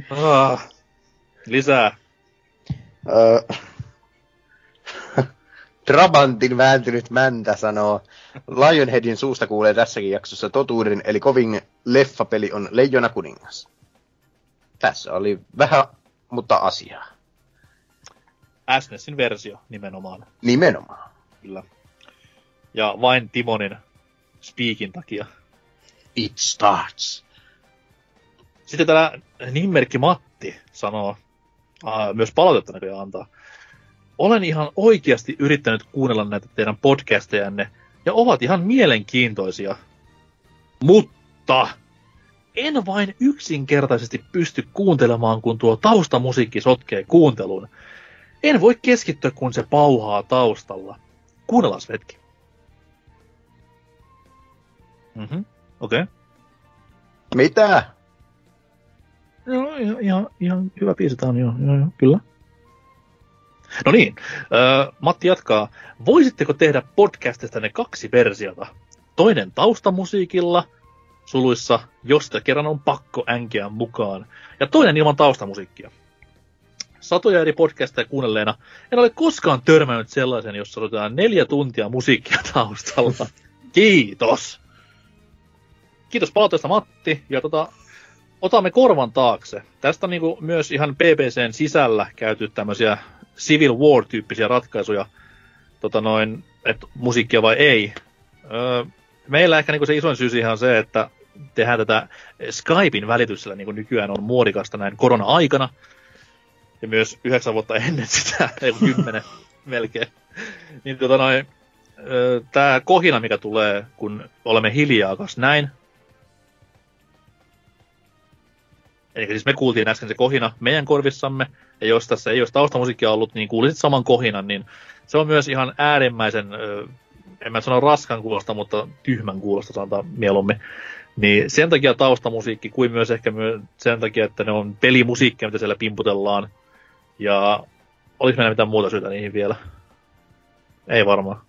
Speaker 2: ah. Lisää.
Speaker 4: Trabantin vääntynyt mäntä sanoo, Lionheadin suusta kuulee tässäkin jaksossa totuuden, eli kovin leffapeli on Leijona kuningas. Tässä oli vähän, mutta asiaa.
Speaker 2: SNESin versio nimenomaan.
Speaker 4: Nimenomaan.
Speaker 2: Kyllä. Ja vain Timonin speakin takia.
Speaker 4: It starts.
Speaker 2: Sitten täällä nimimerkki Matti sanoo, aa, myös palautetta näköjään antaa. Olen ihan oikeasti yrittänyt kuunnella näitä teidän podcastejanne, ja ovat ihan mielenkiintoisia. Mutta en vain yksinkertaisesti pysty kuuntelemaan, kun tuo taustamusiikki sotkee kuuntelun. En voi keskittyä, kun se pauhaa taustalla. Kuunnellaan hetki. Mhm, okei. Okay.
Speaker 4: Mitä?
Speaker 2: Joo, ihan, ihan, ihan hyvä biisi tää on, joo, joo, joo kyllä. No niin, äh, Matti jatkaa. Voisitteko tehdä podcastista ne kaksi versiota? Toinen taustamusiikilla, suluissa, jos sitä kerran on pakko änkeä mukaan, ja toinen ilman taustamusiikkia. Satoja eri podcasteja kuunnelleena en ole koskaan törmännyt sellaisen, jossa otetaan neljä tuntia musiikkia taustalla. Kiitos! Kiitos palautteesta Matti, ja tota, otamme korvan taakse. Tästä on niinku myös ihan BBCn sisällä käyty tämmöisiä Civil War-tyyppisiä ratkaisuja, tota noin, että musiikkia vai ei. Öö, meillä ehkä niinku se isoin syy siihen on se, että tehdään tätä Skypein välityksellä, niin kuin nykyään on muodikasta näin korona-aikana. Ja myös yhdeksän vuotta ennen sitä, ei kymmenen melkein. Niin tota noin, tää kohina, mikä tulee, kun olemme hiljaa kas näin, Eli siis me kuultiin äsken se kohina meidän korvissamme, ja jos tässä ei olisi taustamusiikkia ollut, niin kuulisit saman kohinan, niin se on myös ihan äärimmäisen, en mä sano raskan kuulosta, mutta tyhmän kuulosta sanotaan mieluummin. Niin sen takia taustamusiikki, kuin myös ehkä myös sen takia, että ne on pelimusiikkia, mitä siellä pimputellaan. Ja oliko meillä mitään muuta syytä niihin vielä? Ei varmaan.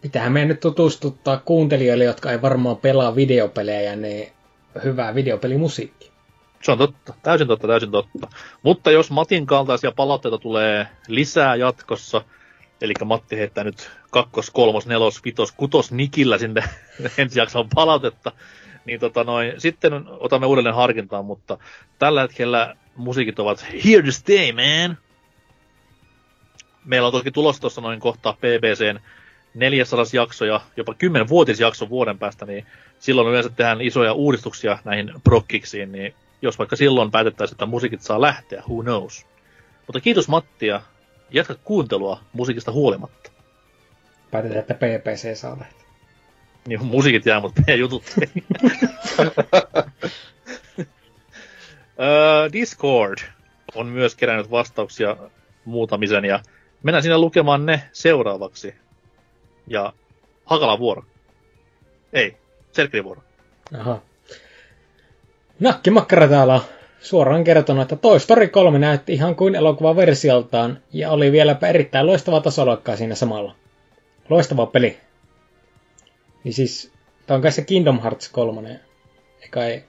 Speaker 3: Pitäähän meidän nyt tutustuttaa kuuntelijoille, jotka ei varmaan pelaa videopelejä, niin hyvää videopelimusiikki.
Speaker 2: Se on totta, täysin totta, täysin totta. Mutta jos Matin kaltaisia palautteita tulee lisää jatkossa, eli Matti heittää nyt kakkos, kolmos, nelos, vitos, kutos nikillä sinne ensi jakson palautetta, niin tota noin, sitten otamme uudelleen harkintaan, mutta tällä hetkellä musiikit ovat here to stay, man! Meillä on toki tulossa tuossa noin kohta BBCn 400 jakso ja jopa 10 vuotisjakso vuoden päästä, niin silloin yleensä tehdään isoja uudistuksia näihin prokkiksiin, niin jos vaikka silloin päätettäisiin, että musiikit saa lähteä, who knows. Mutta kiitos Matti ja jatka kuuntelua musiikista huolimatta.
Speaker 3: Päätetään, että PPC saa lähteä.
Speaker 2: Niin musiikit jää, mutta meidän jutut ei. Discord on myös kerännyt vastauksia muutamisen ja mennään sinne lukemaan ne seuraavaksi. Ja Hakala vuoro. Ei, Serkkelin vuoro.
Speaker 3: Aha. Nakkimakkara täällä suoraan kertonut, että Toy Story 3 näytti ihan kuin elokuva versioltaan ja oli vieläpä erittäin loistava tasoloikkaa siinä samalla. Loistava peli. Niin siis, tää on kai se Kingdom Hearts 3, eikä ei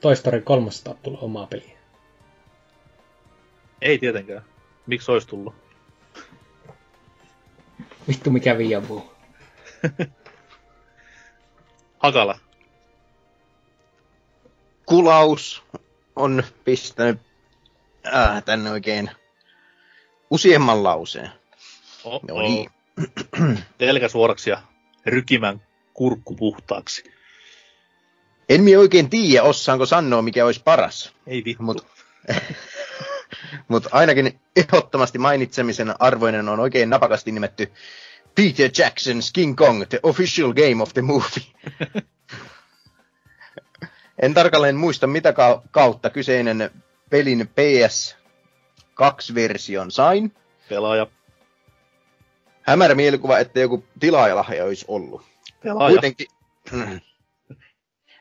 Speaker 3: Toy Story 3 tullut omaa peliä.
Speaker 2: Ei tietenkään. Miksi olisi tullut?
Speaker 3: Vittu mikä viiavuu.
Speaker 2: Hakala.
Speaker 4: Kulaus on pistänyt äh, tänne oikein useamman lauseen.
Speaker 2: Oh,
Speaker 4: No niin.
Speaker 2: Telkä suoraksi ja rykimän kurkku puhtaaksi.
Speaker 4: En minä oikein tiedä, osaanko sanoa, mikä olisi paras.
Speaker 2: Ei vittu.
Speaker 4: Mut, Mutta ainakin ehdottomasti mainitsemisen arvoinen on oikein napakasti nimetty Peter Jackson's King Kong, the official game of the movie. en tarkalleen muista, mitä ka- kautta kyseinen pelin PS2-version sain.
Speaker 2: Pelaaja.
Speaker 4: Hämärä mielikuva, että joku tilaajalahja olisi ollut.
Speaker 2: Pelaaja.
Speaker 4: Kuitenkin,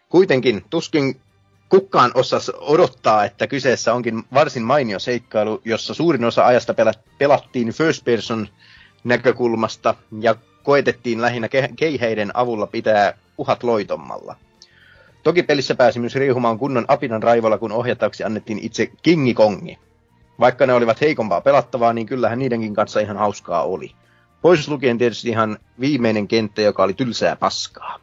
Speaker 4: kuitenkin tuskin kukaan osas odottaa, että kyseessä onkin varsin mainio seikkailu, jossa suurin osa ajasta pela- pelattiin first person näkökulmasta ja koetettiin lähinnä ke- keiheiden avulla pitää uhat loitommalla. Toki pelissä pääsi myös riihumaan kunnon apinan raivolla, kun ohjattavaksi annettiin itse Kingi Kongi. Vaikka ne olivat heikompaa pelattavaa, niin kyllähän niidenkin kanssa ihan hauskaa oli. Pois lukien tietysti ihan viimeinen kenttä, joka oli tylsää paskaa.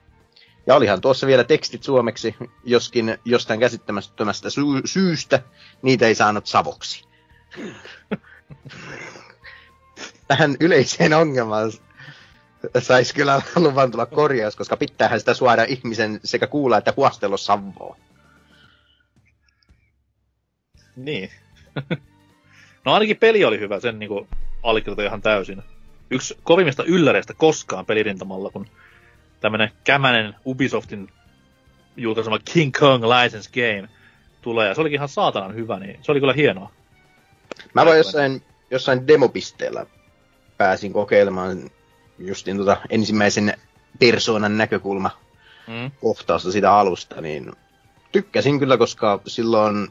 Speaker 4: Ja olihan tuossa vielä tekstit suomeksi, joskin jostain käsittämättömästä sy- syystä niitä ei saanut savoksi. Tähän yleiseen ongelmaan saisi kyllä luvan tulla korjaus, koska pitäähän sitä suoda ihmisen sekä kuulla että huostella savoa.
Speaker 2: Niin. no ainakin peli oli hyvä, sen niinku allekirjoitan ihan täysin. Yksi kovimmista ylläreistä koskaan pelirintamalla, kun tämmönen kämänen Ubisoftin julkaisema King Kong License Game tulee, ja se olikin ihan saatanan hyvä, niin se oli kyllä hienoa.
Speaker 4: Mä voin jossain, jossain demopisteellä pääsin kokeilemaan justin tota ensimmäisen persoonan näkökulma
Speaker 2: Mm.
Speaker 4: kohtausta sitä alusta, niin tykkäsin kyllä, koska silloin,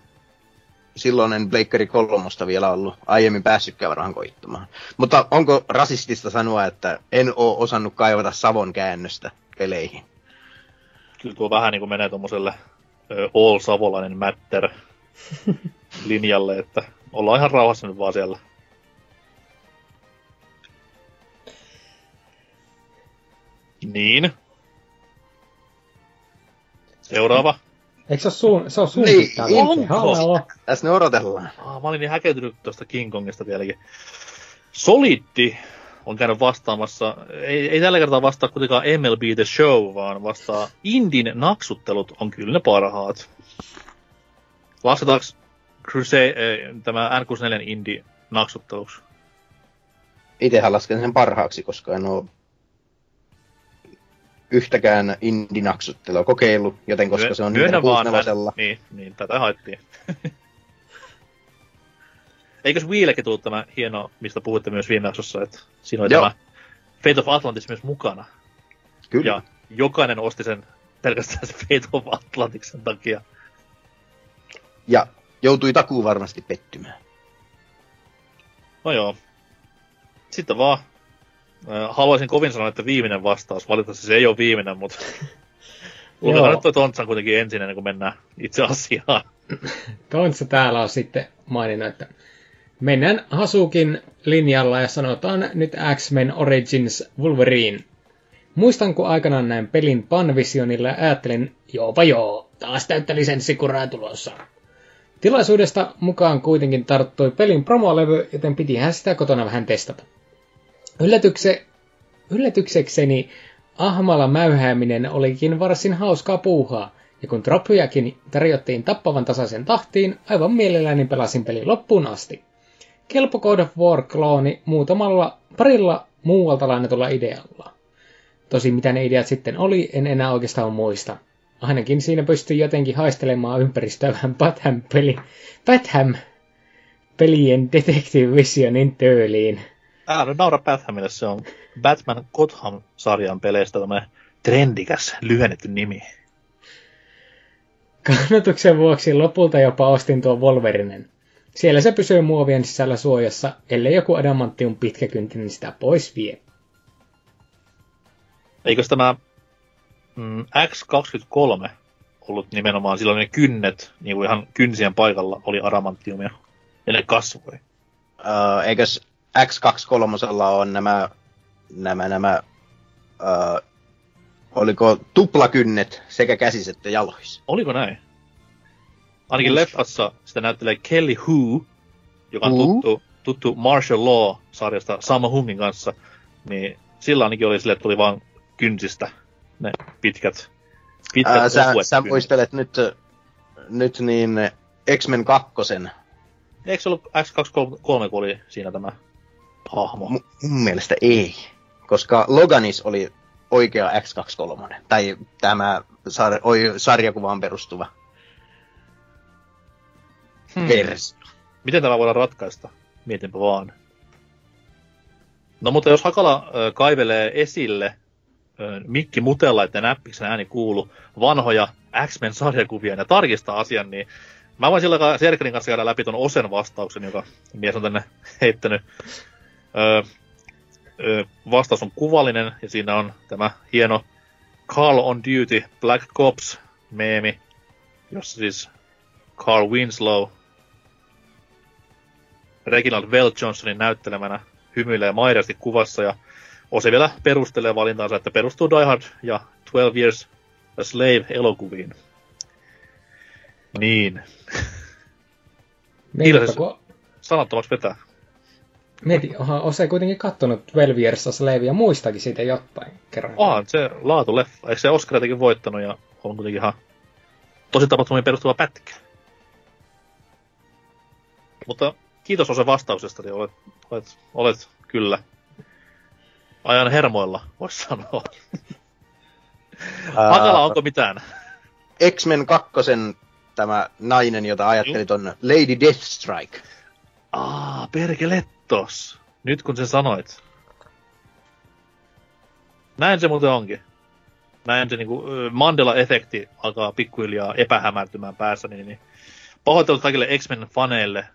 Speaker 4: silloin en Blakeri kolmosta vielä ollut aiemmin päässytkään varmaan koittamaan. Mutta onko rasistista sanoa, että en oo osannut kaivata Savon käännöstä peleihin?
Speaker 2: Kyllä tuo vähän niinku menee tommoselle ö, All Savolainen Matter linjalle, että ollaan ihan rauhassa nyt vaan siellä. Niin. Seuraava.
Speaker 3: Eikö se ole suun, se on suun
Speaker 4: Niin,
Speaker 2: onko?
Speaker 4: Tässä ne odotellaan.
Speaker 2: Ah, mä olin niin häkeltynyt tuosta King Kongista vieläkin. Solitti on käynyt vastaamassa, ei, ei tällä kertaa vastaa kuitenkaan MLB The Show, vaan vastaa Indin naksuttelut on kyllä ne parhaat. Lasketaanko Crusade, eh, tämä N64 Indi naksutteluksi?
Speaker 4: Itsehän lasken sen parhaaksi, koska en oo yhtäkään indinaksuttelua kokeillut, joten koska se on
Speaker 2: Myönnä vaan,
Speaker 4: 64
Speaker 2: Niin, niin, tätä haettiin. Eikös Wiillekin tullut tämä hieno, mistä puhuitte myös viime jaksossa, että siinä oli
Speaker 4: Joo.
Speaker 2: tämä Fate of Atlantis myös mukana.
Speaker 4: Kyllä.
Speaker 2: Ja jokainen osti sen pelkästään se Fate of Atlanticsen takia.
Speaker 4: Ja joutui takuu varmasti pettymään.
Speaker 2: No joo. Sitten vaan. Äh, haluaisin kovin sanoa, että viimeinen vastaus. Valitettavasti se ei ole viimeinen, mutta... Luketaan nyt toi Tontsan kuitenkin ensin, ennen kuin mennään itse asiaan.
Speaker 3: Tontsa täällä on sitten maininnut, että mennään Hasukin linjalla ja sanotaan nyt X-Men Origins Wolverine. Muistan, kun aikanaan näin pelin Panvisionilla ja ajattelin, joopa joo, taas täyttä lisenssikuraa tulossa. Tilaisuudesta mukaan kuitenkin tarttui pelin promolevy, joten pitihän sitä kotona vähän testata. Yllätykse, yllätyksekseni ahmalla mäyhääminen olikin varsin hauskaa puuhaa, ja kun droppujakin tarjottiin tappavan tasaisen tahtiin, aivan mielelläni pelasin pelin loppuun asti. Kelpo God of War-klooni muutamalla parilla muualta lainatulla idealla. Tosi mitä ne ideat sitten oli, en enää oikeastaan muista. Ainakin siinä pystyi jotenkin haistelemaan ympäristöä vähän Batham peli, Batham pelien Detective Visionin tööliin.
Speaker 2: Älä nyt naura Bathamille, se on Batman Gotham-sarjan peleistä tämmönen trendikäs lyhennetty nimi.
Speaker 3: Kannatuksen vuoksi lopulta jopa ostin tuon Wolverinen. Siellä se pysyy muovien sisällä suojassa, ellei joku adamanttium pitkäkyntinen sitä pois vie.
Speaker 2: Eikös tämä mm, X23 ollut nimenomaan silloin ne kynnet, niin kuin ihan kynsien paikalla oli adamanttiumia, ja ne kasvoi.
Speaker 4: Öö, eikös X23 on nämä, nämä, nämä öö, oliko tuplakynnet sekä käsissä että jaloissa?
Speaker 2: Oliko näin? Ainakin leffassa sitä näyttelee Kelly Hu, joka on tuttu, tuttu Martial Law-sarjasta Sama Hungin kanssa. Niin sillä ainakin oli sille, että tuli vaan kynsistä ne pitkät, pitkät
Speaker 4: Ää, sä, sä muistelet nyt, nyt niin X-Men 2.
Speaker 2: Eikö se ollut X23, kun oli siinä tämä hahmo?
Speaker 4: M- mun mielestä ei. Koska Loganis oli oikea X23. Tai tämä sar- oi- sarjakuvaan perustuva
Speaker 2: Hmm.
Speaker 4: versio.
Speaker 2: Miten tämä voidaan ratkaista? Mietinpä vaan. No mutta jos Hakala ö, kaivelee esille ö, mikki mutella, että näppiksen ääni kuulu vanhoja X-Men sarjakuvia ja tarkistaa asian, niin mä voin sillä aikaa Serkelin kanssa käydä läpi ton Osen vastauksen, joka mies on tänne heittänyt. Ö, ö, vastaus on kuvallinen ja siinä on tämä hieno Carl on Duty Black Cops meemi, jossa siis Carl Winslow Reginald Vell Johnsonin näyttelemänä hymyilee maireasti kuvassa ja Ose vielä perustelee valintaansa, että perustuu Die Hard ja 12 Years a Slave elokuviin. Niin,
Speaker 3: Mietipä,
Speaker 2: Ilves-
Speaker 3: kun
Speaker 2: sanattomaksi vetää.
Speaker 3: Mieti, onhan Ose kuitenkin kattonut 12 Years a Slave ja muistakin siitä jotain kerran.
Speaker 2: Onhan se laatu leffa. Eikö se Oscaritakin voittanut ja on kuitenkin ihan tosi tapahtumiin perustuva pätkä. Mutta kiitos Ose vastauksesta, niin olet, olet, olet kyllä ajan hermoilla, voisi sanoa. Hakala, onko mitään?
Speaker 4: X-Men 2. tämä nainen, jota ajattelit, on Lady Deathstrike.
Speaker 2: Aa, perkelettos. Nyt kun sen sanoit. Näin se muuten onkin. Näin se niinku, Mandela-efekti alkaa pikkuhiljaa epähämärtymään päässäni, niin, niin pahoittelut kaikille X-Men-faneille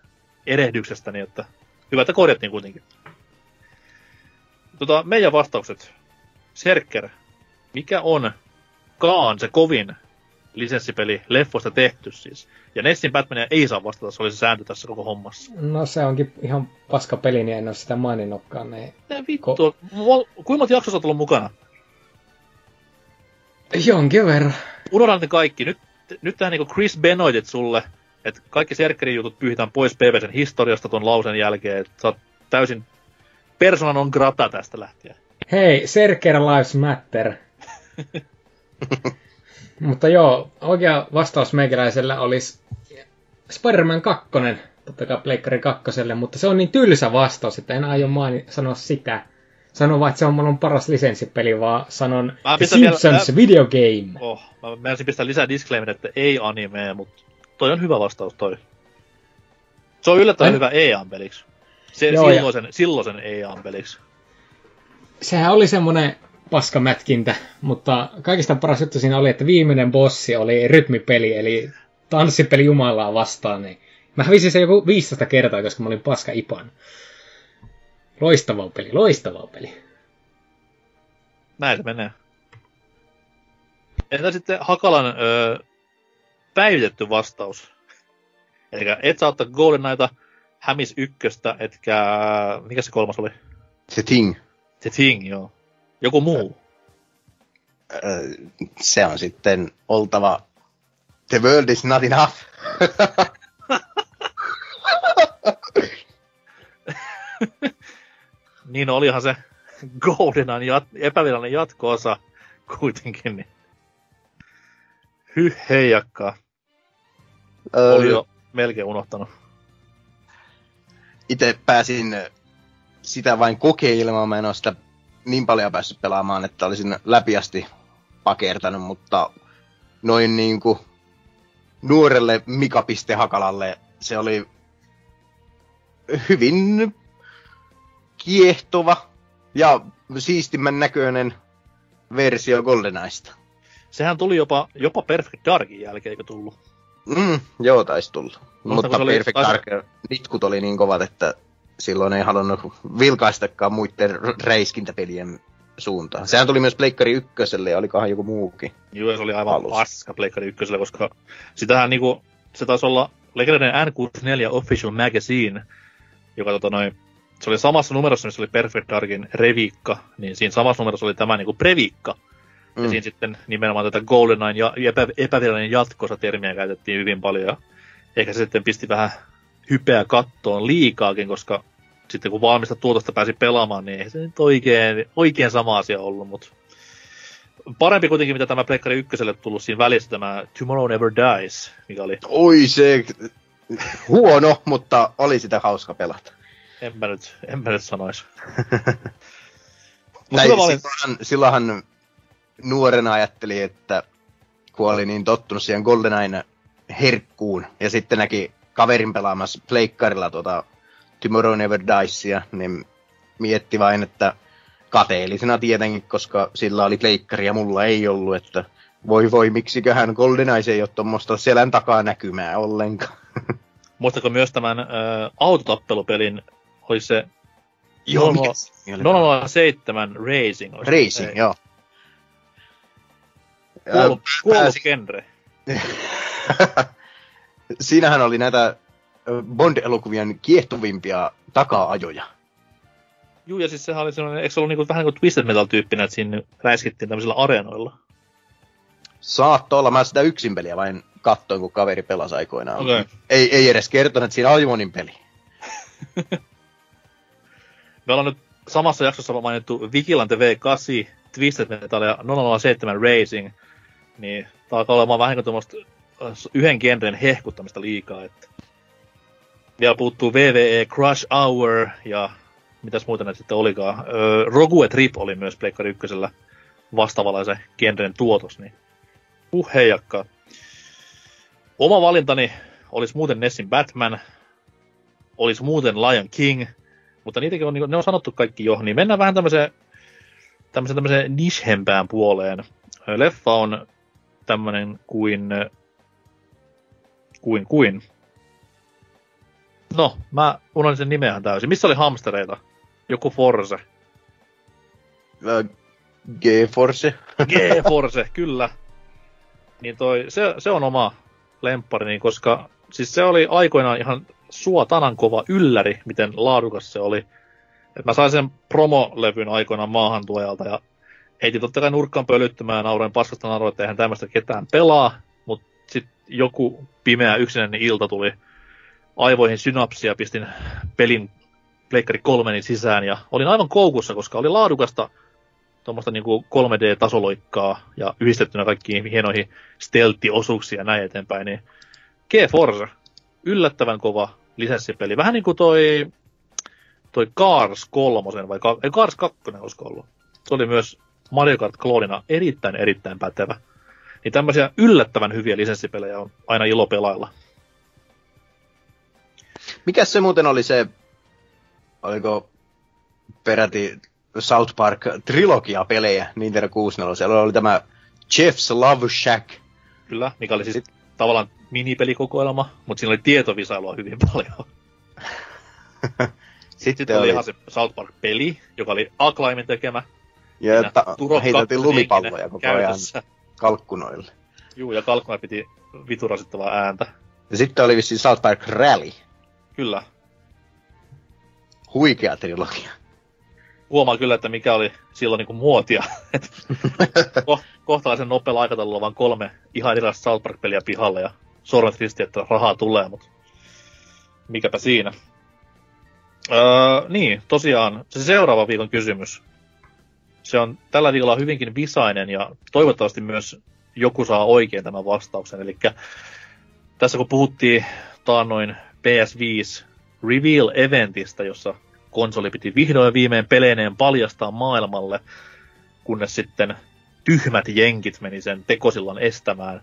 Speaker 2: erehdyksestäni, että hyvä, että korjattiin kuitenkin. Tota, meidän vastaukset. Serker, mikä on Kaan se kovin lisenssipeli leffoista tehty siis? Ja Nessin Batmania ei saa vastata, se oli se sääntö tässä koko hommassa.
Speaker 3: No se onkin ihan paska peli, niin en ole sitä maininnutkaan. Niin...
Speaker 2: Mitä vittua? Ko- Kuinka monta jaksoa sä oot ollut mukana?
Speaker 3: Jonkin verran.
Speaker 2: Unohdan ne kaikki. Nyt, nyt tähän niinku Chris Benoitit sulle, että kaikki Serkkerin jutut pyyhitään pois PVCn historiasta ton lausen jälkeen, että sä oot täysin persona non grata tästä lähtien.
Speaker 3: Hei, Serker Lives Matter. Mutta joo, oikea vastaus meikäläisellä olisi Spider-Man 2, totta kai Pleikkari 2, mutta se on niin tylsä vastaus, että en aio maini- sanoa sitä. Sano vaan, että se on maailman paras lisenssipeli, vaan sanon
Speaker 2: Mä
Speaker 3: The
Speaker 2: vielä-
Speaker 3: Simpsons
Speaker 2: mä-
Speaker 3: video game.
Speaker 2: Oh, mä menisin pistää lisää disclaimer, että ei anime, mutta toi on hyvä vastaus toi. Se on yllättävän
Speaker 3: Ai-
Speaker 2: hyvä EA-peliksi. Se,
Speaker 3: Joo, ja-
Speaker 2: silloisen, silloisen EA-peliksi.
Speaker 3: Sehän oli semmonen paskamätkintä, mutta kaikista paras juttu siinä oli, että viimeinen bossi oli rytmipeli, eli tanssipeli Jumalaa vastaan, niin mä hävisin sen joku 15 kertaa, koska mä olin paska ipan. Loistava peli, loistava peli.
Speaker 2: Näin se menee. Entä sitten Hakalan öö, päivitetty vastaus? Eli et saa ottaa GoldenEyeta, Hämis ykköstä, etkä... Mikä se kolmas oli?
Speaker 4: Se Ting.
Speaker 2: The Thing, joo. Joku muu.
Speaker 4: Öö, se on sitten oltava The world is not enough.
Speaker 2: Niin olihan se Goldenan jat- epävirallinen jatko-osa kuitenkin. Niin. Hyh heijakkaa.
Speaker 4: Öö,
Speaker 2: Oli jo melkein unohtanut.
Speaker 4: itse pääsin sitä vain kokeilemaan, mä en ole sitä niin paljon päässyt pelaamaan, että olisin läpiasti pakertanut, mutta noin niinku nuorelle Mika.Hakalalle Hakalalle se oli hyvin kiehtova ja siistimmän näköinen versio GoldenEyesta.
Speaker 2: Sehän tuli jopa, jopa Perfect Darkin jälkeen, eikö tullut?
Speaker 4: Mm, joo, taisi tulla. Mutta
Speaker 2: oli-
Speaker 4: Perfect
Speaker 2: taisi-
Speaker 4: Dark nitkut oli niin kovat, että silloin ei halunnut vilkaistakaan muiden r- räiskintäpelien suuntaan. Sehän tuli myös Pleikkari ykköselle ja olikohan joku muukin.
Speaker 2: Joo, se oli aivan
Speaker 4: Alussa.
Speaker 2: paska Pleikkari ykkösellä, koska sitähän niinku, se taisi olla legendaarinen N64 Official Magazine, joka tota noin, se oli samassa numerossa, missä oli Perfect Darkin Revikka, niin siinä samassa numerossa oli tämä niinku Previkka. Mm. Ja siinä sitten nimenomaan tätä GoldenEye ja epä, epävirallinen jatkosa termiä käytettiin hyvin paljon. Ja ehkä se sitten pisti vähän hypeä kattoon liikaakin, koska sitten kun valmista tuotosta pääsi pelaamaan, niin ei se nyt oikein, oikein sama asia ollut, mutta parempi kuitenkin, mitä tämä Pleikkari ykköselle tullut siinä välissä, tämä Tomorrow Never Dies, mikä oli,
Speaker 4: Oi se huono, mutta oli sitä hauska pelata.
Speaker 2: en mä nyt, en mä nyt sanois.
Speaker 4: Näin,
Speaker 2: valinta.
Speaker 4: silloinhan, silloinhan nuorena ajattelin, että kun oli niin tottunut siihen GoldenEyen herkkuun, ja sitten näki kaverin pelaamassa pleikkarilla tuota Tomorrow Never Diesia, niin mietti vain, että kateellisena tietenkin, koska sillä oli pleikkari ja mulla ei ollut, että voi voi, miksiköhän GoldenEye ei ole tuommoista selän takaa näkymää ollenkaan.
Speaker 2: Muistatko myös tämän äh, autotappelupelin, oli se
Speaker 4: Joo,
Speaker 2: Nolla-
Speaker 4: mikä se oli?
Speaker 2: 007 Racing.
Speaker 4: Racing,
Speaker 2: ei,
Speaker 4: joo.
Speaker 2: Kuollut, kuollut genre.
Speaker 4: Siinähän oli näitä Bond-elokuvien kiehtovimpia taka-ajoja.
Speaker 2: Juu, ja siis sehän oli sellainen, eikö se ollut niinku, vähän niin kuin Twisted Metal-tyyppinen, että siinä räiskittiin tämmöisillä areenoilla.
Speaker 4: Saattoi olla, mä sitä yksin peliä vain kattoin, kun kaveri pelasi aikoinaan.
Speaker 2: Okei.
Speaker 4: Ei, ei edes kertonut, että siinä oli monin peli.
Speaker 2: Me ollaan nyt samassa jaksossa mainittu Vigilante V8, Twisted Metal ja 007 Racing, niin tää alkaa olemaan vähän kuin tuommoista äh, yhden genren hehkuttamista liikaa, että vielä puuttuu VVE Crush Hour ja mitäs muuta näitä sitten olikaan. Rogue Trip oli myös Pleikkari ykkösellä vastaavalaisen genren tuotos, niin uh heijakkaa. Oma valintani olisi muuten Nessin Batman, olisi muuten Lion King, mutta niitäkin on, niin ne on sanottu kaikki jo, niin mennään vähän tämmöiseen, tämmöiseen, tämmöiseen nishempään puoleen. Leffa on tämmöinen kuin, kuin, kuin. No, mä unohdin sen nimeähän täysin. Missä oli hamstereita? Joku Force.
Speaker 4: G-Force.
Speaker 2: G-Force, kyllä. Niin toi, se, se on oma lempparini, koska siis se oli aikoinaan ihan suotanan kova ylläri, miten laadukas se oli. Et mä sain sen promolevyn aikoinaan maahantuojalta ja heitin totta kai nurkkaan pölyttymään nauroin paskasta nauroin, että eihän tämmöistä ketään pelaa, joku pimeä yksinäinen ilta tuli aivoihin synapsia, pistin pelin Pleikkari 3 sisään ja olin aivan koukussa, koska oli laadukasta tuommoista niinku 3D-tasoloikkaa ja yhdistettynä kaikkiin hienoihin stealth-osuuksia ja näin eteenpäin, niin G-Force, yllättävän kova lisenssipeli. Vähän niin kuin toi, toi Cars 3, vai ei, Cars 2 olisiko ollut. Se oli myös Mario Kart kloonina erittäin erittäin pätevä. Niin tämmöisiä yllättävän hyviä lisenssipelejä on aina ilo pelailla.
Speaker 4: Mikäs se muuten oli se, oliko peräti South Park trilogia-pelejä Nintendo 64. Siellä oli tämä Jeff's Love Shack.
Speaker 2: Kyllä, mikä oli siis tavallaan minipelikokoelma, mutta siinä oli tietovisailua hyvin paljon.
Speaker 4: Sitten,
Speaker 2: Sitten oli ihan se South Park-peli, joka oli Acclaimin tekemä.
Speaker 4: ja ta- heiteltiin
Speaker 2: kakkonen
Speaker 4: lumipalloja koko ajan
Speaker 2: käytössä.
Speaker 4: Kalkkunoille.
Speaker 2: Juu, ja Kalkkonen piti viturasittavaa ääntä.
Speaker 4: Ja sitten oli vissiin South Park Rally.
Speaker 2: Kyllä.
Speaker 4: Huikea trilogia.
Speaker 2: Huomaa kyllä, että mikä oli silloin niinku muotia. Et ko- kohtalaisen nopealla aikataululla vaan kolme ihan erilaista South Park-peliä pihalle ja sormet risti, että rahaa tulee, mutta mikäpä siinä. Öö, niin, tosiaan, se seuraava viikon kysymys. Se on tällä viikolla hyvinkin visainen ja toivottavasti myös joku saa oikein tämän vastauksen. Eli tässä kun puhuttiin taannoin PS5 Reveal-eventistä, jossa konsoli piti vihdoin viimein peleineen paljastaa maailmalle, kunnes sitten tyhmät jenkit meni sen tekosillan estämään.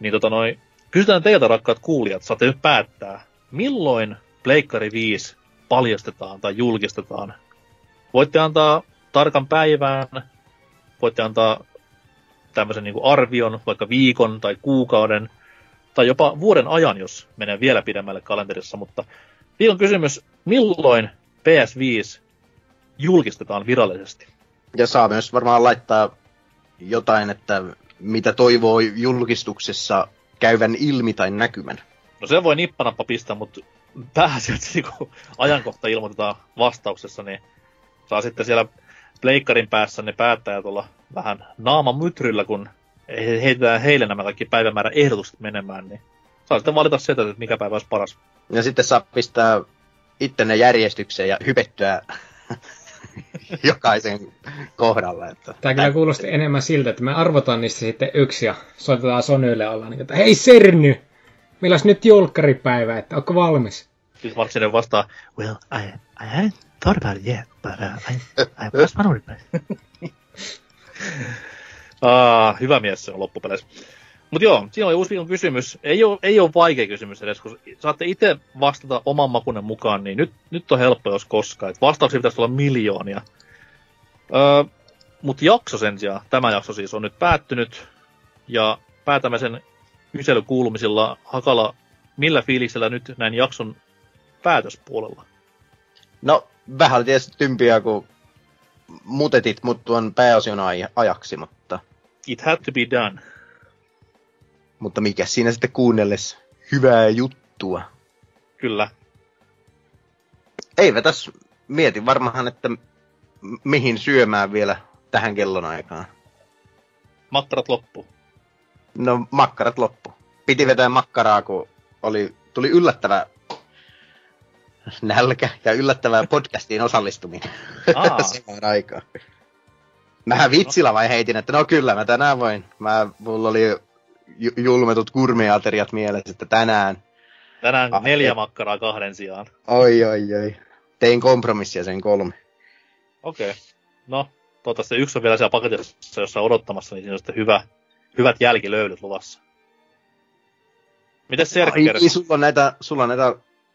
Speaker 2: Niin tota noin, kysytään teiltä rakkaat kuulijat, saatte nyt päättää, milloin Pleikkari 5 paljastetaan tai julkistetaan. Voitte antaa tarkan päivään, voitte antaa tämmöisen niin arvion, vaikka viikon tai kuukauden, tai jopa vuoden ajan, jos menee vielä pidemmälle kalenterissa, mutta viikon kysymys, milloin PS5 julkistetaan virallisesti?
Speaker 4: Ja saa myös varmaan laittaa jotain, että mitä toivoo julkistuksessa käyvän ilmi tai näkymän.
Speaker 2: No se voi nippanappa pistää, mutta pääasiassa kun ajankohta ilmoitetaan vastauksessa, niin saa sitten siellä pleikkarin päässä ne päättäjät olla vähän naama mytryllä, kun he- heitetään heille nämä kaikki päivämäärän ehdotukset menemään, niin saa sitten valita sieltä, että mikä päivä olisi paras.
Speaker 4: Ja sitten saa pistää ittenne järjestykseen ja hypettyä jokaisen kohdalla. Että
Speaker 3: Tämä kyllä kuulosti enemmän siltä, että me arvotaan niistä sitten yksi ja soitetaan Sonylle olla niin, että hei Serny, milläs nyt julkkaripäivä, että onko valmis?
Speaker 2: Siis Marksinen vastaa, well, I, I haven't thought about it yet, but uh, I, I was wondering. ah, hyvä mies se on loppupeleissä. Mutta joo, siinä oli uusi viikon kysymys. Ei ole, ei ole vaikea kysymys edes, kun saatte itse vastata oman makunen mukaan, niin nyt, nyt on helppo jos koskaan. Et vastauksia pitäisi olla miljoonia. Öö, Mutta jakso sen sijaan, tämä jakso siis on nyt päättynyt, ja päätämme sen kyselykuulumisilla Hakala, millä fiiliksellä nyt näin jakson päätöspuolella?
Speaker 4: No, vähän oli tietysti tympiä, kun mutetit mut tuon pääosion aj- ajaksi, mutta,
Speaker 2: It had to be done.
Speaker 4: mutta mikä siinä sitten kuunnelles hyvää juttua.
Speaker 2: Kyllä.
Speaker 4: Eipä tässä mieti varmaan, että mihin syömään vielä tähän kellonaikaan.
Speaker 2: Makkarat loppu.
Speaker 4: No, makkarat loppu. Piti vetää makkaraa, kun oli, tuli yllättävä nälkä ja yllättävää podcastiin osallistuminen
Speaker 2: Aa.
Speaker 4: samaan aikaan. Mähän vitsillä vai heitin, että no kyllä, mä tänään voin. Mä, mulla oli ju- julmetut kurmiateriat mielessä, että tänään.
Speaker 2: Tänään
Speaker 4: Ah,
Speaker 2: neljä makkaraa kahden sijaan.
Speaker 4: Oi, oi, oi. Tein kompromissia sen kolme.
Speaker 2: Okei. Okay. No, toivottavasti yksi on vielä siellä paketissa jossain odottamassa, niin siinä on sitten hyvä, hyvät jälkilöylyt luvassa. Mites Serkker?
Speaker 4: Ai, niin, sulla on näitä, sulla on näitä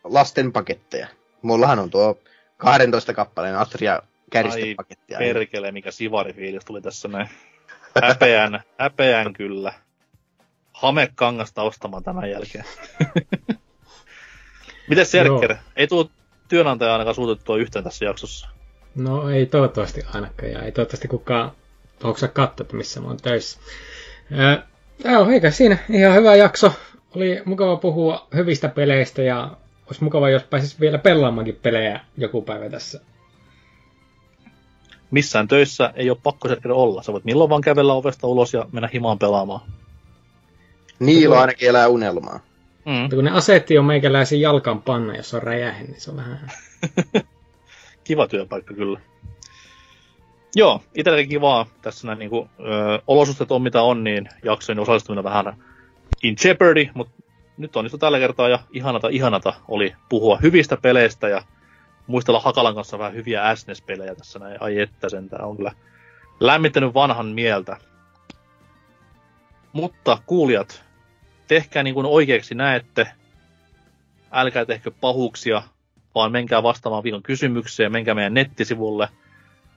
Speaker 4: lasten paketteja. Mullahan on tuo 12 kappaleen Atria kärjestepakettia.
Speaker 2: Perkele, mikä sivarifiilis tuli tässä näin. Häpeän, häpeän kyllä. Hamekangasta ostamaan tämän jälkeen. Mites Serkker? Ei tule työnantaja ainakaan suutettua yhteen tässä jaksossa.
Speaker 3: No ei toivottavasti ainakaan, ja ei toivottavasti kukaan hoksaa katsoa, että missä mä oon töissä. Ää, joo, eikä siinä ihan hyvä jakso. Oli mukava puhua hyvistä peleistä, ja olisi mukava, jos pääsis vielä pelaamaankin pelejä joku päivä tässä.
Speaker 2: Missään töissä ei ole pakko Serkker olla. Sä voit milloin vaan kävellä ovesta ulos ja mennä himaan pelaamaan.
Speaker 4: Niilo ainakin elää unelmaa.
Speaker 2: Mm.
Speaker 3: Mutta kun ne asetti on meikäläisen jalkan panna, jos on räjähe, niin se on vähän...
Speaker 2: kiva työpaikka kyllä. Joo, itselläkin kivaa. Tässä näin niinku, ö, olosuhteet on mitä on, niin jaksojen osallistuminen vähän in jeopardy, mutta nyt onnistui tällä kertaa ja ihanata ihanata oli puhua hyvistä peleistä ja muistella Hakalan kanssa vähän hyviä SNES-pelejä tässä näin. Ai että sentään on kyllä lämmittänyt vanhan mieltä. Mutta kuulijat, tehkää niin kuin oikeaksi näette. Älkää tehkö pahuuksia, vaan menkää vastaamaan viikon kysymykseen, menkää meidän nettisivulle,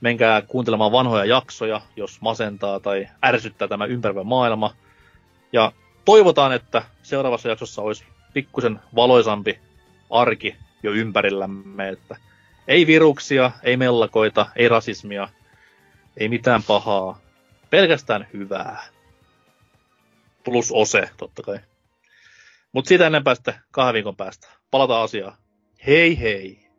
Speaker 8: menkää kuuntelemaan vanhoja jaksoja, jos masentaa tai ärsyttää tämä ympäröivä maailma. Ja toivotaan, että seuraavassa jaksossa olisi pikkusen valoisampi arki jo ympärillämme, että ei viruksia, ei mellakoita, ei rasismia, ei mitään pahaa, pelkästään hyvää. Plus ose, totta kai. Mutta siitä ennen päästä kahden viikon päästä. Palataan asiaan. Hei hei!